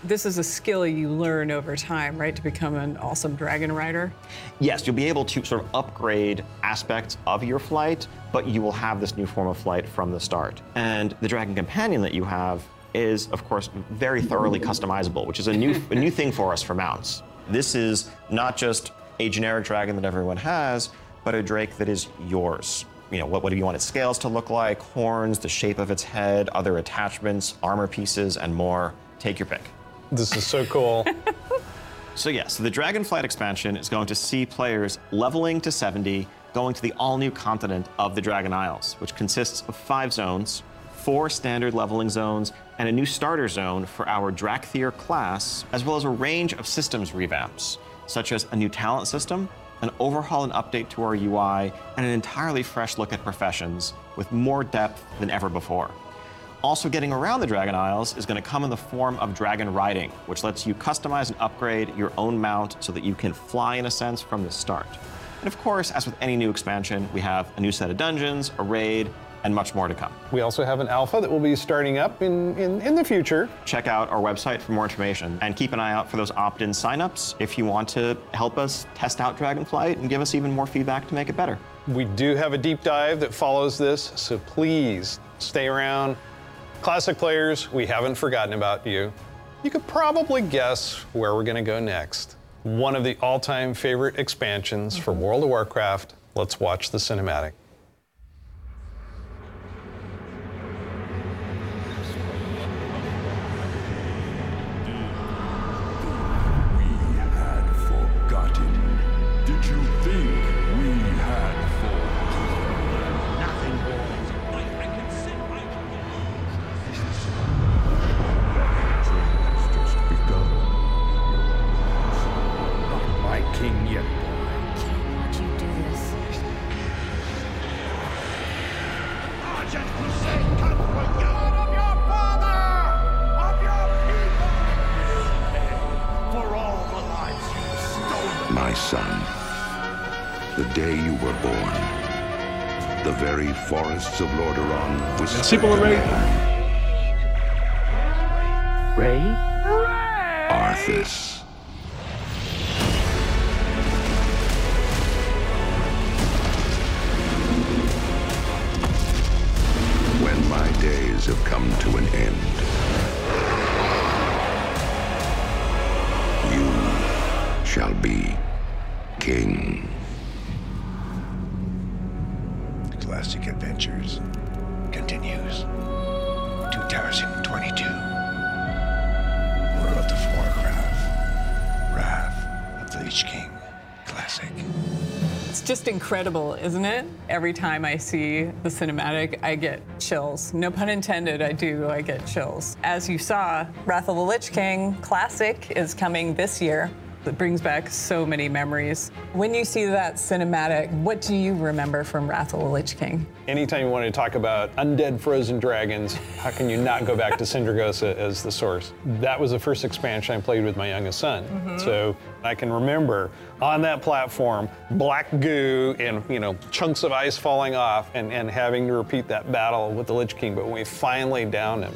Speaker 8: this is a skill you learn over time, right, to become an awesome dragon rider?
Speaker 7: Yes, you'll be able to sort of upgrade aspects of your flight, but you will have this new form of flight from the start. And the Dragon Companion that you have is, of course, very thoroughly customizable, which is a new, a new thing for us for mounts. This is not just a generic dragon that everyone has, but a drake that is yours. You know, what, what do you want its scales to look like, horns, the shape of its head, other attachments, armor pieces, and more. Take your pick.
Speaker 6: This is so cool.
Speaker 7: So yeah, so the Dragonflight expansion is going to see players leveling to 70, going to the all-new continent of the Dragon Isles, which consists of five zones, four standard leveling zones, and a new starter zone for our Drakthir class, as well as a range of systems revamps, such as a new talent system, an overhaul and update to our UI, and an entirely fresh look at professions with more depth than ever before. Also, getting around the Dragon Isles is going to come in the form of Dragon Riding, which lets you customize and upgrade your own mount so that you can fly in a sense from the start. And of course, as with any new expansion, we have a new set of dungeons, a raid, and much more to come.
Speaker 6: We also have an alpha that will be starting up in, in, in the future.
Speaker 7: Check out our website for more information and keep an eye out for those opt in signups if you want to help us test out Dragonflight and give us even more feedback to make it better.
Speaker 6: We do have a deep dive that follows this, so please stay around. Classic players, we haven't forgotten about you. You could probably guess where we're going to go next. One of the all time favorite expansions for World of Warcraft. Let's watch the cinematic.
Speaker 9: Lordaeron whispered
Speaker 1: Merci pour le
Speaker 9: your
Speaker 1: raid.
Speaker 9: name.
Speaker 10: Ray?
Speaker 9: Arthas.
Speaker 8: Incredible, isn't it? Every time I see the cinematic, I get chills. No pun intended, I do, I get chills. As you saw, Wrath of the Lich King Classic is coming this year. It brings back so many memories. When you see that cinematic, what do you remember from Wrath of the Lich King?
Speaker 6: Anytime you want to talk about undead frozen dragons, how can you not go back to Syndragosa as the source? That was the first expansion I played with my youngest son. Mm-hmm. So I can remember on that platform, black goo and you know chunks of ice falling off and, and having to repeat that battle with the Lich King. But when we finally downed him,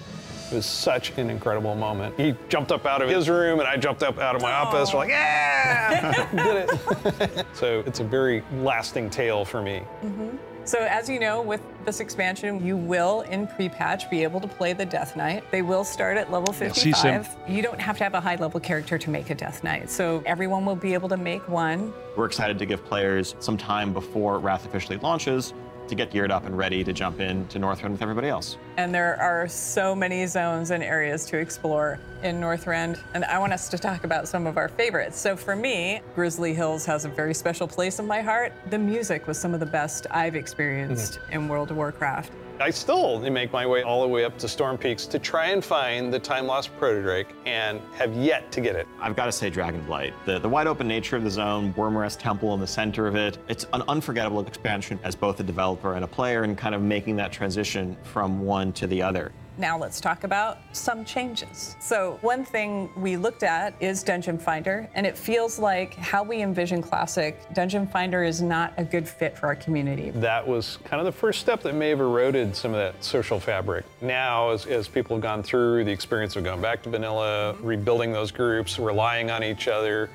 Speaker 6: it was such an incredible moment. He jumped up out of his room and I jumped up out of my office. We're like, yeah, did it. so it's a very lasting tale for me. Mm-hmm.
Speaker 8: So, as you know, with this expansion, you will, in pre patch, be able to play the Death Knight. They will start at level 55. You don't have to have a high level character to make a Death Knight. So, everyone will be able to make one.
Speaker 7: We're excited to give players some time before Wrath officially launches to get geared up and ready to jump in to Northrend with everybody else.
Speaker 8: And there are so many zones and areas to explore in Northrend. And I want us to talk about some of our favorites. So, for me, Grizzly Hills has a very special place in my heart. The music was some of the best I've experienced mm-hmm. in World of Warcraft.
Speaker 6: I still make my way all the way up to Storm Peaks to try and find the time lost protodrake and have yet to get it.
Speaker 7: I've got to say Dragonblight. The, the wide open nature of the zone, Wormrest Temple in the center of it, it's an unforgettable expansion as both a developer and a player and kind of making that transition from one to the other.
Speaker 8: Now let's talk about some changes. So, one thing we looked at is Dungeon Finder, and it feels like how we envision Classic, Dungeon Finder is not a good fit for our community.
Speaker 6: That was kind of the first step that may have eroded some of that social fabric. Now, as, as people have gone through the experience of going back to vanilla, rebuilding those groups, relying on each other,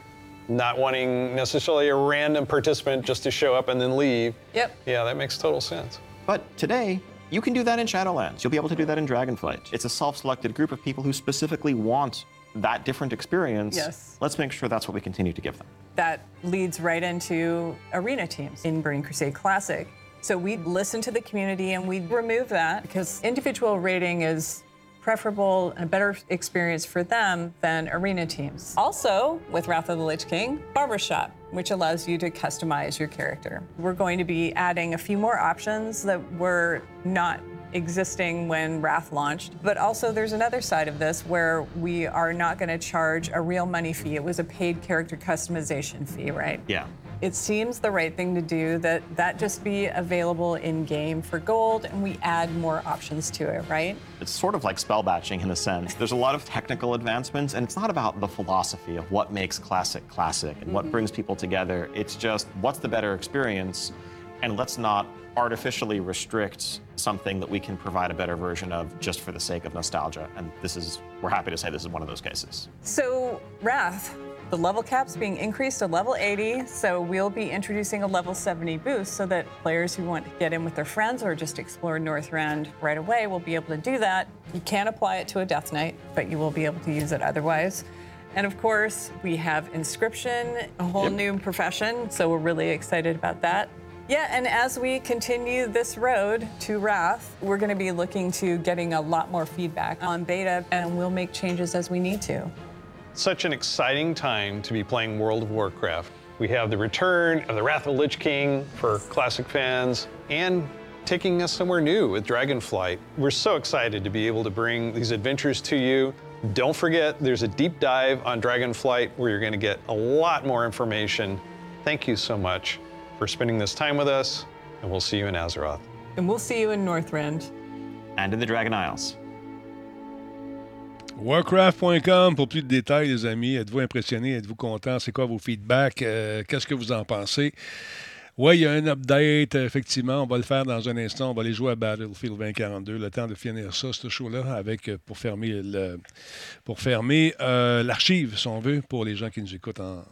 Speaker 6: not wanting necessarily a random participant just to show up and then leave.
Speaker 8: Yep.
Speaker 6: Yeah, that makes total sense.
Speaker 7: But today, you can do that in Shadowlands. You'll be able to do that in Dragonflight. It's a self-selected group of people who specifically want that different experience.
Speaker 8: Yes.
Speaker 7: Let's make sure that's what we continue to give them.
Speaker 8: That leads right into arena teams in Burning Crusade Classic. So we listen to the community and we remove that because individual rating is preferable and a better experience for them than arena teams. Also, with Wrath of the Lich King, Barbershop, which allows you to customize your character. We're going to be adding a few more options that were not existing when Wrath launched. But also, there's another side of this where we are not going to charge a real money fee. It was a paid character customization fee, right?
Speaker 7: Yeah.
Speaker 8: It seems the right thing to do that that just be available in game for gold and we add more options to it, right?
Speaker 7: It's sort of like spell batching in a sense. There's a lot of technical advancements, and it's not about the philosophy of what makes classic classic and what mm-hmm. brings people together. It's just what's the better experience, and let's not artificially restrict something that we can provide a better version of just for the sake of nostalgia. And this is, we're happy to say this is one of those cases.
Speaker 8: So, Wrath, the level cap's being increased to level 80, so we'll be introducing a level 70 boost so that players who want to get in with their friends or just explore Northrend right away will be able to do that. You can't apply it to a Death Knight, but you will be able to use it otherwise. And of course, we have Inscription, a whole new profession, so we're really excited about that. Yeah, and as we continue this road to Wrath, we're going to be looking to getting a lot more feedback on beta, and we'll make changes as we need to.
Speaker 6: Such an exciting time to be playing World of Warcraft. We have the return of the Wrath of the Lich King for classic fans and taking us somewhere new with Dragonflight. We're so excited to be able to bring these adventures to you. Don't forget, there's a deep dive on Dragonflight where you're going to get a lot more information. Thank you so much for spending this time with us, and we'll see you in Azeroth.
Speaker 8: And we'll see you in Northrend.
Speaker 7: And in the Dragon Isles.
Speaker 1: Warcraft.com pour plus de détails, les amis. Êtes-vous impressionné? Êtes-vous content? C'est quoi vos feedbacks? Euh, Qu'est-ce que vous en pensez? Oui, il y a un update, effectivement. On va le faire dans un instant. On va aller jouer à Battlefield 2042. Le temps de finir ça, ce show-là, avec euh, pour fermer le, pour fermer euh, l'archive, si on veut, pour les gens qui nous écoutent en,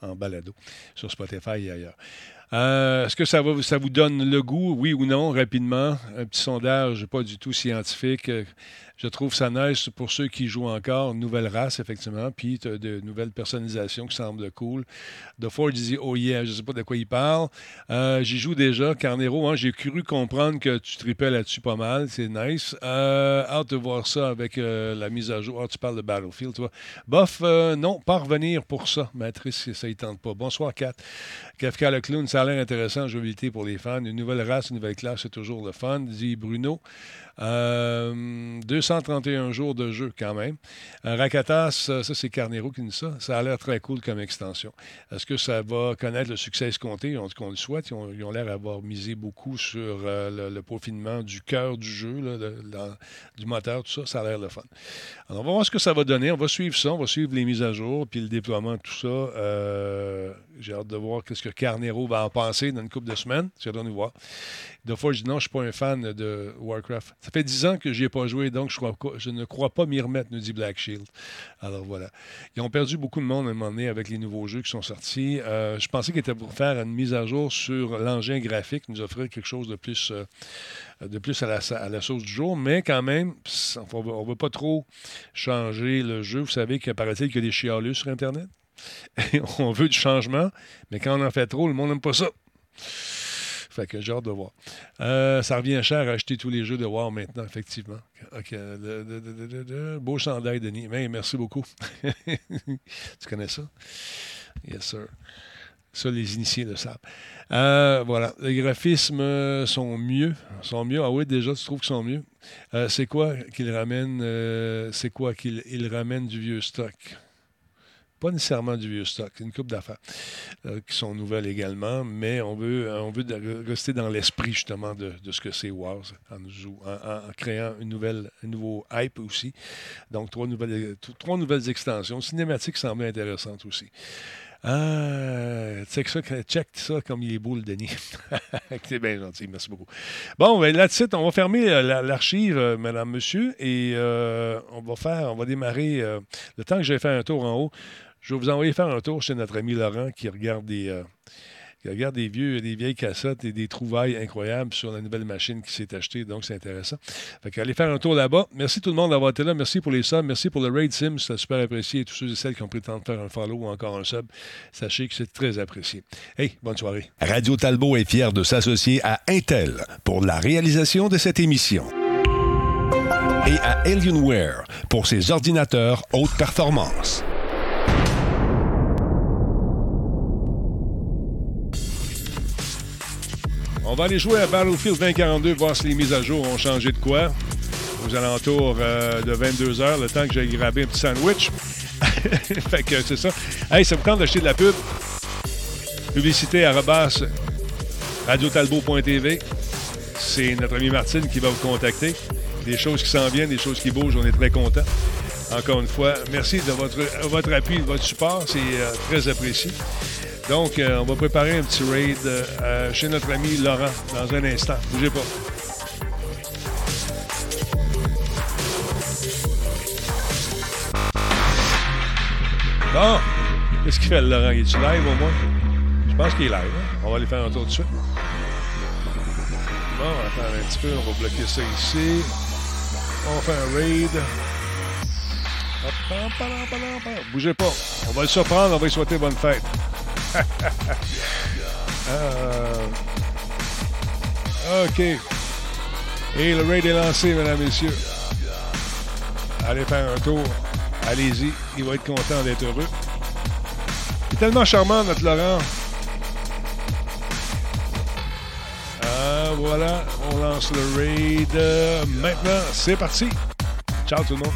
Speaker 1: en balado sur Spotify et ailleurs. Euh, Est-ce que ça, vous donne le goût, oui ou non, rapidement? Un petit sondage, pas du tout scientifique. Euh, Je trouve ça nice pour ceux qui jouent encore. Nouvelle race, effectivement. Puis t'as de nouvelles personnalisations qui semblent cool. The Ford dit Oh yeah, je sais pas de quoi il parle. Euh, J'y joue déjà. Carnero, hein, j'ai cru comprendre que tu tripais là-dessus pas mal. C'est nice. Hâte de voir ça avec la mise à jour. Ah, tu parles de Battlefield, toi. Bof, non, pas revenir pour ça. Matrice, ça ne tente pas. Bonsoir, Kat. Kafka le clown, ça a l'air intéressant, jouabilité pour les fans. Une nouvelle race, une nouvelle classe, c'est toujours le fun, dit Bruno. Euh, 231 jours de jeu quand même. Euh, Rakatas, ça, c'est Carnero qui dit ça. Ça a l'air très cool comme extension. Est-ce que ça va connaître le succès escompté? On, qu'on le souhaite. Ils ont, l'air d'avoir misé beaucoup sur euh, le, le du cœur du jeu, du moteur, tout ça. Ça a l'air le fun. Alors, on va voir ce que ça va donner. On va suivre ça. On va suivre les mises à jour, puis le déploiement, tout ça. Euh, J'ai hâte de voir qu'est-ce que Carnero va en penser dans une couple de semaines. Hâte de nous voir. Deux fois, je dis non, je ne suis pas un fan de Warcraft. Ça fait dix ans que je n'y ai pas joué, donc je, crois, ne crois pas m'y remettre, nous dit Black Shield. Alors voilà. Ils ont perdu beaucoup de monde à un moment donné avec les nouveaux jeux qui sont sortis. Euh, je pensais qu'ils étaient pour faire une mise à jour sur l'engin graphique, nous offrir quelque chose de plus, euh, de plus à, la, sauce du jour, mais quand même, on ne veut pas trop changer le jeu. Vous savez qu'il paraît-il qu'il y a des chialeux sur Internet? on veut du changement, mais quand on en fait trop, le monde n'aime pas ça. Fait que j'ai hâte de voir. Euh, ça revient cher à acheter tous les jeux de War maintenant, effectivement. OK. Le- le- beau chandail, Denis. Mais merci beaucoup. tu connais ça? Yes, sir. Ça, les initiés le savent. Euh, voilà. Les graphismes sont mieux. Sont mieux. Ah oui, déjà, tu trouves qu'ils sont mieux. Euh, c'est quoi qu'ils ramènent C'est quoi qu'ils ils ramènent du vieux stock? Pas nécessairement du vieux stock, une coupe d'affaires euh, qui sont nouvelles également, mais on veut, euh, on veut rester dans l'esprit justement de, de ce que c'est Wars en, en- créant une nouvelle, un nouveau hype aussi. Donc trois nouvelles, t- trois nouvelles extensions. Cinématique semblait intéressante aussi. Ah, check ça, check ça comme il est beau le Denis. c'est bien gentil, merci beaucoup. Bon, ben, là-dessus, on va fermer euh, la- l'archive, euh, madame, monsieur, et euh, on va faire, on va démarrer, euh, le temps que j'ai fait un tour en haut, je vais vous envoyer faire un tour chez notre ami Laurent qui regarde des, euh, qui des, vieilles cassettes et des trouvailles incroyables sur la nouvelle machine qui s'est achetée, donc c'est intéressant. Fait qu'allez faire un tour là-bas. Merci tout le monde d'avoir été là. Merci pour les subs. Merci pour le Raid Sim. Super apprécié. Et tous ceux et celles qui ont pris le temps de faire un follow ou encore un sub, sachez que c'est très apprécié. Hey, bonne soirée.
Speaker 3: Radio Talbot est fier de s'associer à Intel pour la réalisation de cette émission. Et à Alienware pour ses ordinateurs haute performance.
Speaker 1: On va aller jouer à Battlefield 2042, voir si les mises à jour ont changé de quoi. Aux alentours euh, de 22h, le temps que j'ai grabé un petit sandwich. fait que c'est ça. Hey, ça vous tente d'acheter de la pub? Publicité à rebasse radiotalbo.tv. C'est notre ami Martine qui va vous contacter. Des choses qui s'en viennent, des choses qui bougent, on est très contents. Encore une fois, merci de votre, votre appui, de votre support, c'est euh, très apprécié. Donc, euh, on va préparer un petit raid euh, chez notre ami Laurent dans un instant. Bougez pas. Bon, qu'est-ce qu'il fait Laurent? Il est live au moins? Je pense qu'il est live. hein? On va aller faire un tour de suite. Bon, attends un petit peu, on va bloquer ça ici. On fait un raid. Bougez pas. On va le surprendre, on va lui souhaiter bonne fête. Euh, OK. Et le raid est lancé, mesdames messieurs. Allez faire un tour. Allez-y. Il va être content d'être heureux. Il est tellement charmant, notre Laurent. Ah, voilà. On lance le raid. Euh, Maintenant, c'est parti. Ciao tout le monde.